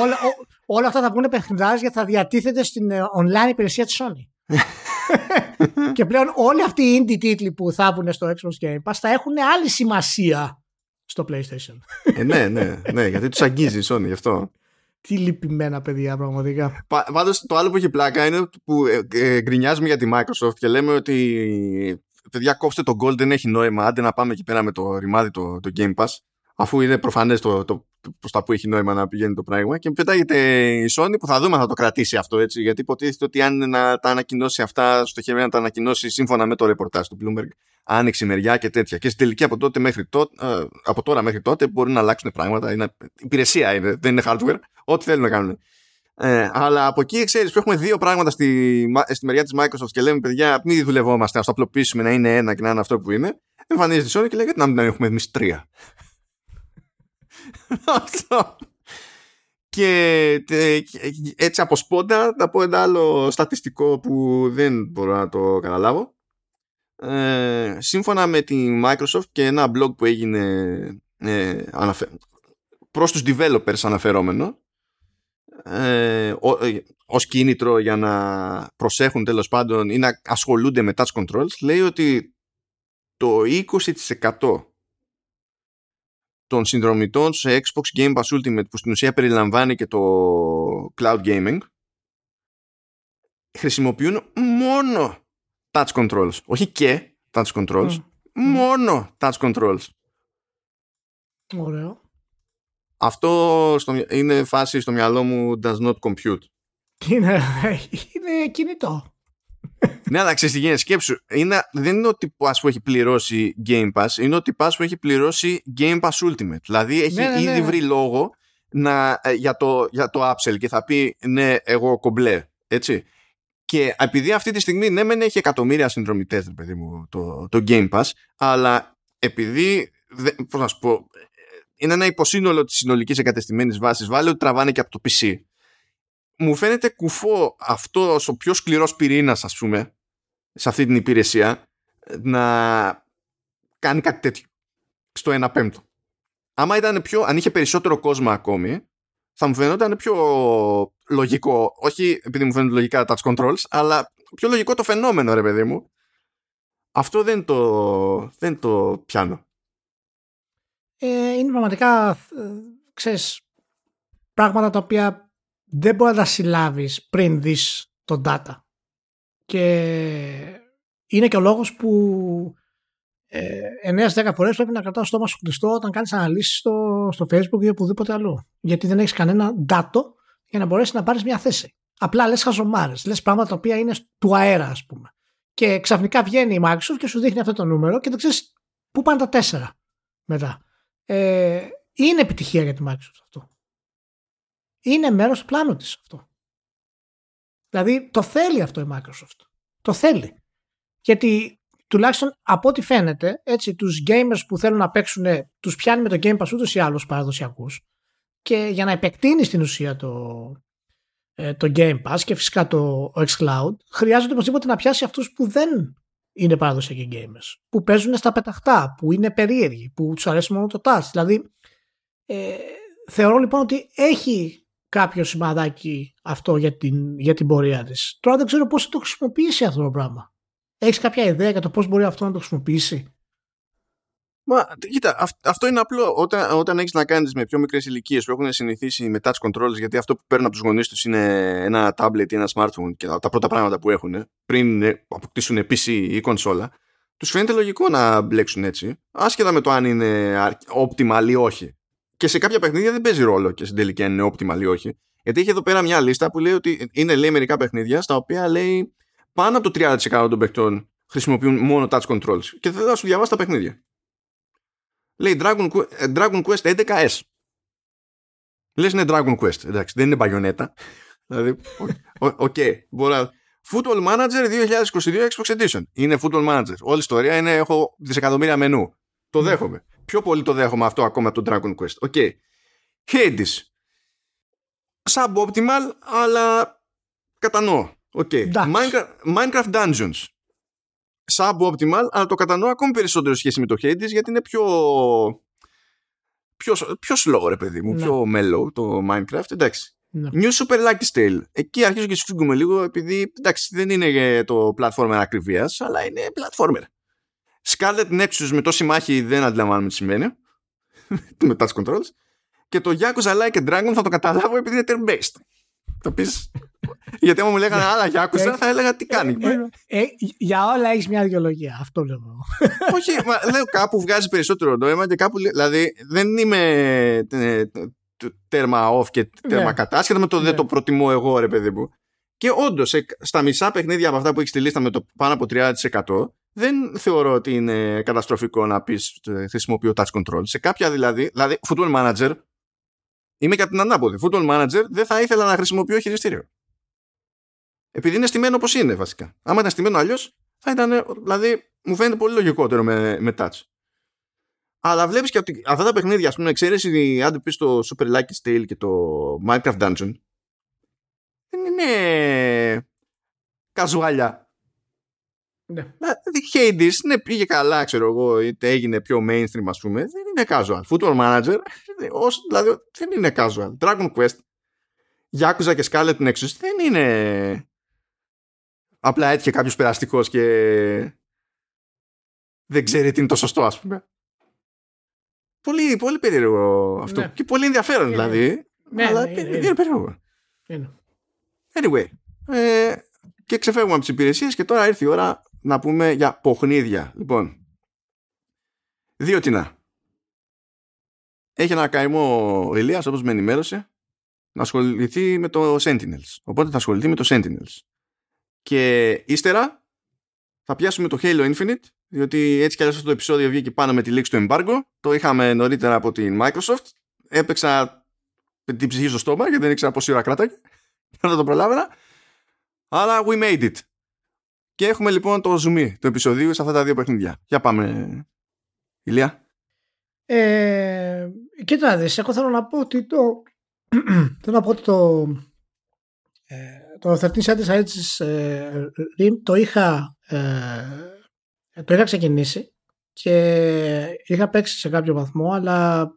Speaker 3: όλα, ό- όλα αυτά θα βγουν παιχνιδάρες γιατί θα διατίθεται στην ε, online υπηρεσία της Sony. *laughs* και πλέον όλοι αυτοί οι indie τίτλοι που θα βγουν στο Xbox Game Pass θα έχουν άλλη σημασία στο PlayStation.
Speaker 1: ε, ναι, ναι, ναι, γιατί τους αγγίζει η Sony γι' αυτό.
Speaker 3: Τι λυπημένα παιδιά πραγματικά.
Speaker 1: Πάντως το άλλο που έχει πλάκα είναι που ε, ε, γκρινιάζουμε για τη Microsoft και λέμε ότι παιδιά κόψτε το Gold δεν έχει νόημα. Άντε να πάμε εκεί πέρα με το ρημάδι το, το Game Pass. Αφού είναι προφανές το, το, το, προς τα που έχει νόημα να πηγαίνει το πράγμα. Και πετάγεται η Sony που θα δούμε αν θα το κρατήσει αυτό έτσι. Γιατί υποτίθεται ότι αν είναι να τα ανακοινώσει αυτά, στο χέρι να τα ανακοινώσει σύμφωνα με το ρεπορτάζ του Bloomberg, άνοιξη μεριά και τέτοια. Και στην τελική από, τότε μέχρι τότε, ε, από τώρα μέχρι τότε μπορεί να αλλάξουν πράγματα. Είναι, υπηρεσία είναι, δεν είναι hardware. Ό,τι θέλουν να κάνουν. Ε, αλλά από εκεί ξέρεις που έχουμε δύο πράγματα στη, στη μεριά της Microsoft και λέμε παιδιά, μην δουλευόμαστε, ας το απλοποιήσουμε να είναι ένα και να είναι αυτό που είναι. Εμφανίζεται η Sony και λέει γιατί να μην έχουμε εμείς τρία. Αυτό. Και τε, έτσι από σπόντα θα πω ένα άλλο στατιστικό που δεν μπορώ να το καταλάβω. Ε, σύμφωνα με τη Microsoft και ένα blog που έγινε ε, αναφε... προς τους developers αναφερόμενο ε, ο, ε, ως κίνητρο για να προσέχουν τέλος πάντων ή να ασχολούνται με touch controls λέει ότι το 20% των συνδρομητών σε Xbox Game Pass Ultimate που στην ουσία περιλαμβάνει και το cloud gaming χρησιμοποιούν μόνο touch controls όχι και touch controls
Speaker 3: Mm.
Speaker 1: μόνο touch controls
Speaker 3: Ωραίο.
Speaker 1: αυτό στο, είναι φάση στο μυαλό μου does not compute
Speaker 3: Είναι, *laughs* είναι κινητό.
Speaker 1: Ναι, αλλά ξέρεις τι γίνεται. Σκέψου. Είναι, δεν είναι ότι πας που έχει πληρώσει Game Pass, είναι ότι πας που έχει πληρώσει Game Pass Ultimate. Δηλαδή έχει
Speaker 3: Ναι, ναι, ναι.
Speaker 1: ήδη βρει λόγο να, ε, για, το, για το upsell και θα πει ναι, εγώ κομπλέ. Έτσι. Και επειδή αυτή τη στιγμή ναι, μεν έχει εκατομμύρια συνδρομητές, παιδί μου, το, το Game Pass, αλλά επειδή. δεν- Πώς να σου πω, ε, είναι ένα υποσύνολο της συνολικής εγκατεστημένης βάσης. Βάλε ότι τραβάνε και από το PC μου φαίνεται κουφό αυτό ο πιο σκληρός πυρήνας ας πούμε σε αυτή την υπηρεσία να κάνει κάτι τέτοιο στο 1 πέμπτο. Άμα ήταν πιο, αν είχε περισσότερο κόσμο ακόμη θα μου φαινόταν πιο λογικό όχι επειδή μου φαίνονται λογικά τα touch controls αλλά πιο λογικό το φαινόμενο ρε παιδί μου αυτό δεν το, δεν το πιάνω
Speaker 3: Ε, είναι πραγματικά, ε, ξέρεις, πράγματα τα οποία δεν μπορεί να τα συλλάβεις πριν δεις το data. Και είναι και ο λόγος που ε, 9-10 φορές πρέπει να κρατάς το στόμα σου κλειστό όταν κάνεις αναλύσεις στο, στο facebook ή οπουδήποτε αλλού. Γιατί δεν έχεις κανένα data για να μπορέσεις να πάρεις μια θέση. Απλά λες χαζομάρες, λες πράγματα τα οποία είναι του αέρα ας πούμε. Και ξαφνικά βγαίνει η Microsoft και σου δείχνει αυτό το νούμερο και δεν ξέρεις πού πάνε τα τέσσερα μετά. Ε, είναι επιτυχία για τη Microsoft αυτό. Είναι μέρος του πλάνου της αυτό. Δηλαδή το θέλει αυτό η Microsoft. Το θέλει. Γιατί τουλάχιστον από ό,τι φαίνεται, έτσι, τους gamers που θέλουν να παίξουν, τους πιάνει με το Game Pass ούτως ή άλλως παραδοσιακούς και για να επεκτείνει στην ουσία το, ε, το Game Pass και φυσικά το xCloud, χρειάζεται οπωσδήποτε να πιάσει αυτούς που δεν είναι παραδοσιακοί gamers. Που παίζουν στα πεταχτά, που είναι περίεργοι, που τους αρέσει μόνο το touch. Δηλαδή, ε, θεωρώ λοιπόν ότι έχει κάποιο σημαδάκι αυτό για την, για την πορεία της. Τώρα δεν ξέρω πώς θα το χρησιμοποιήσει αυτό το πράγμα. Έχεις κάποια ιδέα για το πώς μπορεί αυτό να το χρησιμοποιήσει;
Speaker 1: Μα κοίτα, αυ- αυτό είναι απλό. Όταν, όταν έχεις να κάνεις με πιο μικρές ηλικίες που έχουν συνηθίσει με touch controls, γιατί αυτό που παίρνουν από τους γονείς τους είναι ένα tablet ή ένα smartphone και τα πρώτα πράγματα που έχουν πριν ε, αποκτήσουν PC ή κονσόλα, τους φαίνεται λογικό να μπλέξουν έτσι, άσχετα με το αν είναι αρ- optimal ή όχι. Και σε κάποια παιχνίδια δεν παίζει ρόλο και στην τελική αν είναι optimal ή όχι. Γιατί έχει εδώ πέρα μια λίστα που λέει ότι είναι λέει, μερικά παιχνίδια στα οποία λέει πάνω από το 30% των παιχτών χρησιμοποιούν μόνο touch controls. Και δεν θα σου διαβάσει τα παιχνίδια. Λέει Dragon, Qu- ε, Dragon Quest 11S. Λες είναι Dragon Quest. Εντάξει, δεν είναι Bayonetta. δηλαδή, okay, okay, okay, μπορώ να... Football Manager 2022 Xbox Edition. Είναι Football Manager. Όλη η ιστορία είναι έχω δισεκατομμύρια μενού. Το δέχομαι. Πιο πολύ το δέχομαι αυτό ακόμα από το Dragon Quest. Okay. Hades. Suboptimal, αλλά κατανοώ. Οκ.
Speaker 3: Εντάξει.
Speaker 1: Minecraft, Minecraft Dungeons. suboptimal, αλλά το κατανοώ ακόμη περισσότερο σχέση με το Hades γιατί είναι πιο πιο, πιο slow ρε παιδί μου,
Speaker 3: Ναι.
Speaker 1: πιο mellow το Minecraft, εντάξει.
Speaker 3: Ναι.
Speaker 1: New Super Lucky Tale. Εκεί αρχίζω και σφίγγουμε λίγο επειδή εντάξει δεν είναι ε, το platformer ακριβίας αλλά είναι platformer. Scarlet Nexus με τόση μάχη δεν αντιλαμβάνομαι τι σημαίνει με touch controls και το Yakuza Like a Dragon θα το καταλάβω επειδή είναι turn based. Θα πεις γιατί άμα μου λέγανε άλλα Yakuza θα έλεγα τι κάνει;
Speaker 3: Ε, ε, για όλα έχεις μια δικαιολογία. Αυτό λέω εγώ.
Speaker 1: Όχι, μα, λέω κάπου βγάζει περισσότερο νόημα και κάπου. λέ- Δηλαδή δεν είμαι ε, τε- τέρμα off και τέρμα
Speaker 3: Ναι.
Speaker 1: κατά, άσχετα με το
Speaker 3: Ναι.
Speaker 1: δεν το προτιμώ εγώ, ρε παιδί μου. Και όντως, στα μισά παιχνίδια από αυτά που έχεις στη λίστα με το πάνω από 30%, δεν θεωρώ ότι είναι καταστροφικό να πεις χρησιμοποιώ touch control. Σε κάποια δηλαδή, δηλαδή football manager, είμαι κατά την ανάποδη. Football manager δεν θα ήθελα να χρησιμοποιώ χειριστήριο. Επειδή είναι στημένο όπως είναι βασικά. Άμα ήταν στημένο αλλιώς, θα ήταν. Δηλαδή, μου φαίνεται πολύ λογικότερο με, με touch. Αλλά βλέπεις και ότι αυτά τα παιχνίδια, ας πούμε, εξαίρεση αν το πεις το Super Lucky Tale και το Minecraft Dungeon, δεν είναι καζουαλιά.
Speaker 3: Ναι.
Speaker 1: Δηλαδή, Hades, ναι, πήγε καλά, ξέρω εγώ, είτε έγινε πιο mainstream, ας πούμε. Δεν είναι casual. Football Manager, ως, δηλαδή, δεν είναι casual. Dragon Quest, Yakuza και Scarlet Nexus δεν είναι απλά έτυχε κάποιος περαστικός και δεν ξέρει τι είναι το σωστό, ας πούμε. Πολύ, πολύ περίεργο αυτό.
Speaker 3: Ναι.
Speaker 1: Και πολύ ενδιαφέρον,
Speaker 3: Είναι.
Speaker 1: δηλαδή.
Speaker 3: Ναι,
Speaker 1: αλλά
Speaker 3: ναι, είναι,
Speaker 1: είναι,
Speaker 3: είναι.
Speaker 1: περίεργο.
Speaker 3: Είναι.
Speaker 1: Anyway, ε, και ξεφεύγουμε από τις υπηρεσίες και τώρα ήρθε η ώρα να πούμε για ποχνίδια. Λοιπόν, δύο τινά. Έχει ένα καημό ο Ηλίας, όπως με ενημέρωσε, να ασχοληθεί με το Sentinels. Οπότε θα ασχοληθεί με το Sentinels. Και ύστερα θα πιάσουμε το Halo Infinite, διότι έτσι κι αλλιώς αυτό το επεισόδιο βγήκε πάνω με τη λήξη του embargo. Το είχαμε νωρίτερα από την Microsoft. Έπαιξα την ψυχή στο στόμα γιατί δεν ήξερα πόση ώρα κράταγε. *laughs* Δεν το προλάβαινα. Αλλά we made it. Και έχουμε λοιπόν το zoom του επεισοδίου σε αυτά τα δύο παιχνίδια. Για πάμε, Ηλία.
Speaker 3: Ε, κοίτα να δεις, εγώ θέλω να πω ότι το *clears throat* θέλω να πω ότι το ε, το 13 Century Edges ε, Rim το είχα ε, το είχα ξεκινήσει και είχα παίξει σε κάποιο βαθμό αλλά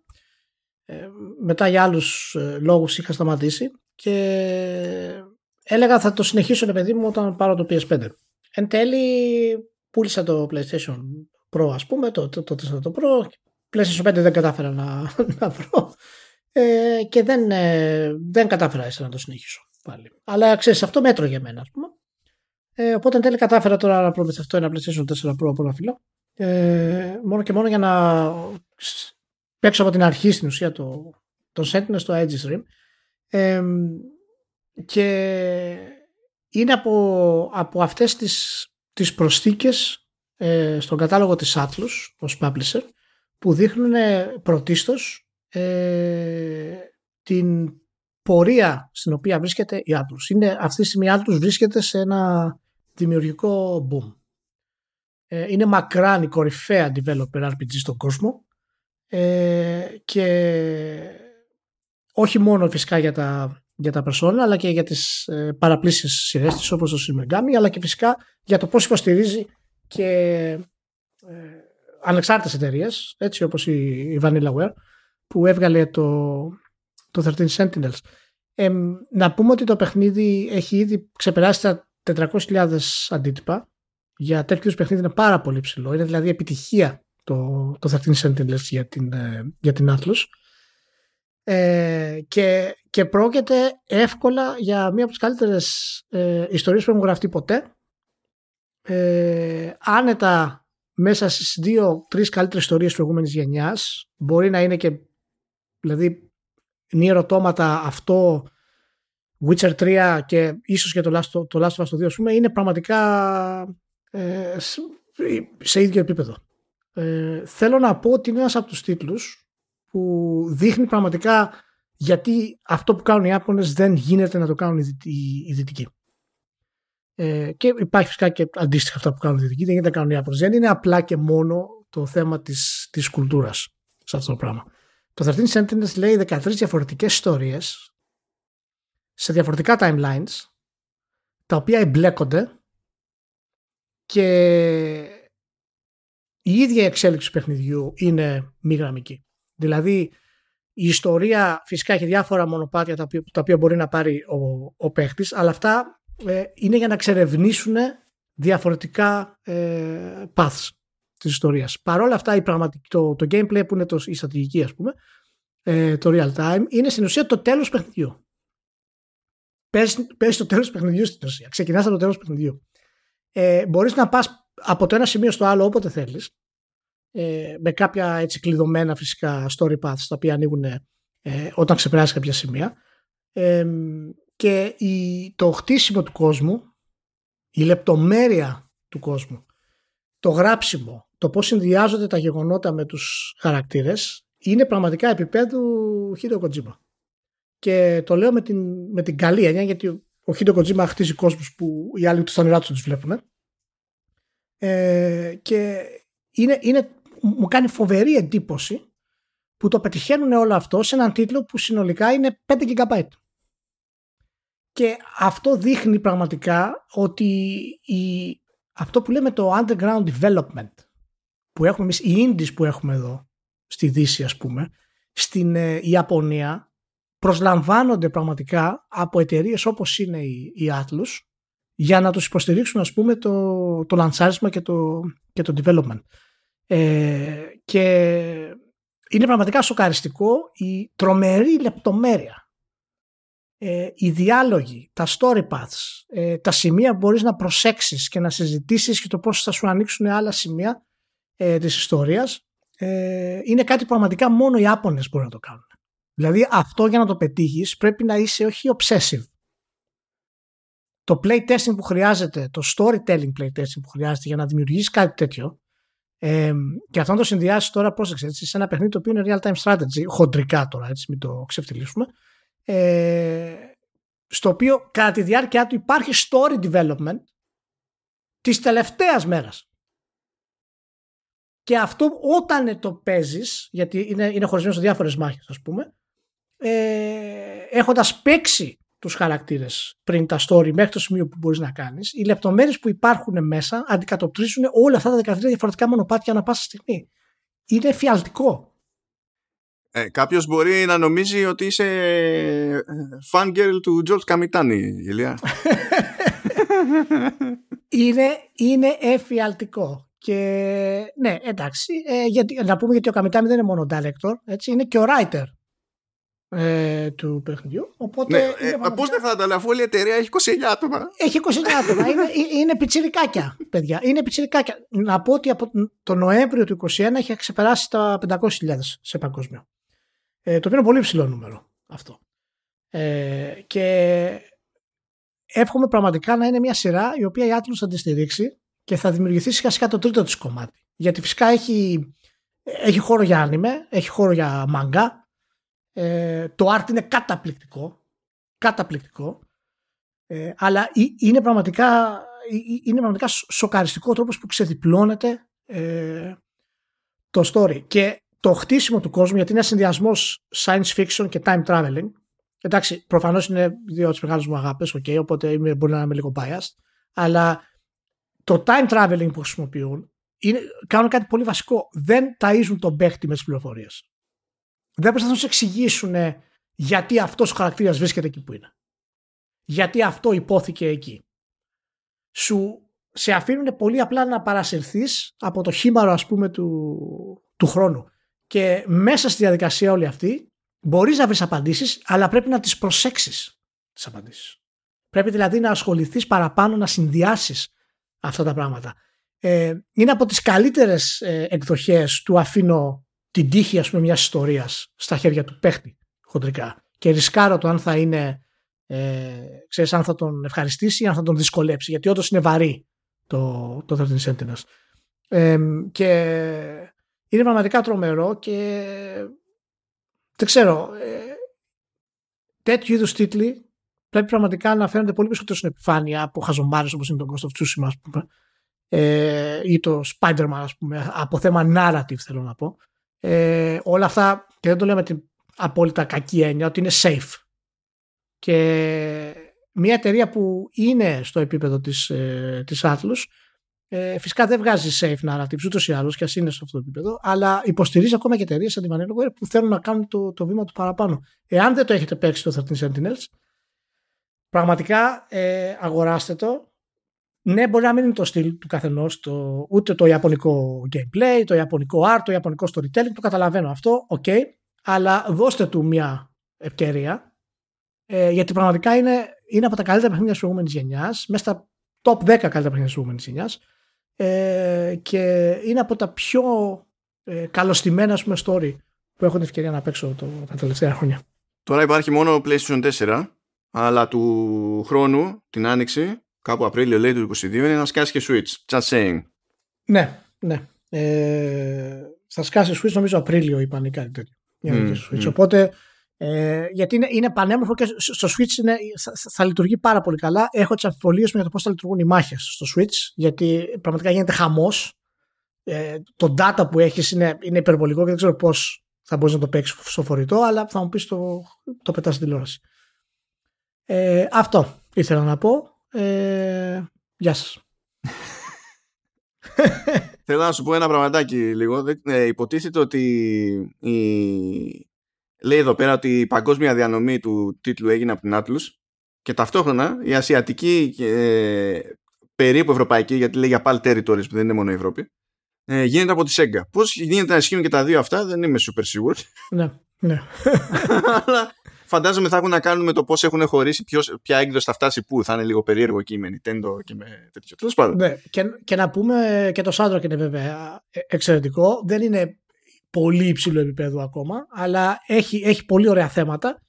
Speaker 3: ε, μετά για άλλους ε, λόγους είχα σταματήσει και έλεγα θα το συνεχίσω ρε παιδί μου όταν πάρω το PS5 εν τέλει πούλησα το PlayStation Pro ας πούμε το, το, το, το, το Pro. PlayStation 5 δεν κατάφερα να, *laughs* να βρω. Ε, και δεν, ε, δεν κατάφερα έτσι να το συνεχίσω πάλι. Αλλά ξέρεις αυτό μέτρο για μένα ας πούμε. Ε, οπότε εν τέλει κατάφερα τώρα να προμηθευτώ ένα PlayStation 4 Pro από ένα φιλό ε, μόνο και μόνο για να παίξω από την αρχή στην ουσία το, το Sentinel στο Edge Stream ε, και είναι από, από αυτές τις, τις προσθήκες ε, στον κατάλογο της Atlus ως publisher που δείχνουν πρωτίστως ε, την πορεία στην οποία βρίσκεται η Atlus. Είναι, αυτή τη στιγμή η Atlus βρίσκεται σε ένα δημιουργικό boom. Ε, είναι μακράν η κορυφαία developer RPG στον κόσμο ε, και όχι μόνο φυσικά για τα, για τα persona αλλά και για τις ε, παραπλήσεις σειρές της όπως το Shin Megami αλλά και φυσικά για το πώς υποστηρίζει και ε, ανεξάρτητες εταιρείες, έτσι όπως η, η Vanillaware που έβγαλε το, το 13 Sentinels. Ε, να πούμε ότι το παιχνίδι έχει ήδη ξεπεράσει τα 400.000 αντίτυπα. Για τέτοιους παιχνίδι είναι πάρα πολύ ψηλό. Είναι δηλαδή επιτυχία το, το 13 Sentinels για την, ε, για την Atlus. Ε, και, και πρόκειται εύκολα για μία από τις καλύτερες ε, ιστορίες που έχουν γραφτεί ποτέ. Ε, άνετα μέσα στις δύο-τρεις καλύτερες ιστορίες προηγούμενης γενιάς μπορεί να είναι και δηλαδή νη ερωτώματα αυτό Witcher 3 και ίσως και το Last, το Last of Us 2 ας πούμε, είναι πραγματικά ε, σε ίδιο επίπεδο. Ε, θέλω να πω ότι είναι ένας από τους τίτλους που δείχνει πραγματικά γιατί αυτό που κάνουν οι Ιάπωνες δεν γίνεται να το κάνουν οι, οι, οι Δυτικοί. Ε, και υπάρχει φυσικά και αντίστοιχα αυτά που κάνουν οι Δυτικοί, δεν γίνεται να κάνουν οι Ιάπωνες. Δεν είναι απλά και μόνο το θέμα της, της κουλτούρας σε αυτό το πράγμα. Το 13 Sentinels λέει 13 διαφορετικές ιστορίες σε διαφορετικά timelines τα οποία εμπλέκονται και η ίδια εξέλιξη του παιχνιδιού είναι μη γραμμική. Δηλαδή η ιστορία φυσικά έχει διάφορα μονοπάτια τα οποία, τα οποία μπορεί να πάρει ο, ο παίχτης, αλλά αυτά ε, είναι για να εξερευνήσουν διαφορετικά ε, paths της ιστορίας. Παρ' όλα αυτά η το, το gameplay που είναι το, η στρατηγική ας πούμε, ε, το real time, είναι στην ουσία το τέλος του παιχνιδιού. Παίζει το τέλος του παιχνιδιού στην ουσία. Ξεκινάς από το τέλος του παιχνιδιού. Ε, μπορείς να πας από το ένα σημείο στο άλλο όποτε θέλεις ε, με κάποια έτσι κλειδωμένα φυσικά story paths τα οποία ανοίγουν ε, όταν ξεπεράσει κάποια σημεία. Ε, και η, το χτίσιμο του κόσμου η λεπτομέρεια του κόσμου το γράψιμο το πώς συνδυάζονται τα γεγονότα με τους χαρακτήρες είναι πραγματικά επίπεδου Hideo Kojima. Και το λέω με την, με την καλή έννοια γιατί ο Hideo Kojima χτίζει κόσμους που οι άλλοι του στα νερά τους βλέπουν ε, και είναι, είναι μου κάνει φοβερή εντύπωση που το πετυχαίνουν όλο αυτό σε έναν τίτλο που συνολικά είναι 5 GB. Και αυτό δείχνει πραγματικά ότι η, αυτό που λέμε το underground development που έχουμε εμείς, οι indies που έχουμε εδώ στη Δύση ας πούμε, στην ε, Ιαπωνία προσλαμβάνονται πραγματικά από εταιρείες όπως είναι η, η Atlus για να τους υποστηρίξουν ας πούμε το, το λανσάρισμα και το, και το development. Ε, και είναι πραγματικά σοκαριστικό η τρομερή λεπτομέρεια. Ε, οι διάλογοι, τα story paths, ε, τα σημεία που μπορείς να προσέξεις και να συζητήσεις και το πώς θα σου ανοίξουν άλλα σημεία ε, της ιστορίας ε, είναι κάτι που πραγματικά μόνο οι Άπωνες μπορούν να το κάνουν. Δηλαδή αυτό για να το πετύχεις πρέπει να είσαι όχι obsessive. Το playtesting που χρειάζεται, το storytelling playtesting που χρειάζεται για να δημιουργήσεις κάτι τέτοιο ε, και αυτό να το συνδυάσει τώρα, πρόσεξε, έτσι, σε ένα παιχνίδι το οποίο είναι real time strategy, χοντρικά τώρα, έτσι, μην το ξεφτυλίσουμε. Ε, στο οποίο κατά τη διάρκεια του υπάρχει story development της τελευταίας μέρας. Και αυτό όταν το παίζεις, γιατί είναι, είναι χωρισμένο σε διάφορες μάχες ας πούμε, ε, έχοντας παίξει τους χαρακτήρες πριν τα story μέχρι το σημείο που μπορείς να κάνεις. Οι λεπτομέρειες που υπάρχουν μέσα αντικατοπτρίζουν όλα αυτά τα 13 διαφορετικά μονοπάτια ανά πάσα στιγμή. Είναι εφιαλτικό
Speaker 1: ε, κάποιος μπορεί να νομίζει ότι είσαι ε, fangirl του George Καμιτάνη Ηλία. *laughs*
Speaker 3: Είναι, είναι εφιαλτικό. Και ναι εντάξει ε, γιατί, να πούμε γιατί ο Καμιτάνη δεν είναι μόνο director έτσι, είναι και ο writer ε, του παιχνιδιού. Οπότε
Speaker 1: ναι, ε, Πώς δεν θα τα αφού όλη η εταιρεία έχει 29 άτομα.
Speaker 3: Έχει 29 άτομα. είναι, *laughs* ε, είναι πιτσιρικάκια, παιδιά. Είναι πιτσιρικάκια. Να πω ότι από το Νοέμβριο του 2021 έχει ξεπεράσει τα 500.000 σε παγκόσμιο. Ε, το οποίο είναι πολύ ψηλό νούμερο αυτό. Ε, και εύχομαι πραγματικά να είναι μια σειρά η οποία η Atlas θα τη στηρίξει και θα δημιουργηθεί σιγά σιγά το τρίτο της κομμάτι. Γιατί φυσικά έχει, έχει χώρο για άνιμε, έχει χώρο για μάγκα, ε, το art είναι καταπληκτικό. Καταπληκτικό. Ε, αλλά είναι πραγματικά, είναι πραγματικά σοκαριστικό ο τρόπος που ξεδιπλώνεται ε, το story. Και το χτίσιμο του κόσμου, γιατί είναι ένα συνδυασμός science fiction και time traveling. Εντάξει, προφανώς είναι δύο από τις μεγάλες μου αγάπες, okay, οπότε είμαι, μπορεί να είμαι λίγο biased. Αλλά το time traveling που χρησιμοποιούν είναι, κάνουν κάτι πολύ βασικό. Δεν ταΐζουν τον παίχτη με τις πληροφορίες δεν προσπαθούν να σου εξηγήσουν γιατί αυτός ο χαρακτήρας βρίσκεται εκεί που είναι. Γιατί αυτό υπόθηκε εκεί. Σου σε αφήνουν πολύ απλά να παρασυρθείς από το χήμαρο ας πούμε του, του χρόνου. Και μέσα στη διαδικασία όλη αυτή μπορείς να βρεις απαντήσεις αλλά πρέπει να τις προσέξεις τις απαντήσεις. Πρέπει δηλαδή να ασχοληθείς παραπάνω να συνδυάσεις αυτά τα πράγματα. Ε, είναι από τις καλύτερες ε, εκδοχές του αφήνω την τύχη ας πούμε μιας ιστορίας στα χέρια του παίχτη χοντρικά. Και ρισκάρω το αν θα είναι ε, ξέρεις αν θα τον ευχαριστήσει ή αν θα τον δυσκολέψει γιατί όντως είναι βαρύ το, το 13 Sentinels. Ε, και είναι πραγματικά τρομερό και δεν ξέρω ε, τέτοιου είδους τίτλοι πρέπει πραγματικά να φαίνονται πολύ περισσότερο στην επιφάνεια από χαζομάρες όπως είναι το Ghost of Tsushima ας πούμε ε, ή το Spider-Man ας πούμε από θέμα narrative θέλω να πω ε, όλα αυτά και δεν το λέω με την απόλυτα κακή έννοια ότι είναι safe και μια εταιρεία που είναι στο επίπεδο της, ε, της Atlas Ε, φυσικά δεν βγάζει safe narrative ούτως ή άλλως και ας είναι σε αυτό το επίπεδο, αλλά υποστηρίζει ακόμα και εταιρείες σαν τη Vanillaware που θέλουν να κάνουν το, το βήμα του παραπάνω. Εάν δεν το έχετε παίξει το 13 Sentinels, πραγματικά ε, αγοράστε το. Ναι, μπορεί να μην είναι το στυλ του καθενός, ούτε το ιαπωνικό gameplay, το ιαπωνικό art, το ιαπωνικό storytelling, το καταλαβαίνω αυτό, OK, okay, αλλά δώστε του μια ευκαιρία, ε, γιατί πραγματικά είναι, είναι από τα καλύτερα παιχνίδια της προηγούμενης γενιάς, μέσα στα top 10 καλύτερα παιχνίδια της προηγούμενης γενιάς ε, και είναι από τα πιο ε, καλωστημένα πούμε, story που έχω την ευκαιρία να παίξω το, τα τελευταία χρόνια.
Speaker 1: Τώρα υπάρχει μόνο PlayStation 4, αλλά του χρόνου, την άνοιξη, κάπου Απρίλιο λέει του 22, είναι να σκάσει και Switch. Just saying.
Speaker 3: Ναι, ναι. Ε, θα σκάσει Switch νομίζω Απρίλιο είπαν ή κάτι τέτοιο. Mm, Switch. Mm. Οπότε ε, γιατί είναι, είναι πανέμορφο και στο Switch είναι, θα, θα, λειτουργεί πάρα πολύ καλά. Έχω τις αμφιβολίες μου για το πώς θα λειτουργούν οι μάχες στο Switch, γιατί πραγματικά γίνεται χαμός. Ε, το data που έχεις είναι, είναι υπερβολικό και δεν ξέρω πώς θα μπορείς να το παίξεις στο φορητό, αλλά θα μου πεις το, το πετάς στην τηλεόραση. Ε, αυτό ήθελα να πω. Ε, γεια σας. *laughs*
Speaker 1: Θέλω να σου πω ένα πραγματάκι λίγο. Ε, υποτίθεται ότι η, λέει εδώ πέρα ότι η παγκόσμια διανομή του τίτλου έγινε από την Atlas και ταυτόχρονα η ασιατική ε, περίπου ευρωπαϊκή, γιατί λέει για πάλι territories που δεν είναι μόνο η Ευρώπη, ε, γίνεται από τη Sega. Πώς γίνεται να ισχύουν και τα δύο αυτά, δεν είμαι super σίγουρο.
Speaker 3: Ναι, ναι. *laughs*
Speaker 1: Αλλά φαντάζομαι θα έχουν να κάνουν με το πώς έχουν χωρίσει, ποιος, ποια έκδοση θα φτάσει πού. Θα είναι λίγο περίεργο εκεί με Nintendo και με τέτοιο. Τέλος πάντων.
Speaker 3: Ναι, και, και να πούμε και το soundtrack είναι βέβαια ε, εξαιρετικό. Δεν είναι πολύ υψηλό επίπεδο ακόμα, αλλά έχει, έχει πολύ ωραία θέματα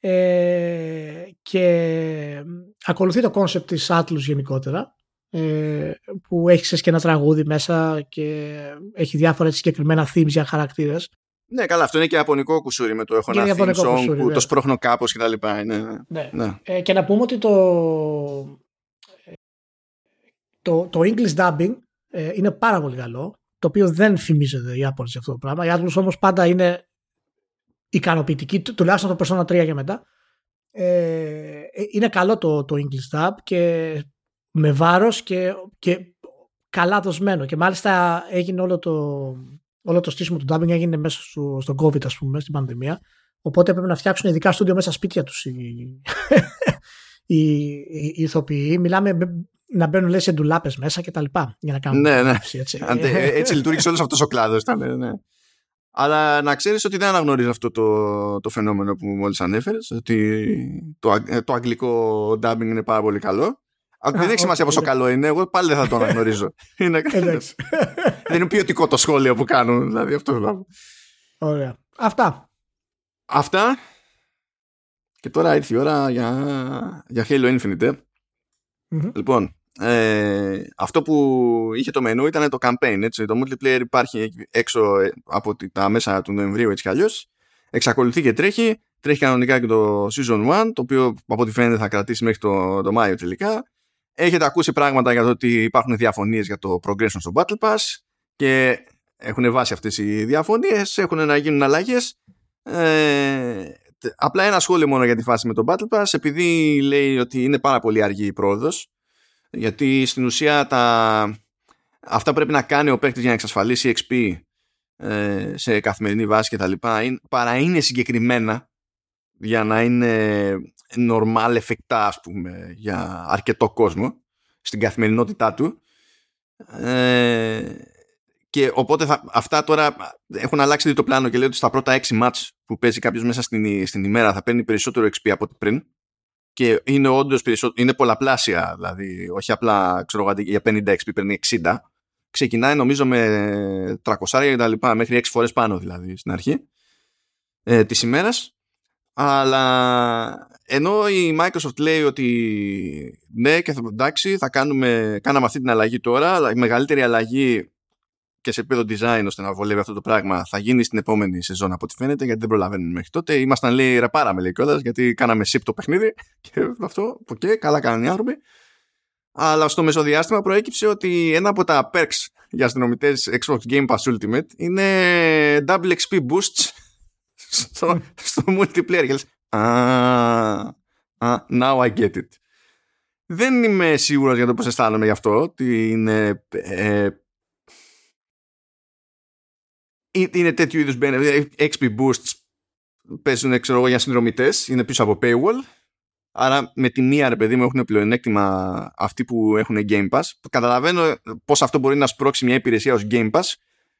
Speaker 3: ε, και ακολουθεί το κόνσεπτ της Atlas γενικότερα ε, που έχει και ένα τραγούδι μέσα και έχει διάφορα συγκεκριμένα themes για χαρακτήρες.
Speaker 1: Ναι, καλά, αυτό είναι και ιαπωνικό κουσούρι με το έχω ένα theme song κουσούρι, που ναι. το σπρώχνω κάπως και τα λοιπά. Ναι,
Speaker 3: ναι. ναι. Ε, και να πούμε ότι το, το, το English dubbing ε, είναι πάρα πολύ καλό το οποίο δεν φημίζεται οι Ιάπωνες σε αυτό το πράγμα. Οι Atlas όμως πάντα είναι ικανοποιητικοί, τουλάχιστον το Persona 3 και μετά. Ε, είναι καλό το, το English Dub και με βάρος και, και καλά δοσμένο και μάλιστα έγινε όλο το, όλο το στήσιμο του dubbing έγινε μέσα στο, στο COVID ας πούμε, στην πανδημία οπότε πρέπει να φτιάξουν ειδικά στούντιο μέσα σπίτια τους οι, *laughs* οι, οι, οι ηθοποιοί. Μιλάμε να μπαίνουν λέει σε ντουλάπε μέσα και τα λοιπά για να κάνουν
Speaker 1: ναι, ναι. έτσι. Ε, έτσι λειτουργήσε όλος αυτός ο κλάδος. Ναι. Αλλά να ξέρεις ότι δεν αναγνωρίζει αυτό το, το φαινόμενο που μόλις ανέφερες, ότι το, ε, το αγγλικό dubbing είναι πάρα πολύ καλό. Δεν έχει σημασία πόσο καλό είναι, εγώ πάλι δεν θα το *laughs* αναγνωρίζω. είναι, δεν είναι ποιοτικό το σχόλιο που κάνουν, δηλαδή αυτό
Speaker 3: Ωραία. Αυτά.
Speaker 1: Αυτά. Και τώρα ήρθε η ώρα για, για Halo Infinite. Λοιπόν, ε, αυτό που είχε το μενού ήταν το campaign. Έτσι. Το multiplayer υπάρχει έξω ε, από τα μέσα του Νοεμβρίου έτσι κι αλλιώς. Εξακολουθεί και τρέχει. Τρέχει κανονικά και το Season 1, το οποίο από ό,τι φαίνεται θα κρατήσει μέχρι το, το Μάιο τελικά. Έχετε ακούσει πράγματα για το ότι υπάρχουν διαφωνίες για το progression στο Battle Pass και έχουν βάσει αυτές οι διαφωνίες, έχουν να γίνουν αλλαγές. Ε, απλά ένα σχόλιο μόνο για τη φάση με το Battle Pass, επειδή λέει ότι είναι πάρα πολύ αργή η πρόοδος, γιατί στην ουσία τα... αυτά πρέπει να κάνει ο παίκτης για να εξασφαλίσει XP ε, σε καθημερινή βάση και τα λοιπά, παρά είναι συγκεκριμένα για να είναι normal εφικτά ας πούμε για αρκετό κόσμο στην καθημερινότητά του ε, και οπότε θα, αυτά τώρα έχουν αλλάξει το πλάνο και λέει ότι στα πρώτα 6 μάτς που παίζει κάποιος μέσα στην, στην ημέρα θα παίρνει περισσότερο XP από ό,τι πριν και είναι όντως είναι πολλαπλάσια, δηλαδή όχι απλά ξέρω, για 50 XP παίρνει 60. Ξεκινάει νομίζω με 300 και τα λοιπά, μέχρι 6 φορές πάνω δηλαδή στην αρχή ε, της ημέρας. Αλλά ενώ η Microsoft λέει ότι ναι και θα, εντάξει θα κάνουμε, κάναμε αυτή την αλλαγή τώρα, αλλά η μεγαλύτερη αλλαγή και σε επίπεδο design ώστε να βολεύει αυτό το πράγμα θα γίνει στην επόμενη σεζόν από ό,τι φαίνεται γιατί δεν προλαβαίνουμε μέχρι τότε. Ήμασταν λέει ρεπάραμε λέει κιόλας γιατί κάναμε ship το παιχνίδι *laughs* και αυτό, OK, okay, καλά κάνανε οι άνθρωποι. Αλλά στο μεσοδιάστημα προέκυψε ότι ένα από τα perks για συνδρομητές Xbox Game Pass Ultimate είναι double XP boosts *laughs* στο, στο multiplayer. Και now I get it. δεν είμαι σίγουρος για το πώς αισθάνομαι γι' αυτό. Ότι είναι, ε, είναι τέτοιου είδους XP boosts παίζουν ξέρω εγώ, για συνδρομητές, είναι πίσω από paywall. Άρα με τη μία ρε παιδί μου έχουν πλεονέκτημα αυτοί που έχουν Game Pass. Καταλαβαίνω πώς αυτό μπορεί να σπρώξει μια υπηρεσία ως Game Pass.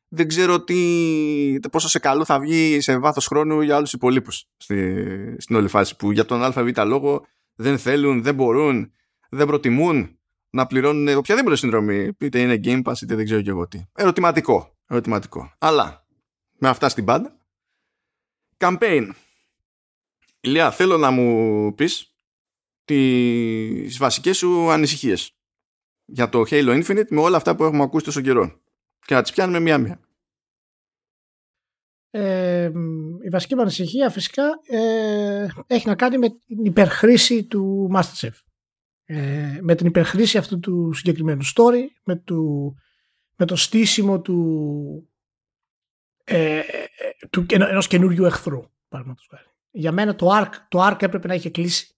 Speaker 1: Δεν ξέρω τι, πόσο σε καλό θα βγει σε βάθος χρόνου για άλλους υπολείπους στη, στην όλη φάση που για τον ΑΒ λόγο δεν θέλουν, δεν μπορούν, δεν προτιμούν να πληρώνουν οποιαδήποτε συνδρομή, είτε είναι Game Pass είτε δεν ξέρω και εγώ τι. Ερωτηματικό. Ερωτηματικό. Αλλά με αυτά στην πάντα. Campaign. Ηλία, θέλω να μου πεις τις βασικές σου ανησυχίες για το Halo Infinite με όλα αυτά που έχουμε ακούσει τόσο καιρό. Και να τις πιάνουμε μία-μία.
Speaker 3: Ε, η βασική μου ανησυχία φυσικά ε, έχει να κάνει με την υπερχρήση του Masterchef. Ε, με την υπερχρήση αυτού του συγκεκριμένου story, με, του, με το στήσιμο του, ε, του ενός καινούριου εχθρού. Για μένα το arc, το arc έπρεπε να είχε κλείσει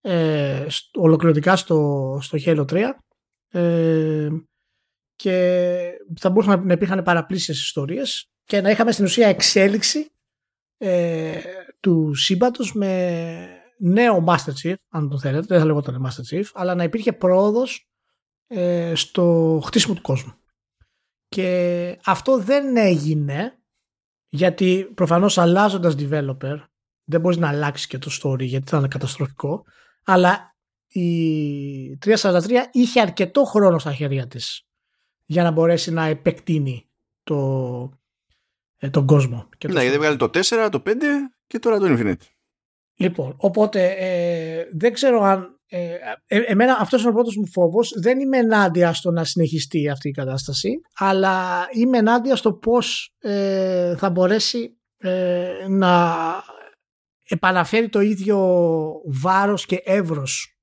Speaker 3: ε, ολοκληρωτικά στο, στο Halo 3 ε, και θα μπορούσαν να υπήρχαν παραπλήσιες ιστορίες και να είχαμε στην ουσία εξέλιξη ε, του σύμπαντος με νέο Master Chief, αν το θέλετε, δεν θα λεγόταν Master Chief, αλλά να υπήρχε πρόοδος ε, στο χτίσιμο του κόσμου. Και αυτό δεν έγινε γιατί προφανώς αλλάζοντας developer δεν μπορείς να αλλάξεις και το story γιατί θα είναι καταστροφικό αλλά η 343 είχε αρκετό χρόνο στα χέρια της για να μπορέσει να επεκτείνει το, ε, τον κόσμο.
Speaker 1: Και ναι, γιατί βγάλει το 4, το 5 και τώρα το Infinite.
Speaker 3: Λοιπόν, οπότε ε, δεν ξέρω αν. Ε, ε, εμένα αυτός είναι ο πρώτος μου φόβος. Δεν είμαι ενάντια στο να συνεχιστεί αυτή η κατάσταση, αλλά είμαι ενάντια στο πώς ε, θα μπορέσει να επαναφέρει το ίδιο βάρος και εύρος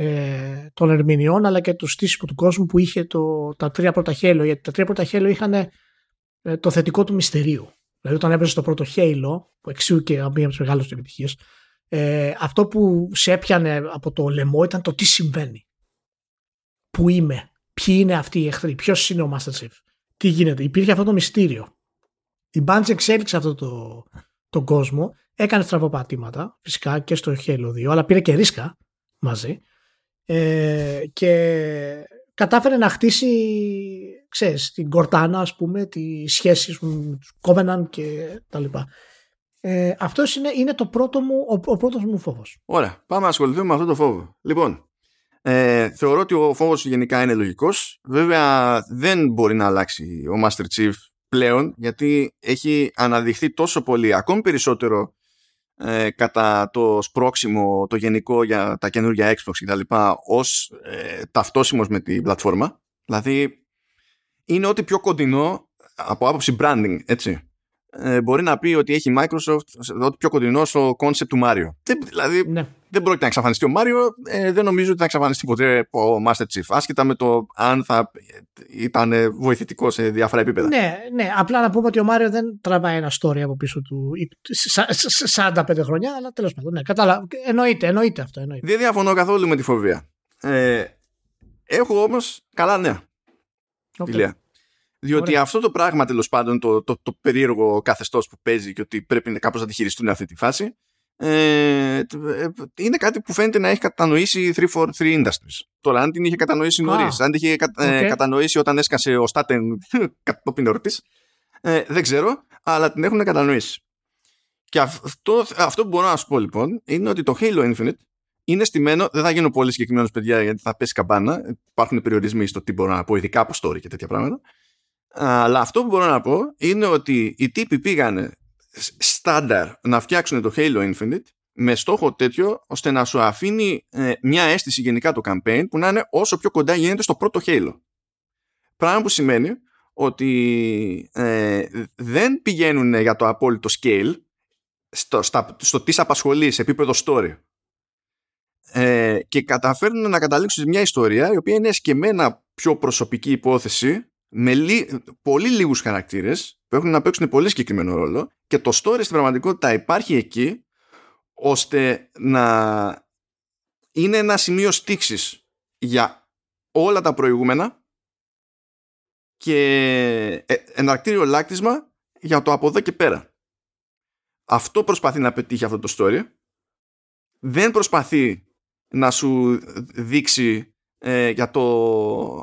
Speaker 3: ε, των ερμηνεών αλλά και τους στήσιμο του κόσμου που είχε το, τα τρία πρώτα χέλο γιατί τα τρία πρώτα χέλο είχαν ε, το θετικό του μυστηρίου. Δηλαδή όταν έπαιζε το πρώτο χέλο που εξού και μία από τις μεγάλες επιτυχίες ε, αυτό που σε έπιανε από το λαιμό ήταν το τι συμβαίνει. Που είμαι, ποιοι είναι αυτοί οι εχθροί ποιος είναι ο Master Chief τι γίνεται, υπήρχε αυτό το μυστήριο. Η Bungie εξέλιξε αυτό το, τον κόσμο Έκανε στραβοπατήματα, φυσικά και στο Halo 2, αλλά πήρε και ρίσκα μαζί. Ε, και κατάφερε να χτίσει, ξέρεις, την Κορτάνα, ας πούμε, τη σχέση με τους Κόμεναν και τα λοιπά. Ε, αυτός είναι, είναι το πρώτο μου, ο, ο πρώτος μου φόβος.
Speaker 1: Ωραία, πάμε να ασχοληθούμε με αυτό το φόβο. Λοιπόν, ε, θεωρώ ότι ο φόβος γενικά είναι λογικός. Βέβαια δεν μπορεί να αλλάξει ο Master Chief πλέον γιατί έχει αναδειχθεί τόσο πολύ, ακόμη περισσότερο ε, κατά το σπρόξιμο το γενικό για τα καινούργια Xbox και τα λοιπά ως ε, ταυτόσιμος με την πλατφόρμα. Δηλαδή είναι ό,τι πιο κοντινό από άποψη branding έτσι ε, μπορεί να πει ότι έχει Microsoft ό,τι πιο κοντινό στο concept του Mario δηλαδή ναι δεν πρόκειται να εξαφανιστεί ο Μάριο. Ε, δεν νομίζω ότι θα εξαφανιστεί ποτέ ο Master Chief. Άσχετα με το αν θα ήταν βοηθητικό σε διάφορα επίπεδα.
Speaker 3: Ναι, ναι. Απλά να πούμε ότι ο Μάριο δεν τραβάει ένα story από πίσω του 45 χρόνια, αλλά τέλος πάντων. Ναι, κατάλαβα. Εννοείται, εννοείται αυτό. Εννοείται.
Speaker 1: Δεν διαφωνώ καθόλου με τη φοβία. Ε, έχω όμως καλά νέα. Okay. Διότι Ωραία. αυτό το πράγμα τέλος πάντων, το, το, το περίεργο καθεστώς που παίζει και ότι πρέπει κάπως να τη χειριστούν αυτή τη φάση, ε, είναι κάτι που φαίνεται να έχει κατανοήσει 343 Industries. Τώρα, αν την είχε κατανοήσει νωρίς, αν την είχε ε, κατανοήσει όταν έσκασε ο Στάτεν *laughs* κατόπιν εορτή, ε, δεν ξέρω, αλλά την έχουν κατανοήσει. Και αυτό, αυτό που μπορώ να σου πω λοιπόν είναι ότι το Halo Infinite είναι στημένο. Δεν θα γίνω πολύ συγκεκριμένος, παιδιά, γιατί θα πέσει καμπάνα. Υπάρχουν περιορισμοί στο τι μπορώ να πω, ειδικά από story και τέτοια πράγματα. Αλλά αυτό που μπορώ να πω είναι ότι οι τύποι πήγανε στάνταρ να φτιάξουν το Halo Infinite με στόχο τέτοιο ώστε να σου αφήνει ε, μια αίσθηση γενικά το campaign που να είναι όσο πιο κοντά γίνεται στο πρώτο Halo. Πράγμα που σημαίνει ότι ε, δεν πηγαίνουν για το απόλυτο scale στο, στα, στο τι απασχολεί σε επίπεδο story ε, και καταφέρνουν να καταλήξουν σε μια ιστορία η οποία είναι σκεμμένα πιο προσωπική υπόθεση με λί, πολύ λίγους χαρακτήρες που έχουν να παίξουν πολύ συγκεκριμένο ρόλο και το story στην πραγματικότητα υπάρχει εκεί ώστε να είναι ένα σημείο στήξης για όλα τα προηγούμενα και ε, εναρκτήριο λάκτισμα για το από εδώ και πέρα. Αυτό προσπαθεί να πετύχει αυτό το story. Δεν προσπαθεί να σου δείξει ε, για το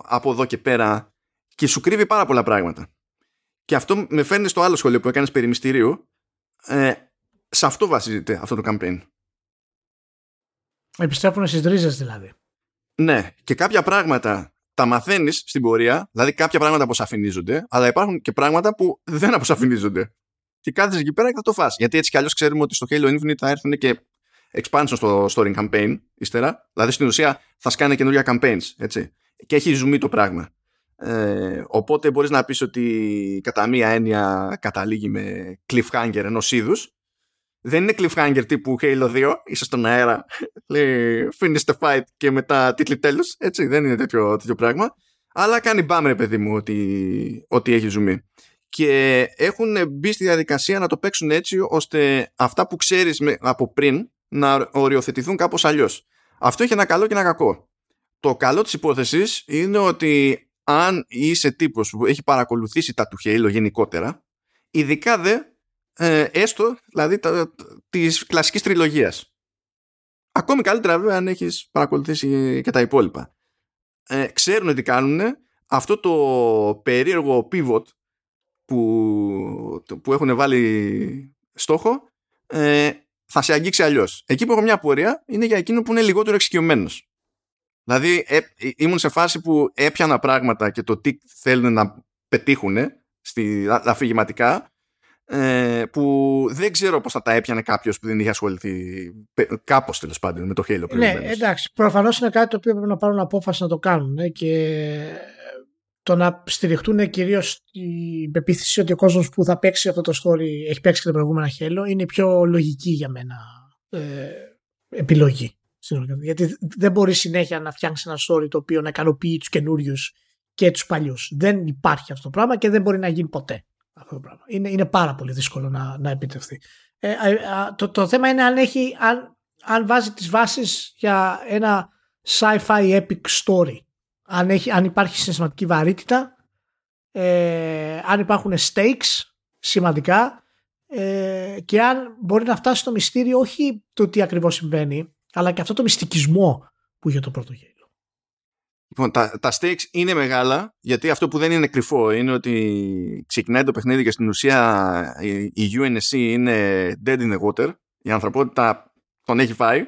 Speaker 1: από εδώ και πέρα και σου κρύβει πάρα πολλά πράγματα. Και αυτό με φέρνει στο άλλο σχόλιο που έκανες περί μυστηρίου. Ε, σε αυτό βασίζεται αυτό το campaign.
Speaker 3: Επιστρέφουν στις ρίζες δηλαδή.
Speaker 1: Ναι, και κάποια πράγματα τα μαθαίνεις στην πορεία, δηλαδή κάποια πράγματα αποσαφηνίζονται, αλλά υπάρχουν και πράγματα που δεν αποσαφηνίζονται. Και κάθεσαι εκεί πέρα και θα το φας. Γιατί έτσι κι αλλιώς ξέρουμε ότι στο Halo Infinite θα έρθουν και expansion στο story campaign ύστερα. Δηλαδή στην ουσία θα σκάνε καινούργια campaigns. Έτσι. Και έχει ζουμί το πράγμα. Ε, οπότε μπορείς να πεις ότι κατά μία έννοια καταλήγει με cliffhanger ενός είδους. Δεν είναι cliffhanger τύπου Halo 2, είσαι στον αέρα, *laughs* λέει finish the fight και μετά τίτλοι τέλους, έτσι, δεν είναι τέτοιο, τέτοιο πράγμα. Αλλά κάνει μπάμ ρε παιδί μου ότι, ότι έχει ζουμί. Και έχουν μπει στη διαδικασία να το παίξουν έτσι ώστε αυτά που ξέρεις από πριν να οριοθετηθούν κάπως αλλιώς. Αυτό έχει ένα καλό και ένα κακό. Το καλό της υπόθεσης είναι ότι αν είσαι τύπος που έχει παρακολουθήσει τα του Halo γενικότερα, ειδικά δε ε, έστω δηλαδή τα, της κλασικής τριλογίας. Ακόμη καλύτερα βέβαια αν έχεις παρακολουθήσει και τα υπόλοιπα. Ε, ξέρουν τι κάνουν αυτό το περίεργο pivot που, που έχουν βάλει στόχο ε, θα σε αγγίξει αλλιώς. Εκεί που έχω μια πορεία είναι για εκείνο που είναι λιγότερο εξοικειωμένος. Δηλαδή ε, ε, ήμουν σε φάση που έπιανα πράγματα και το τι θέλουν να πετύχουν στη, αφηγηματικά ε, που δεν ξέρω πώς θα τα έπιανε κάποιος που δεν είχε ασχοληθεί κάπως τέλος πάντων με το Halo
Speaker 3: Ναι, εντάξει. Προφανώς είναι κάτι το οποίο πρέπει να πάρουν απόφαση να το κάνουν και το να στηριχτούν κυρίως η πεποίθηση ότι ο κόσμος που θα παίξει αυτό το story έχει παίξει και τα προηγούμενα Halo είναι η πιο λογική για μένα ε, επιλογή. Γιατί δεν μπορεί συνέχεια να φτιάξεις ένα story το οποίο να ικανοποιεί τους καινούριους και τους παλιούς. Δεν υπάρχει αυτό το πράγμα και δεν μπορεί να γίνει ποτέ αυτό το πράγμα. Είναι, είναι πάρα πολύ δύσκολο να, να επιτευχθεί. Ε, το, το θέμα είναι αν, έχει, αν, αν βάζει τις βάσεις για ένα sci-fi epic story. Αν, έχει, αν υπάρχει συναισθηματική βαρύτητα, ε, αν υπάρχουν stakes σημαντικά ε, και αν μπορεί να φτάσει στο μυστήριο όχι το τι ακριβώς συμβαίνει, αλλά και αυτό το μυστικισμό που είχε το πρώτο γέλιο.
Speaker 1: Λοιπόν, τα, τα stakes είναι μεγάλα, γιατί αυτό που δεν είναι κρυφό είναι ότι ξεκινάει το παιχνίδι και στην ουσία η, η UNSC είναι dead in the water. Η ανθρωπότητα τον έχει φάει.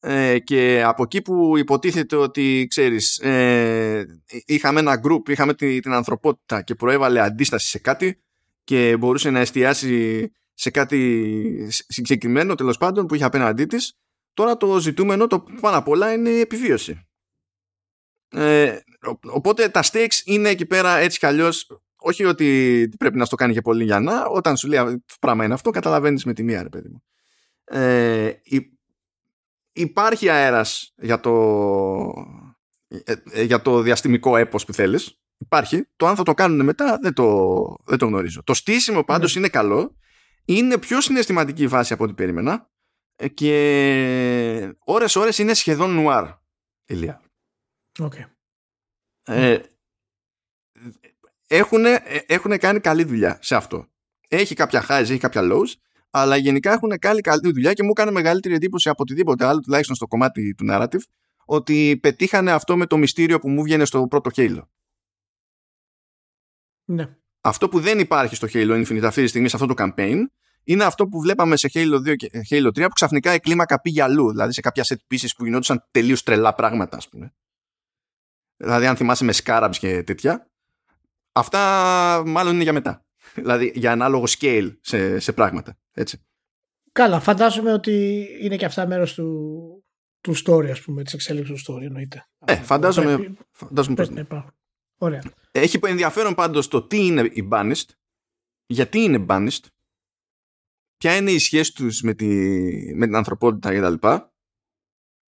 Speaker 1: Ε, και από εκεί που υποτίθεται ότι, ξέρεις, ε, είχαμε ένα group, είχαμε την, την ανθρωπότητα και προέβαλε αντίσταση σε κάτι και μπορούσε να εστιάσει σε κάτι συγκεκριμένο τέλος πάντων που είχε απέναντί της. Τώρα το ζητούμενο το πάνω απ' όλα είναι η επιβίωση. Ε, οπότε τα stakes είναι εκεί πέρα έτσι κι αλλιώς. Όχι ότι πρέπει να στο κάνει και πολύ για να, όταν σου λέει το πράγμα είναι αυτό, καταλαβαίνεις με τη μία, ρε παιδί μου. Ε, υπάρχει αέρας για το, ε, ε, για το διαστημικό έπος που θέλεις. Υπάρχει. Το αν θα το κάνουν μετά δεν το, δεν το γνωρίζω. Το στήσιμο πάντως ναι. είναι καλό. Είναι πιο συναισθηματική η βάση από ό,τι περίμενα. Ε, και ώρες ώρες είναι σχεδόν νουάρ. Ηλία.
Speaker 3: Okay.
Speaker 1: Ε, έχουν, κάνει καλή δουλειά σε αυτό. Έχει κάποια highs, έχει κάποια lows, αλλά γενικά έχουν κάνει καλή δουλειά και μου έκανε μεγαλύτερη εντύπωση από οτιδήποτε άλλο, τουλάχιστον στο κομμάτι του narrative, ότι πετύχανε αυτό με το μυστήριο που μου βγαίνει στο πρώτο Halo.
Speaker 3: Ναι.
Speaker 1: Αυτό που δεν υπάρχει στο Halo Infinite αυτή τη στιγμή σε αυτό το campaign είναι αυτό που βλέπαμε σε Halo 2 και Halo 3 που ξαφνικά η κλίμακα πήγε αλλού. Δηλαδή σε κάποια set pieces που γινόντουσαν τελείως τρελά πράγματα, ας πούμε δηλαδή αν θυμάσαι με Scarabs και τέτοια, αυτά μάλλον είναι για μετά. *laughs* δηλαδή για ανάλογο scale σε, σε πράγματα. Έτσι.
Speaker 3: Καλά, φαντάζομαι ότι είναι και αυτά μέρος του, του story, ας πούμε, της εξέλιξης του story, εννοείται.
Speaker 1: Ε, φαντάζομαι, πρέπει, φαντάζομαι πρέπει,
Speaker 3: πώς είναι. Ωραία.
Speaker 1: Έχει ενδιαφέρον πάντως το τι είναι η Banished, γιατί είναι Banished, ποια είναι η σχέση τους με, τη, με την ανθρωπότητα κτλ.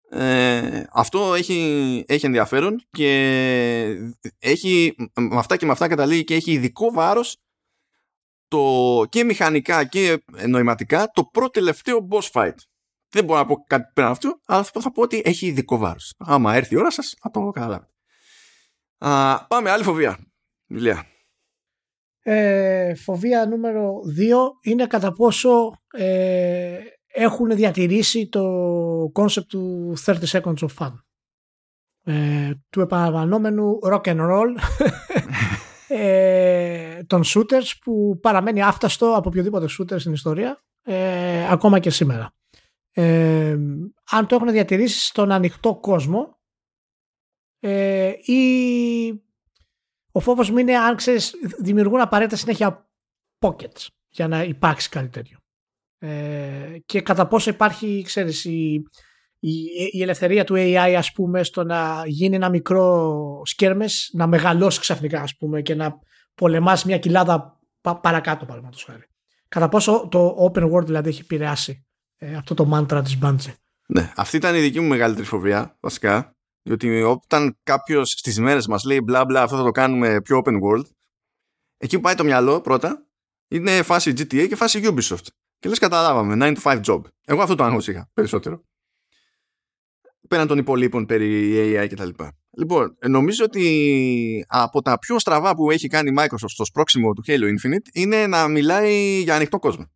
Speaker 1: Ε, αυτό έχει, έχει ενδιαφέρον και έχει με αυτά και με αυτά καταλήγει και έχει ειδικό βάρος το, και μηχανικά και νοηματικά το πρώτο τελευταίο boss fight Δεν μπορώ να πω κάτι πέραν αυτού, αλλά θα πω ότι έχει ειδικό βάρος. Άμα έρθει η ώρα σας, θα το καταλάβετε. Πάμε, άλλη φοβία. Ηλία.
Speaker 3: Ε, φοβία νούμερο 2 είναι κατά πόσο ε, έχουν διατηρήσει το concept του 30 seconds of fun. Ε, του επαναλαμβανόμενου rock and roll *laughs* ε, των shooters που παραμένει άφταστο από οποιοδήποτε shooter στην ιστορία ε, ακόμα και σήμερα. Ε, αν το έχουν διατηρήσει στον ανοιχτό κόσμο ε, ή ο φόβος μου είναι αν ξέρεις δημιουργούν απαραίτητα συνέχεια pockets για να υπάρξει κάτι τέτοιο. Ε, και κατά πόσο υπάρχει ξέρεις η, η, ελευθερία του AI ας πούμε στο να γίνει ένα μικρό σκέρμες να μεγαλώσει ξαφνικά ας πούμε και να πολεμάσει μια κοιλάδα παρακάτω παραδείγματος χάρη. Κατά πόσο το open world δηλαδή έχει επηρεάσει ε, αυτό το mantra της Bungie;
Speaker 1: Ναι, αυτή ήταν η δική μου μεγαλύτερη φοβία βασικά. Διότι όταν κάποιος στις μέρες μας λέει μπλα μπλα αυτό θα το κάνουμε πιο open world, εκεί που πάει το μυαλό πρώτα είναι φάση GTA και φάση Ubisoft. Και λες, καταλάβαμε, 9 to 5 job. Εγώ αυτό το άγχος είχα περισσότερο. Πέραν των υπολείπων περί AI κτλ. Λοιπόν, νομίζω ότι από τα πιο στραβά που έχει κάνει η Microsoft στο σπρόξιμο του Halo Infinite είναι να μιλάει για ανοιχτό κόσμο.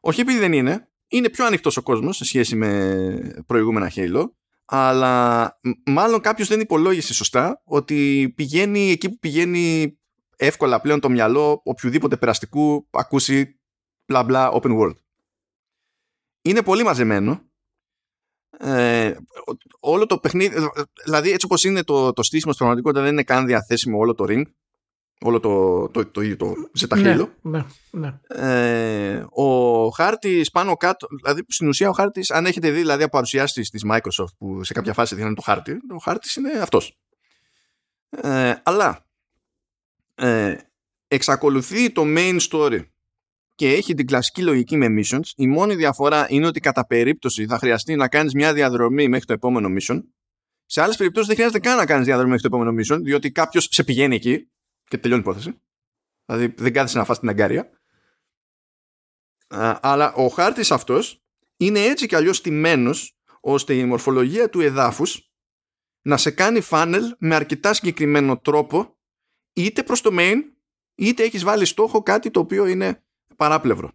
Speaker 1: Όχι επειδή δεν είναι, είναι πιο ανοιχτός ο κόσμος σε σχέση με προηγούμενα Halo, αλλά μάλλον κάποιος δεν υπολόγισε σωστά ότι πηγαίνει εκεί που πηγαίνει εύκολα πλέον το μυαλό οποιοδήποτε περαστικού ακούσει μπλα μπλα open world. Είναι πολύ μαζεμένο ε, όλο το παιχνίδι, δηλαδή έτσι όπως είναι το, το στήσιμο στην πραγματικότητα δεν είναι καν διαθέσιμο όλο το ring, όλο το, το, το, το, το
Speaker 3: ναι, ναι, ναι.
Speaker 1: Ε, ο χάρτης πάνω κάτω, δηλαδή στην ουσία ο χάρτης, αν έχετε δει δηλαδή από παρουσιάσεις της Microsoft που σε κάποια φάση δίνουν το χάρτη, ο χάρτης είναι αυτός. Ε, αλλά ε, εξακολουθεί το main story και έχει την κλασική λογική με missions. Η μόνη διαφορά είναι ότι κατά περίπτωση θα χρειαστεί να κάνεις μια διαδρομή μέχρι το επόμενο mission. Σε άλλες περιπτώσεις δεν χρειάζεται καν να κάνεις διαδρομή μέχρι το επόμενο mission, διότι κάποιος σε πηγαίνει εκεί και τελειώνει η υπόθεση. Δηλαδή δεν κάθεσαι να φας την αγκάρια. αλλά ο χάρτης αυτός είναι έτσι κι αλλιώς τιμένος ώστε η μορφολογία του εδάφους να σε κάνει funnel με αρκετά συγκεκριμένο τρόπο είτε προς το main είτε έχεις βάλει στόχο κάτι το οποίο είναι παράπλευρο.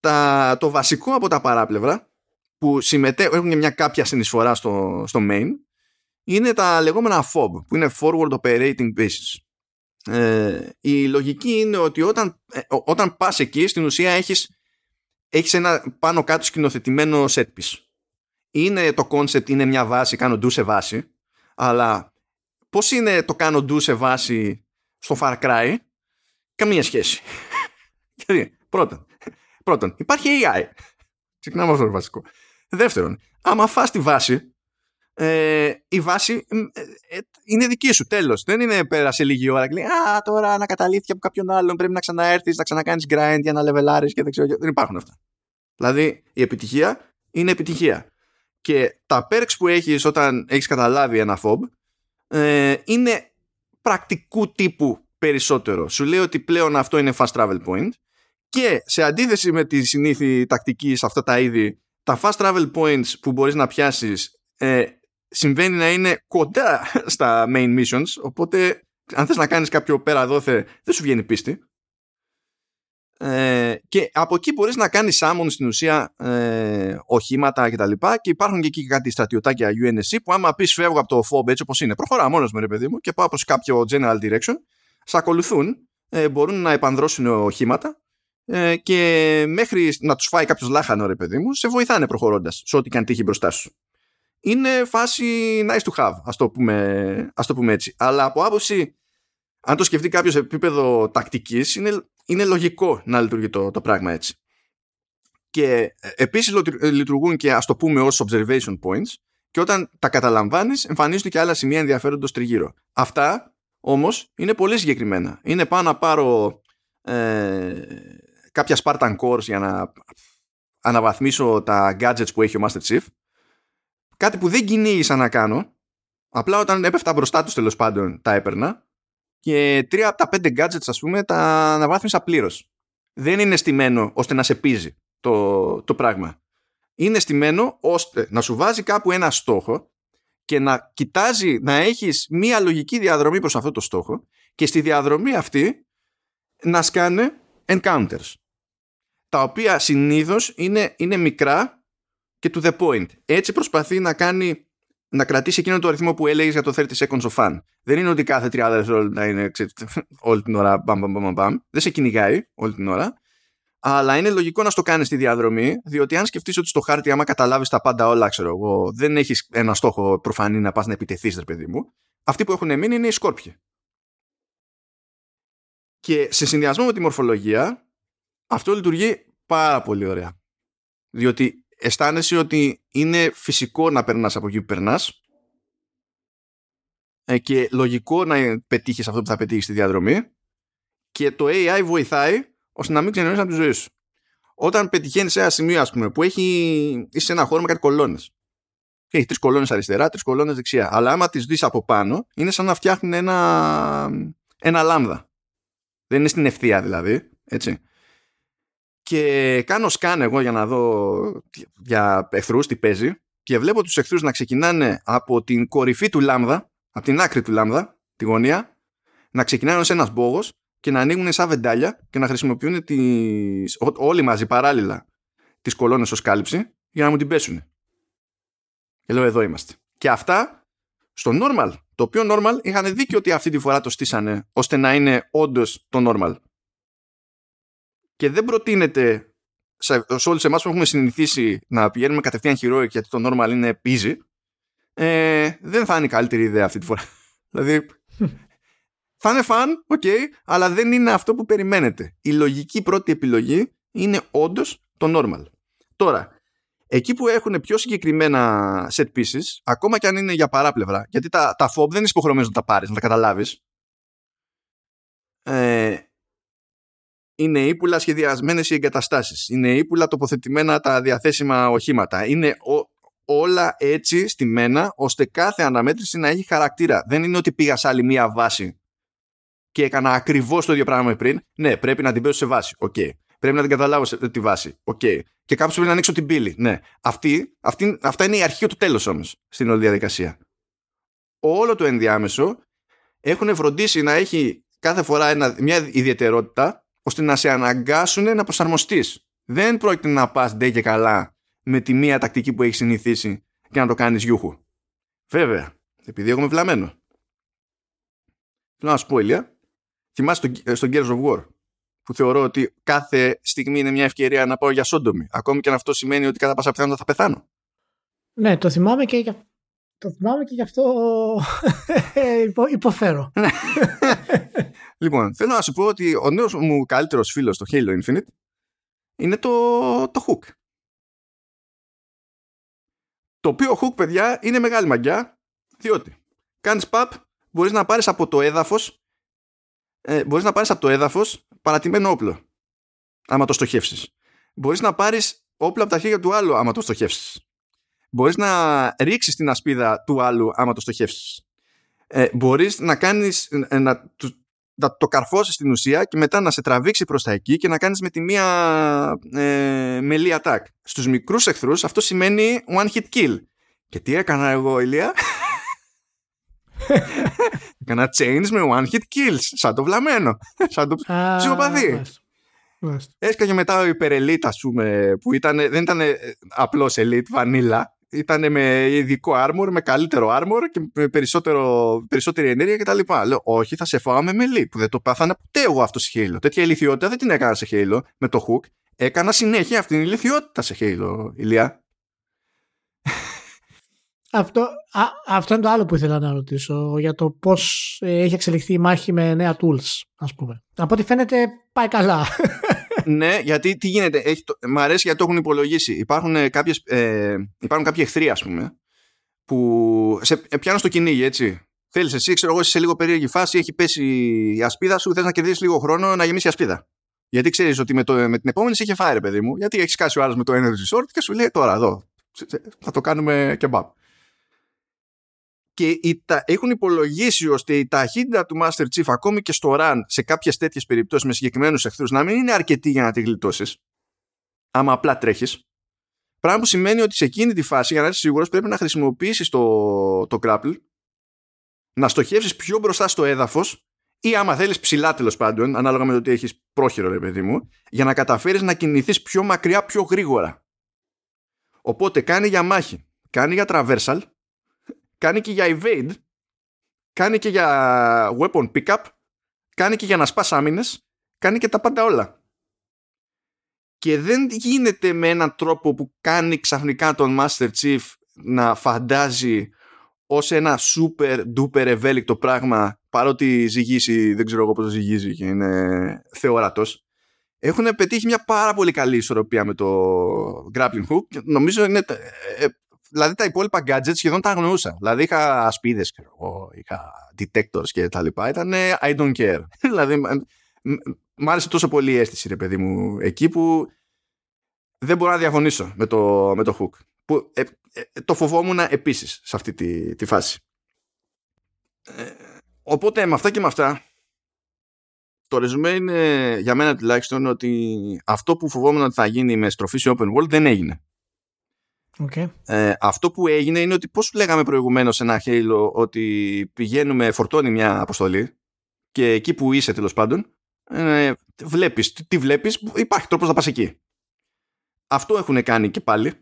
Speaker 1: Τα, το βασικό από τα παράπλευρα που συμμετέχουν μια κάποια συνεισφορά στο, στο main είναι τα λεγόμενα FOB που είναι Forward Operating Bases. Ε, η λογική είναι ότι όταν, ε, όταν πας εκεί στην ουσία έχεις, έχεις ένα πάνω κάτω σκηνοθετημένο set piece. Είναι το concept, είναι μια βάση, κάνω do σε βάση αλλά πώς είναι το κάνω do σε βάση στο Far Cry; Καμία σχέση. *laughs* Γιατί, πρώτον, πρώτον, υπάρχει AI. Ξεκινάμε αυτό το βασικό. Δεύτερον, άμα φας τη βάση, ε, η βάση ε, ε, είναι δική σου, τέλος. Δεν είναι πέρασε λίγη ώρα και λέει «Α, τώρα ανακαταλήθηκε από κάποιον άλλον, πρέπει να ξαναέρθεις, να ξανακάνεις grind για να λεβελάρεις και δεν ξέρω». Δεν υπάρχουν αυτά. Δηλαδή, η επιτυχία είναι επιτυχία. Και τα perks που έχεις όταν έχεις καταλάβει ένα fob ε, είναι πρακτικού τύπου περισσότερο. Σου λέει ότι πλέον αυτό είναι fast travel point και σε αντίθεση με τη συνήθη τακτική σε αυτά τα είδη, τα fast travel points που μπορείς να πιάσεις ε, συμβαίνει να είναι κοντά στα main missions, οπότε αν θες να κάνεις κάποιο πέρα δόθε δεν σου βγαίνει πίστη. Ε, και από εκεί μπορείς να κάνεις summon στην ουσία ε, οχήματα και τα λοιπά και υπάρχουν και εκεί κάτι στρατιωτάκια UNSC που άμα πεις φεύγω από το FOB έτσι όπως είναι προχωρά μόνος μου ρε παιδί μου και πάω προς κάποιο general direction σε ακολουθούν ε, μπορούν να επανδρώσουν οχήματα ε, και μέχρι να τους φάει κάποιος λάχανο ρε παιδί μου σε βοηθάνε προχωρώντας σε ό,τι και αν τύχει μπροστά σου είναι φάση nice to have ας το πούμε, ας το πούμε έτσι. Αλλά από άποψη αν το σκεφτεί κάποιος σε επίπεδο τακτικής είναι, είναι λογικό να λειτουργεί το, το πράγμα έτσι. Και ε, επίσης λειτουργούν και ας το πούμε ως observation points και όταν τα καταλαμβάνεις εμφανίζονται και άλλα σημεία ενδιαφέροντος τριγύρω. Αυτά όμως είναι πολύ συγκεκριμένα. Είναι πάνω να πάρω ε, κάποια Spartan Cores για να αναβαθμίσω τα gadgets που έχει ο Master Chief. Κάτι που δεν κυνήγησα να κάνω. Απλά όταν έπεφτα μπροστά τους τέλος πάντων τα έπαιρνα. Και τρία από τα πέντε gadgets, ας πούμε, τα αναβάθμισα πλήρως. Δεν είναι στημένο ώστε να σε πείζει το, το πράγμα. είναι στημένο ώστε να σου βάζει κάπου ένα στόχο και να κοιτάζει να έχεις μία λογική διαδρομή προς αυτό το στόχο και στη διαδρομή αυτή να σκάνε encounters τα οποία συνήθως είναι, είναι μικρά και to the point. Έτσι προσπαθεί να κάνει να κρατήσει εκείνο το αριθμό που έλεγε για το 30 seconds of fun. Δεν είναι ότι κάθε 30 δευτερόλεπτα είναι *laughs* όλη την ώρα μπαμ, μπαμ, μπαμ, μπαμ. Δεν σε κυνηγάει όλη την ώρα. Αλλά είναι λογικό να στο κάνεις στη διαδρομή, διότι αν σκεφτείς ότι στο χάρτη, άμα καταλάβεις τα πάντα όλα, ξέρω εγώ, δεν έχεις ένα στόχο προφανή να πας να επιτεθείς, ρε παιδί μου. Αυτοί που έχουν μείνει είναι οι σκόρπιοι. Και σε συνδυασμό με τη μορφολογία, αυτό λειτουργεί πάρα πολύ ωραία. Διότι αισθάνεσαι ότι είναι φυσικό να περνάς από εκεί που περνάς; Ε, και λογικό να πετύχεις αυτό που θα πετύχεις στη διαδρομή και το AI βοηθάει ώστε να μην ξενερώσεις από τη ζωή σου. Όταν πετυχαίνεις σε ένα σημείο ας πούμε, που έχει, είσαι σε ένα χώρο με κάτι κολόνες και έχει τρεις κολόνες αριστερά, τρεις κολόνες δεξιά αλλά άμα τις δεις από πάνω είναι σαν να φτιάχνουν ένα, ένα λάμδα. Δεν είναι στην ευθεία δηλαδή. Έτσι και κάνω σκάν εγώ για να δω για εχθρούς τι παίζει και βλέπω τους εχθρούς να ξεκινάνε από την κορυφή του λάμδα, από την άκρη του λάμδα, τη γωνία, να ξεκινάνε ως ένας μπόγος και να ανοίγουν σαν βεντάλια και να χρησιμοποιούν τις, όλοι μαζί παράλληλα τις κολόνες ως κάλυψη για να μου την πέσουν. Και λέω εδώ είμαστε. Και αυτά στο normal, το οποίο normal είχαν δίκιο ότι αυτή τη φορά το στήσανε ώστε να είναι όντως το normal και δεν προτείνεται σε, σε όλους εμάς που έχουμε συνηθίσει να πηγαίνουμε κατευθείαν heroic γιατί το normal είναι easy ε, δεν θα είναι η καλύτερη ιδέα αυτή τη φορά. *laughs* δηλαδή θα είναι fun, ok, αλλά δεν είναι αυτό που περιμένετε. Η λογική πρώτη επιλογή είναι όντως το normal. Τώρα, εκεί που έχουν πιο συγκεκριμένα set pieces, ακόμα και αν είναι για παράπλευρα, γιατί τα, τα FOB δεν είναι υποχρεωμένος να τα πάρεις, να τα καταλάβεις. Ε, είναι ύπουλα σχεδιασμένες οι εγκαταστάσεις. Είναι ύπουλα τοποθετημένα τα διαθέσιμα οχήματα. Είναι όλα έτσι στημένα ώστε κάθε αναμέτρηση να έχει χαρακτήρα. Δεν είναι ότι πήγα σε άλλη μία βάση και έκανα ακριβώς το ίδιο πράγμα πριν. Ναι, πρέπει να την πέσω σε βάση. OK. Okay. Πρέπει να την καταλάβω σε τη βάση. OK. Okay. Και κάποιο πρέπει να ανοίξω την πύλη. Ναι. Αυτή, αυτή, αυτά είναι η αρχή του τέλου όμως στην όλη διαδικασία. Όλο το ενδιάμεσο έχουν φροντίσει να έχει κάθε φορά ένα, μια ιδιαιτερότητα ώστε να σε αναγκάσουν να προσαρμοστείς. Δεν πρόκειται να πας ντε και καλά με τη μία τακτική που έχεις συνηθίσει και να το κάνεις γιούχου. Βέβαια, επειδή έχουμε βλαμμένο. Θέλω να σου πω, Ηλία, θυμάσαι στον Gears of War που θεωρώ ότι κάθε στιγμή είναι μια ευκαιρία να πάω για σόντομη. Ακόμη και αν αυτό σημαίνει ότι κατά πάσα πιθανότητα θα πεθάνω.
Speaker 3: Ναι, το θυμάμαι και για το θυμάμαι και γι' αυτό *laughs* υποφέρω. *laughs*
Speaker 1: λοιπόν, θέλω να σου πω ότι ο νέος μου καλύτερος φίλος στο Halo Infinite είναι το, το Hook. Το οποίο Hook, παιδιά, είναι μεγάλη μαγιά, διότι κάνεις pub, μπορείς να πάρεις από το έδαφος ε, μπορείς να πάρεις από το έδαφος παρατημένο όπλο, άμα το στοχεύσεις. Μπορείς να πάρεις όπλο από τα χέρια του άλλου, άμα το στοχεύσεις. Μπορείς να ρίξεις την ασπίδα του άλλου άμα το στοχεύσεις. Ε, μπορείς να κάνεις, ε, να, να το καρφώσεις στην ουσία και μετά να σε τραβήξει προς τα εκεί και να κάνεις με τη μία ε, μελή attack. Στους μικρούς εχθρούς αυτό σημαίνει one hit kill. Και τι έκανα εγώ, Ηλία; *laughs* Έκανα change με one hit kills. Σαν το βλαμμένο. Σαν το ψυχοπαθή. Έσκαγε μετά ο υπερελίτ, ας πούμε, που ήταν, δεν ήταν απλός elite, βανίλα ήταν με ειδικό armor, με καλύτερο armor και με περισσότερο, περισσότερη ενέργεια κτλ. Λέω, όχι, θα σε φάω με μελή, που δεν το πάθανα ποτέ εγώ αυτό σε Halo. Τέτοια ηλικιότητα δεν την έκανα σε Halo με το hook. Έκανα συνέχεια αυτήν την ηλικιότητα σε Halo, Ηλία.
Speaker 3: Αυτό, α, αυτό είναι το άλλο που ήθελα να ρωτήσω για το πώς ε, έχει εξελιχθεί η μάχη με νέα tools, ας πούμε. Από ό,τι φαίνεται πάει καλά
Speaker 1: ναι, γιατί τι γίνεται. Έχει το, μ' αρέσει γιατί το έχουν υπολογίσει. Υπάρχουν, ε, κάποιες, ε, υπάρχουν κάποιοι εχθροί, ας πούμε, που σε ε, πιάνουν στο κυνήγι, έτσι. Θέλεις εσύ, ξέρω εγώ, είσαι σε λίγο περίεργη φάση, έχει πέσει η ασπίδα σου, θες να κερδίσεις λίγο χρόνο να γεμίσει η ασπίδα. Γιατί ξέρεις ότι με, το, με την επόμενη σε είχε φάει, ρε παιδί μου. Γιατί έχει κάσει ο άλλος με το Energy Sword και σου λέει τώρα εδώ. Θα το κάνουμε και μπαμ και η, τα, έχουν υπολογίσει ώστε η ταχύτητα του Master Chief ακόμη και στο run σε κάποιες τέτοιες περιπτώσεις με συγκεκριμένους εχθρούς να μην είναι αρκετή για να τη γλιτώσεις. Άμα απλά τρέχεις. πράγμα που σημαίνει ότι σε εκείνη τη φάση, για να είσαι σίγουρος, πρέπει να χρησιμοποιήσεις το, το grapple, να στοχεύσεις πιο μπροστά στο έδαφος ή άμα θέλεις ψηλά τέλος πάντων, ανάλογα με το ότι έχεις πρόχειρο ρε παιδί μου, για να καταφέρεις να κινηθείς πιο μακριά, πιο γρήγορα. Οπότε κάνει για μάχη, κάνει για traversal, κάνει και για evade, κάνει και για weapon pickup, κάνει και για να σπάς άμυνες, κάνει και τα πάντα όλα. Και δεν γίνεται με έναν τρόπο που κάνει ξαφνικά τον Master Chief να φαντάζει ως ένα super duper ευέλικτο πράγμα παρότι ζυγίσει, δεν ξέρω εγώ πώς ζυγίζει και είναι θεόρατος έχουν πετύχει μια πάρα πολύ καλή ισορροπία με το grappling hook και νομίζω είναι ε, δηλαδή τα υπόλοιπα gadgets σχεδόν τα αγνοούσα δηλαδή είχα ασπίδες είχα detectors και τα λοιπά ήταν I don't care *laughs* δηλαδή μ' άρεσε τόσο πολύ η αίσθηση ρε παιδί μου εκεί που δεν μπορώ να διαφωνήσω με το, με το hook που ε, ε, το φοβόμουν επίσης σε αυτή τη, τη φάση. Ε, οπότε με αυτά και με αυτά το ρεζουμέ είναι για μένα τουλάχιστον ότι αυτό που φοβόμουν ότι θα γίνει με στροφή σε open world δεν έγινε.
Speaker 3: Okay.
Speaker 1: Ε, αυτό που έγινε είναι ότι πώς λέγαμε προηγουμένως σε ένα Halo ότι πηγαίνουμε, φορτώνει μια αποστολή και εκεί που είσαι τέλος πάντων ε, βλέπεις, τι βλέπεις, υπάρχει τρόπος να πας εκεί. Αυτό έχουν κάνει και πάλι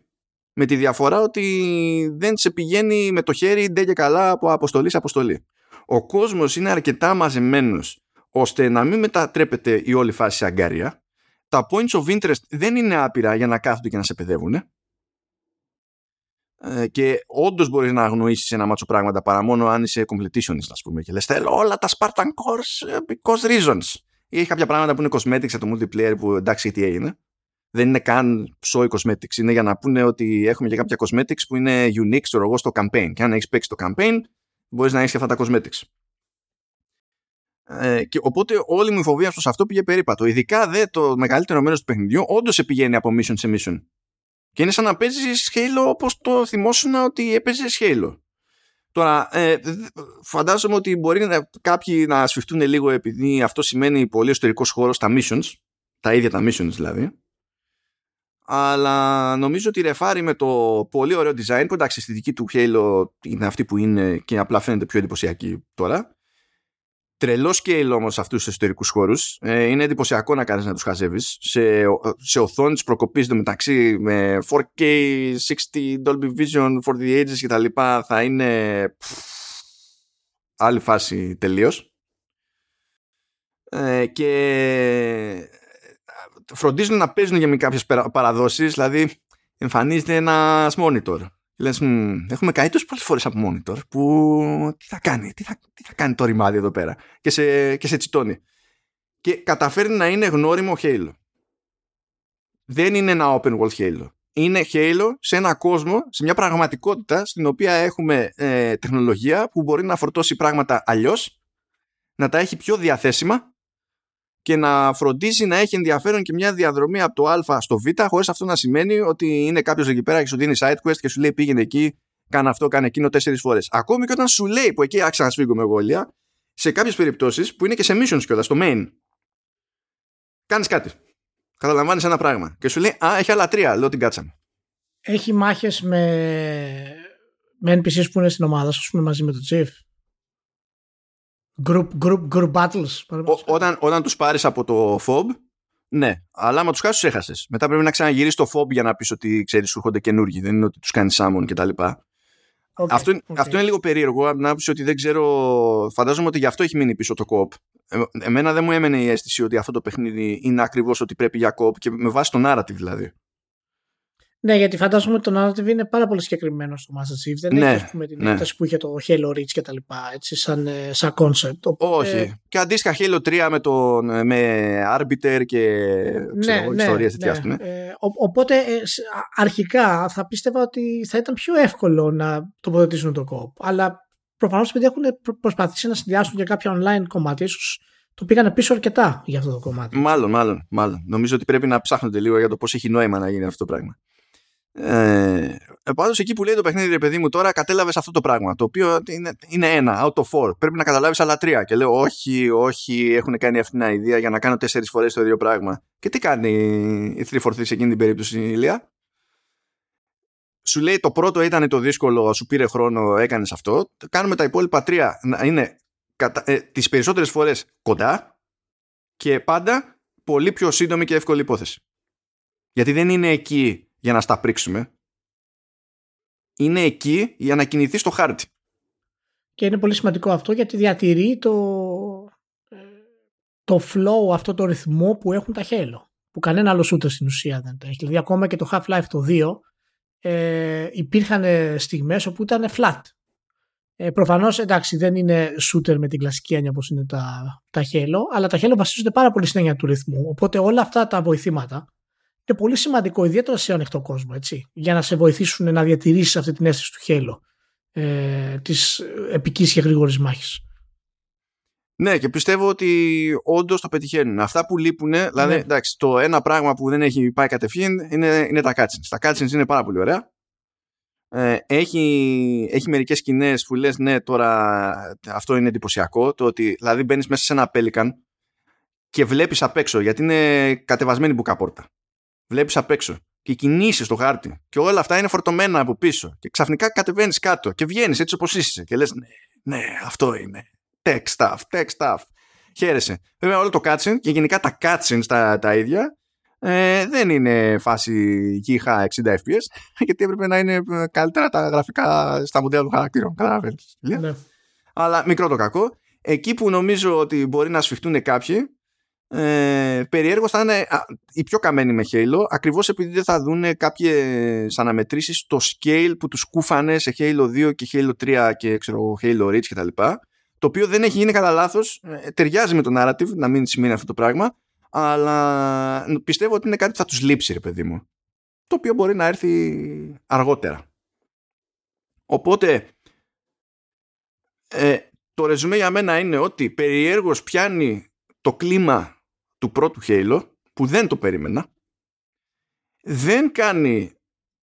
Speaker 1: με τη διαφορά ότι δεν σε πηγαίνει με το χέρι ντε και καλά από αποστολή σε αποστολή. Ο κόσμος είναι αρκετά μαζεμένος ώστε να μην μετατρέπεται η όλη φάση σε αγκάρια. Τα points of interest δεν είναι άπειρα για να κάθονται και να σε παιδεύουν. Ε, και όντως μπορείς να αγνοήσεις ένα μάτσο πράγματα παρά μόνο αν είσαι completionist, ας πούμε. Και λες: Θέλω όλα τα Spartan Cores ε, because reasons. Ή έχει κάποια πράγματα που είναι cosmetics σε το multiplayer που εντάξει τι έγινε δεν είναι καν ψόι cosmetics. Είναι για να πούνε ότι έχουμε και κάποια cosmetics που είναι unique, ξέρω εγώ, στο campaign. Και αν έχεις παίξει το campaign, μπορείς να έχεις και αυτά τα cosmetics. Ε, και οπότε όλη μου η φοβία στο αυτό πήγε περίπατο. Ειδικά δε το μεγαλύτερο μέρος του παιχνιδιού όντως σε πηγαίνει από mission σε mission. Και είναι σαν να παίζεις Halo όπως το θυμόσουν ότι έπαιζες Halo. Τώρα, ε, φαντάζομαι ότι μπορεί να, κάποιοι να σφιχτούν λίγο επειδή αυτό σημαίνει πολύ εσωτερικός χώρος στα missions, τα ίδια τα missions δηλαδή αλλά νομίζω ότι ρεφάρει με το πολύ ωραίο design που εντάξει στη δική του Halo είναι αυτή που είναι και απλά φαίνεται πιο εντυπωσιακή τώρα τρελός scale όμω αυτούς τους εσωτερικούς χώρους. Ε, είναι εντυπωσιακό να κάνεις να τους χαζεύεις. Σε, σε οθόνε προκοπής μεταξύ με 4K, 60 Dolby Vision for the ages κτλ. θα είναι άλλη φάση τελείως. Ε, και φροντίζουν να παίζουν για κάποιες παραδόσεις, δηλαδή εμφανίζεται ένας monitor. Λες, έχουμε καεί τόσο πολλές φορές από monitor που τι θα κάνει, τι θα, τι θα κάνει το ρημάδι εδώ πέρα και σε, και σε τσιτώνει. Και καταφέρνει να είναι γνώριμο Halo. Δεν είναι ένα open world Halo. Είναι Halo σε ένα κόσμο, σε μια πραγματικότητα στην οποία έχουμε ε, τεχνολογία που μπορεί να φορτώσει πράγματα αλλιώς, να τα έχει πιο διαθέσιμα και να φροντίζει να έχει ενδιαφέρον και μια διαδρομή από το Α στο Β, χωρίς αυτό να σημαίνει ότι είναι κάποιος εκεί πέρα και σου δίνει side quest και σου λέει πήγαινε εκεί, κάνε αυτό, κάνε εκείνο τέσσερις φορές. Ακόμη και όταν σου λέει που εκεί άξα να σφίγγω με γόλια, σε κάποιες περιπτώσεις που είναι και σε missions κιόλας, στο main, κάνεις κάτι. Καταλαμβάνεις ένα πράγμα και σου λέει Α, έχει άλλα τρία, λέω την κάτσαμε.
Speaker 3: Έχει μάχες με, με NPCs που είναι στην ομάδα, ας πούμε, μαζί με τον Chief. Group, group, group battles.
Speaker 1: Ο, όταν, όταν τους πάρεις από το FOB, ναι. Αλλά άμα τους χάσεις, τους έχασες. Μετά πρέπει να ξαναγυρίσεις το FOB για να πεις ότι ξέρεις σου έρχονται καινούργοι. Δεν είναι ότι τους κάνεις summon κτλ. Okay, αυτό, okay. αυτό είναι λίγο περίεργο από την άποψη ότι δεν ξέρω. Φαντάζομαι ότι γι' αυτό έχει μείνει πίσω το κοπ. Ε, εμένα δεν μου έμενε η αίσθηση ότι αυτό το παιχνίδι είναι ακριβώς ότι πρέπει για κοπ και με βάση το narrative δηλαδή.
Speaker 3: Ναι, γιατί φαντάζομαι ότι το narrative είναι πάρα πολύ συγκεκριμένο στο Master Chief. Δεν ναι, έχει πούμε, την ναι. έκταση που είχε το Halo Reach και τα λοιπά, έτσι, σαν, ε, σαν concept.
Speaker 1: Όχι. Ε... Και αντίστοιχα Halo 3 με, τον, ε, με Arbiter και ξέρω, ναι, ιστορίες ναι, ναι.
Speaker 3: Ε, οπότε ε, αρχικά θα πίστευα ότι θα ήταν πιο εύκολο να τοποθετήσουν το κόπ. Αλλά προφανώς επειδή έχουν προσπαθήσει να συνδυάσουν και κάποια online κομμάτι, ίσως το πήγανε πίσω αρκετά για αυτό το κομμάτι.
Speaker 1: Μάλλον, μάλλον, μάλλον. Νομίζω ότι πρέπει να ψάχνετε λίγο για το πώς έχει νόημα να γίνει αυτό το πράγμα. Ε, Πάντως εκεί που λέει το παιχνίδι, ρε παιδί μου, τώρα κατέλαβες αυτό το πράγμα. Το οποίο είναι, είναι ένα, out of four. Πρέπει να καταλάβεις άλλα τρία. Και λέω, Όχι, όχι, έχουν κάνει αυτήν την ιδέα για να κάνω τέσσερις φορές το ίδιο πράγμα. Και τι κάνει η 343 σε εκείνη την περίπτωση, η Ηλία. σου λέει το πρώτο ήταν το δύσκολο, σου πήρε χρόνο, έκανες αυτό. Κάνουμε τα υπόλοιπα τρία να είναι κατα, ε, τις περισσότερες φορές κοντά και πάντα πολύ πιο σύντομη και εύκολη υπόθεση. Γιατί δεν είναι εκεί για να στα πρίξουμε. Είναι εκεί για να κινηθεί στο χάρτη.
Speaker 3: Και είναι πολύ σημαντικό αυτό γιατί διατηρεί το, ε, το flow, αυτό το ρυθμό που έχουν τα Halo. Που κανένα άλλο shooter στην ουσία δεν το έχει. Δηλαδή ακόμα και το Half-Life το 2 ε, υπήρχαν στιγμές όπου ήταν flat. Ε, Προφανώς εντάξει δεν είναι shooter με την κλασική έννοια όπως είναι τα, τα Halo, αλλά τα Halo βασίζονται πάρα πολύ στην έννοια του ρυθμού. Οπότε όλα αυτά τα βοηθήματα είναι πολύ σημαντικό, ιδιαίτερα σε ανοιχτό κόσμο, έτσι, για να σε βοηθήσουν να διατηρήσεις αυτή την αίσθηση του Halo ε, της επικής και γρήγορης μάχης.
Speaker 1: Ναι, και πιστεύω ότι όντως το πετυχαίνουν. Αυτά που λείπουν, δηλαδή, ναι. εντάξει, το ένα πράγμα που δεν έχει πάει κατευθείαν είναι, είναι τα cutscenes. Τα cutscenes είναι πάρα πολύ ωραία. Ε, έχει, έχει μερικές σκηνές που λες ναι τώρα αυτό είναι εντυπωσιακό το ότι δηλαδή μπαίνεις μέσα σε ένα Pelican και βλέπεις απ' έξω γιατί είναι κατεβασμένη μπουκαπόρτα βλέπεις απ' έξω και κινήσεις στο χάρτη και όλα αυτά είναι φορτωμένα από πίσω και ξαφνικά κατεβαίνεις κάτω και βγαίνεις έτσι όπως είσαι και λες ναι, ναι αυτό είναι tech stuff, tech stuff χαίρεσαι βέβαια όλο το cutscene και γενικά τα cutscenes τα, τα ίδια ε, δεν είναι φάση είχα 60 fps γιατί έπρεπε να είναι ε, καλύτερα τα γραφικά στα μοντέλα των χαρακτήρων. Καταλαβαίνεις. Ναι. Αλλά μικρό το κακό. Εκεί που νομίζω ότι μπορεί να σφιχτούν κάποιοι ε, περιέργως θα είναι οι πιο καμένοι με Halo ακριβώς επειδή δεν θα δουν κάποιες αναμετρήσεις στο scale που τους κούφανε σε Halo 2 και Halo 3 και ξέρω Halo Reach κτλ. Το οποίο δεν έχει γίνει κατά λάθος, ε, ταιριάζει με το narrative να μην σημαίνει αυτό το πράγμα αλλά πιστεύω ότι είναι κάτι που θα τους λείψει ρε παιδί μου το οποίο μπορεί να έρθει αργότερα οπότε ε, το ρεζουμέ για μένα είναι ότι περιέργως πιάνει το κλίμα του πρώτου Halo που δεν το περίμενα δεν κάνει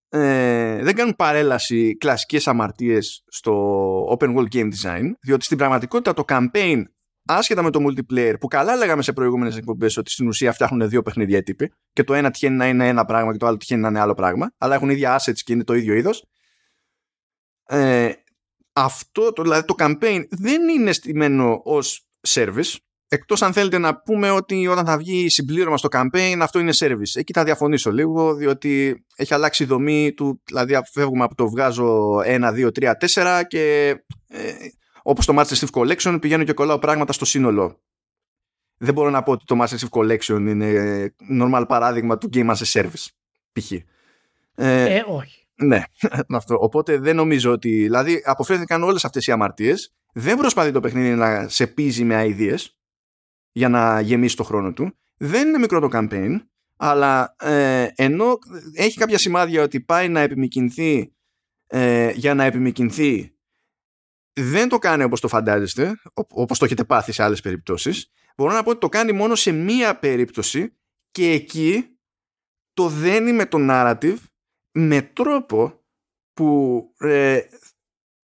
Speaker 1: ε, δεν κάνουν παρέλαση κλασικές αμαρτίες στο open world game design διότι στην πραγματικότητα το campaign άσχετα με το multiplayer που καλά λέγαμε σε προηγούμενες εκπομπές ότι στην ουσία φτιάχνουν δύο παιχνίδια οι τύποι και το ένα τυχαίνει να είναι ένα πράγμα και το άλλο τυχαίνει να είναι άλλο πράγμα, αλλά έχουν ίδια assets και είναι το ίδιο είδος. Ε, αυτό, το, δηλαδή το campaign δεν είναι στημένο ως service, εκτός αν θέλετε να πούμε ότι όταν θα βγει συμπλήρωμα στο campaign αυτό είναι service. Εκεί θα διαφωνήσω λίγο, διότι έχει αλλάξει η δομή του, δηλαδή φεύγουμε από το βγάζω 1, 2, 3, 4 και ε, Όπως το Master Chief Collection πηγαίνω και κολλάω πράγματα στο σύνολο. Δεν μπορώ να πω ότι το Master Chief Collection είναι normal παράδειγμα του Game as a Service. Π.χ. Ε,
Speaker 3: ε, όχι.
Speaker 1: Ναι, *laughs* αυτό. Οπότε δεν νομίζω ότι. Δηλαδή, αποφέρθηκαν όλες αυτές οι αμαρτίες. Δεν προσπαθεί το παιχνίδι να σε πείζει με ideas για να γεμίσει το χρόνο του. Δεν είναι μικρό το campaign, αλλά ε, ενώ έχει κάποια σημάδια ότι πάει να επιμηκυνθεί ε, για να επιμηκυνθεί δεν το κάνει όπως το φαντάζεστε, όπως το έχετε πάθει σε άλλες περιπτώσεις. Μπορώ να πω ότι το κάνει μόνο σε μία περίπτωση και εκεί το δένει με το narrative με τρόπο που ε,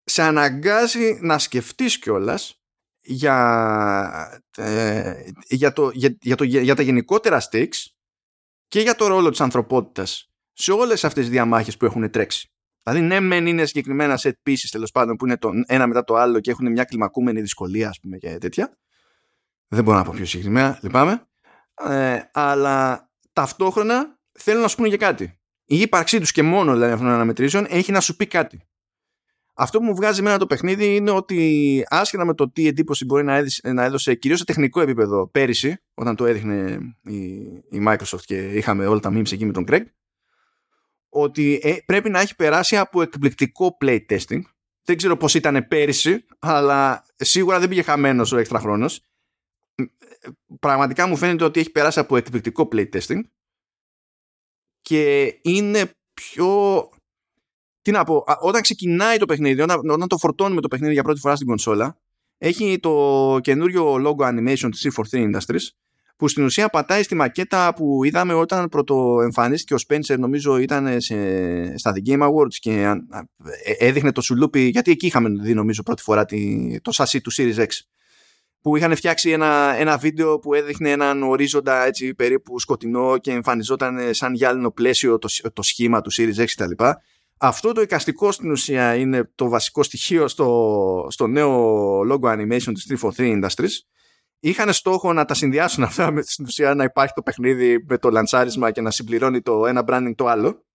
Speaker 1: σε αναγκάζει να σκεφτείς κιόλας για, ε, για, το, για, για, το, για, τα γενικότερα stakes και για το ρόλο της ανθρωπότητας σε όλες αυτές τις διαμάχες που έχουν τρέξει. Δηλαδή, ναι, μεν είναι συγκεκριμένα set pieces τέλος πάντων που είναι το ένα μετά το άλλο και έχουν μια κλιμακούμενη δυσκολία, ας πούμε, και τέτοια. Δεν μπορώ να πω πιο συγκεκριμένα, λυπάμαι. Ε, αλλά ταυτόχρονα θέλουν να σου πούνε και κάτι. Η ύπαρξή τους και μόνο δηλαδή αυτών των αναμετρήσεων έχει να σου πει κάτι. Αυτό που μου βγάζει εμένα το παιχνίδι είναι ότι άσχετα με το τι εντύπωση μπορεί να έδωσε, να έδωσε κυρίως σε τεχνικό επίπεδο πέρυσι, όταν το έδειχνε η, η Microsoft και είχαμε όλα τα memes εκεί με τον Craig, ότι ε, πρέπει να έχει περάσει από εκπληκτικό playtesting. Δεν ξέρω πώς ήταν πέρυσι, αλλά σίγουρα δεν πήγε χαμένος ο έξτρα χρόνος. Πραγματικά μου φαίνεται ότι έχει περάσει από εκπληκτικό playtesting και είναι πιο... Τι να πω, όταν ξεκινάει το παιχνίδι, όταν, όταν το φορτώνουμε το παιχνίδι για πρώτη φορά στην κονσόλα, έχει το καινούριο logo animation της C43 Industries που στην ουσία πατάει στη μακέτα που είδαμε όταν πρωτοεμφανίστηκε ο Spencer νομίζω ήταν σε, στα The Game Awards και ε, έδειχνε το σουλούπι γιατί εκεί είχαμε δει νομίζω πρώτη φορά τη, το σασί του Series X που είχαν φτιάξει ένα, ένα βίντεο που έδειχνε έναν ορίζοντα έτσι περίπου σκοτεινό και εμφανιζόταν σαν γυάλινο πλαίσιο το, το σχήμα του Series X κτλ. Αυτό το εικαστικό στην ουσία είναι το βασικό στοιχείο στο, στο νέο logo animation της 343 Industries. Είχαν στόχο να τα συνδυάσουν αυτά με στην ουσία να υπάρχει το παιχνίδι με το λαντσάρισμα και να συμπληρώνει το ένα branding το άλλο.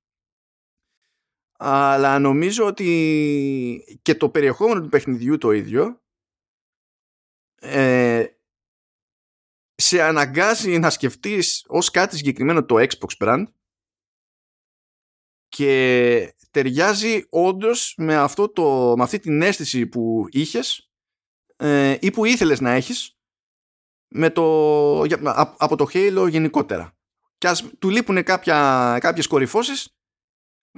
Speaker 1: Αλλά νομίζω ότι και το περιεχόμενο του παιχνιδιού το ίδιο ε, σε αναγκάζει να σκεφτείς ως κάτι συγκεκριμένο το Xbox brand και ταιριάζει όντως με, αυτό το, με αυτή την αίσθηση που είχες ε, ή που ήθελες να έχεις με το, από το Halo γενικότερα. Και ας του λείπουν κάποια, κάποιες κορυφώσεις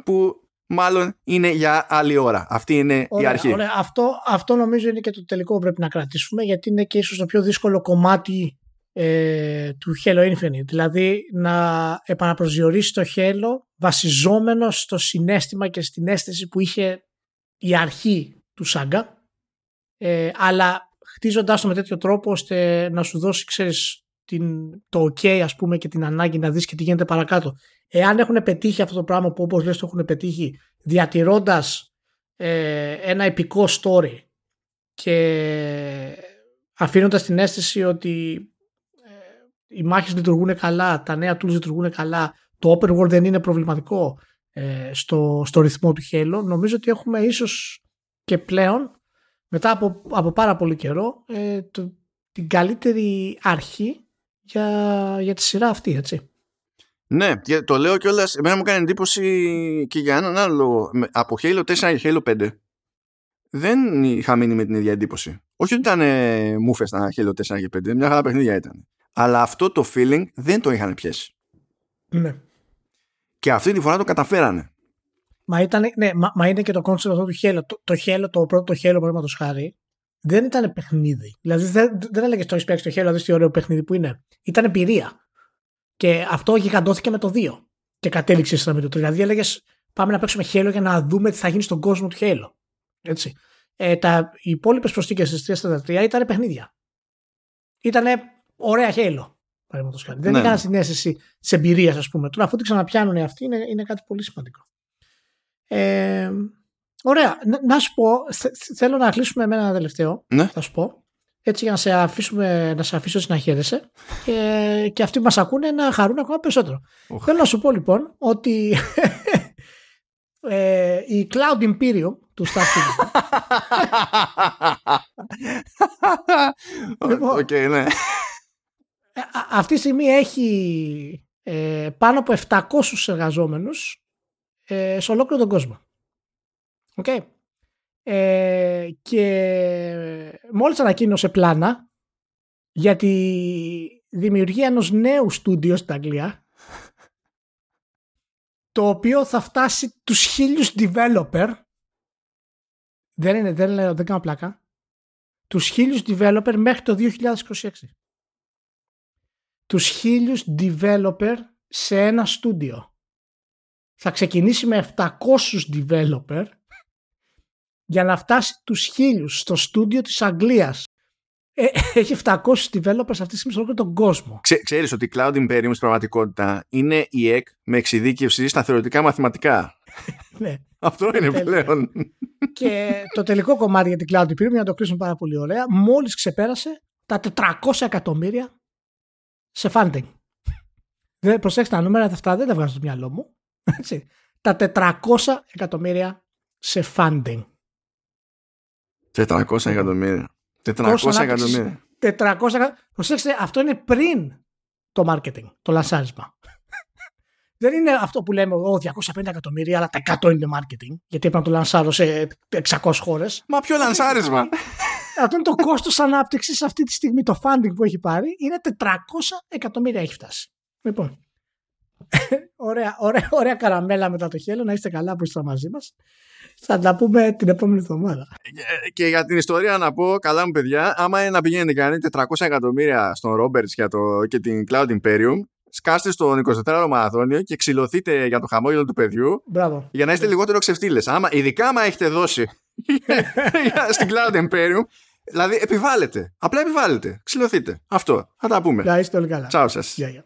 Speaker 1: που μάλλον είναι για άλλη ώρα. Αυτή είναι
Speaker 3: ωραία,
Speaker 1: η αρχή.
Speaker 3: Ωραία. Αυτό, αυτό νομίζω είναι και το τελικό που πρέπει να κρατήσουμε γιατί είναι και ίσως το πιο δύσκολο κομμάτι ε, του Halo Infinite. Δηλαδή να επαναπροσδιορίσει το Halo βασιζόμενο στο συνέστημα και στην αίσθηση που είχε η αρχή του Σάγκα ε, αλλά χτίζοντάς το με τέτοιο τρόπο ώστε να σου δώσει ξέρεις την, το ok ας πούμε και την ανάγκη να δεις και τι γίνεται παρακάτω. Εάν έχουν πετύχει αυτό το πράγμα που όπως λες το έχουν πετύχει διατηρώντας ε, ένα επικό story και αφήνοντας την αίσθηση ότι οι μάχες λειτουργούν καλά, τα νέα tools λειτουργούν καλά, το open world δεν είναι προβληματικό ε, στο, στο ρυθμό του Halo, νομίζω ότι έχουμε ίσως και πλέον μετά από, από πάρα πολύ καιρό ε, το, την καλύτερη αρχή για, για τη σειρά αυτή, έτσι.
Speaker 1: Ναι, και το λέω κιόλας. Εμένα μου κάνει εντύπωση και για έναν άλλο λόγο. Από Halo 4 και Halo 5 δεν είχα μείνει με την ίδια εντύπωση. Όχι ότι ήταν ε, μούφε τα Halo 4 και 5, μια χαρά παιχνίδια ήταν. Αλλά αυτό το feeling δεν το είχαν πιέσει.
Speaker 3: Ναι.
Speaker 1: Και αυτή τη φορά το καταφέρανε.
Speaker 3: Μα, ήταν, ναι, μα, μα είναι και το concept αυτό του Halo. Το, το Halo, το πρώτο Halo, παραδείγματος χάρη, δεν ήταν παιχνίδι. Δηλαδή δεν, δεν έλεγε το έχει παίξει το Halo, δεις τι ωραίο παιχνίδι που είναι. Ήταν εμπειρία. Και αυτό γιγαντώθηκε με το 2. Και κατέληξε με το 3. Δηλαδή έλεγες πάμε να παίξουμε Halo για να δούμε τι θα γίνει στον κόσμο του Halo. Έτσι. Ε, τα, οι υπόλοιπες προσθήκες της 343 ήταν παιχνίδια. Ήταν ωραία Halo. Χάρη. Δεν ναι. είχαν συνέστηση της εμπειρίας, ας πούμε. Τώρα, αφού τη ξαναπιάνουν αυτοί, είναι, είναι κάτι πολύ σημαντικό. Ε, ωραία. Να, να σου πω, θέλω να κλείσουμε με ένα τελευταίο.
Speaker 1: Ναι.
Speaker 3: Θα σου πω. Έτσι για να σε, αφήσουμε, να σε αφήσω να χαίρεσαι και, και αυτοί που μας ακούνε να χαρούν ακόμα περισσότερο. Θέλω να σου πω λοιπόν ότι ε, η Cloud Imperium του Starfield. *laughs*
Speaker 1: λοιπόν, okay, ναι.
Speaker 3: Ε, αυτή τη στιγμή έχει ε, πάνω από 700 εργαζόμενους ε, σε ολόκληρο τον κόσμο. Okay. Ε, και μόλις ανακοίνωσε πλάνα για τη δημιουργία ενός νέου στούντιο στην Αγγλία το οποίο θα φτάσει τους χίλιους developer δεν είναι, δεν, λέω, δεν κάνω πλάκα τους χίλιους developer μέχρι το 2026 τους χίλιους developer σε ένα στούντιο. Θα ξεκινήσει με 700 developer για να φτάσει τους χίλιους στο στούντιο της Αγγλίας. Ε, έχει 700 developers αυτή τη στιγμή σε όλο τον κόσμο.
Speaker 1: Ξέ, ξέρεις ότι η Cloud Imperium στην πραγματικότητα είναι η ΕΚ με εξειδίκευση στα θεωρητικά μαθηματικά; *laughs*
Speaker 3: ναι.
Speaker 1: Αυτό είναι πλέον.
Speaker 3: Και το τελικό κομμάτι για την Cloud Imperium, για να το κλείσουμε πάρα πολύ ωραία, μόλις ξεπέρασε τα 400 εκατομμύρια σε funding. Δεν, προσέξτε τα νούμερα αυτά δεν τα βγάζω στο μυαλό μου. Έτσι. Τα 400 εκατομμύρια σε funding.
Speaker 1: 400 εκατομμύρια. 400 εκατομμύρια.
Speaker 3: 400 Προσέξτε, αυτό είναι πριν το marketing, το λανσάρισμα. Δεν είναι αυτό που λέμε, ο 250 εκατομμύρια, αλλά τα 100 είναι marketing, γιατί έπρεπε να το λανσάρω σε 600 χώρες.
Speaker 1: Μα ποιο λανσάρισμα. *laughs*
Speaker 3: Αυτό είναι το κόστος ανάπτυξης αυτή τη στιγμή. Το funding που έχει πάρει είναι 400 εκατομμύρια έχει φτάσει. Λοιπόν. *laughs* ωραία, ωραία, ωραία καραμέλα μετά το χέλο. Να είστε καλά που είστε μαζί μας. Θα τα πούμε την επόμενη εβδομάδα.
Speaker 1: Και για την ιστορία να πω, καλά μου παιδιά, άμα είναι να πηγαίνετε κάνει 400 εκατομμύρια στον Ρόμπερτ και την Cloud Imperium, σκάστε στον 24ωρο μαραθώνιο και ξυλωθείτε για το χαμόγελο του παιδιού
Speaker 3: Μπράβο.
Speaker 1: για να είστε λιγότερο ξεφτύλες. Ειδικά άμα έχετε δώσει *laughs* *laughs* στην Cloud Imperium, δηλαδή επιβάλλετε. Απλά επιβάλλετε. Ξυλωθείτε. Αυτό. Θα τα πούμε.
Speaker 3: Να είστε όλοι καλά.
Speaker 1: Τσάου σας.
Speaker 3: Yeah, yeah.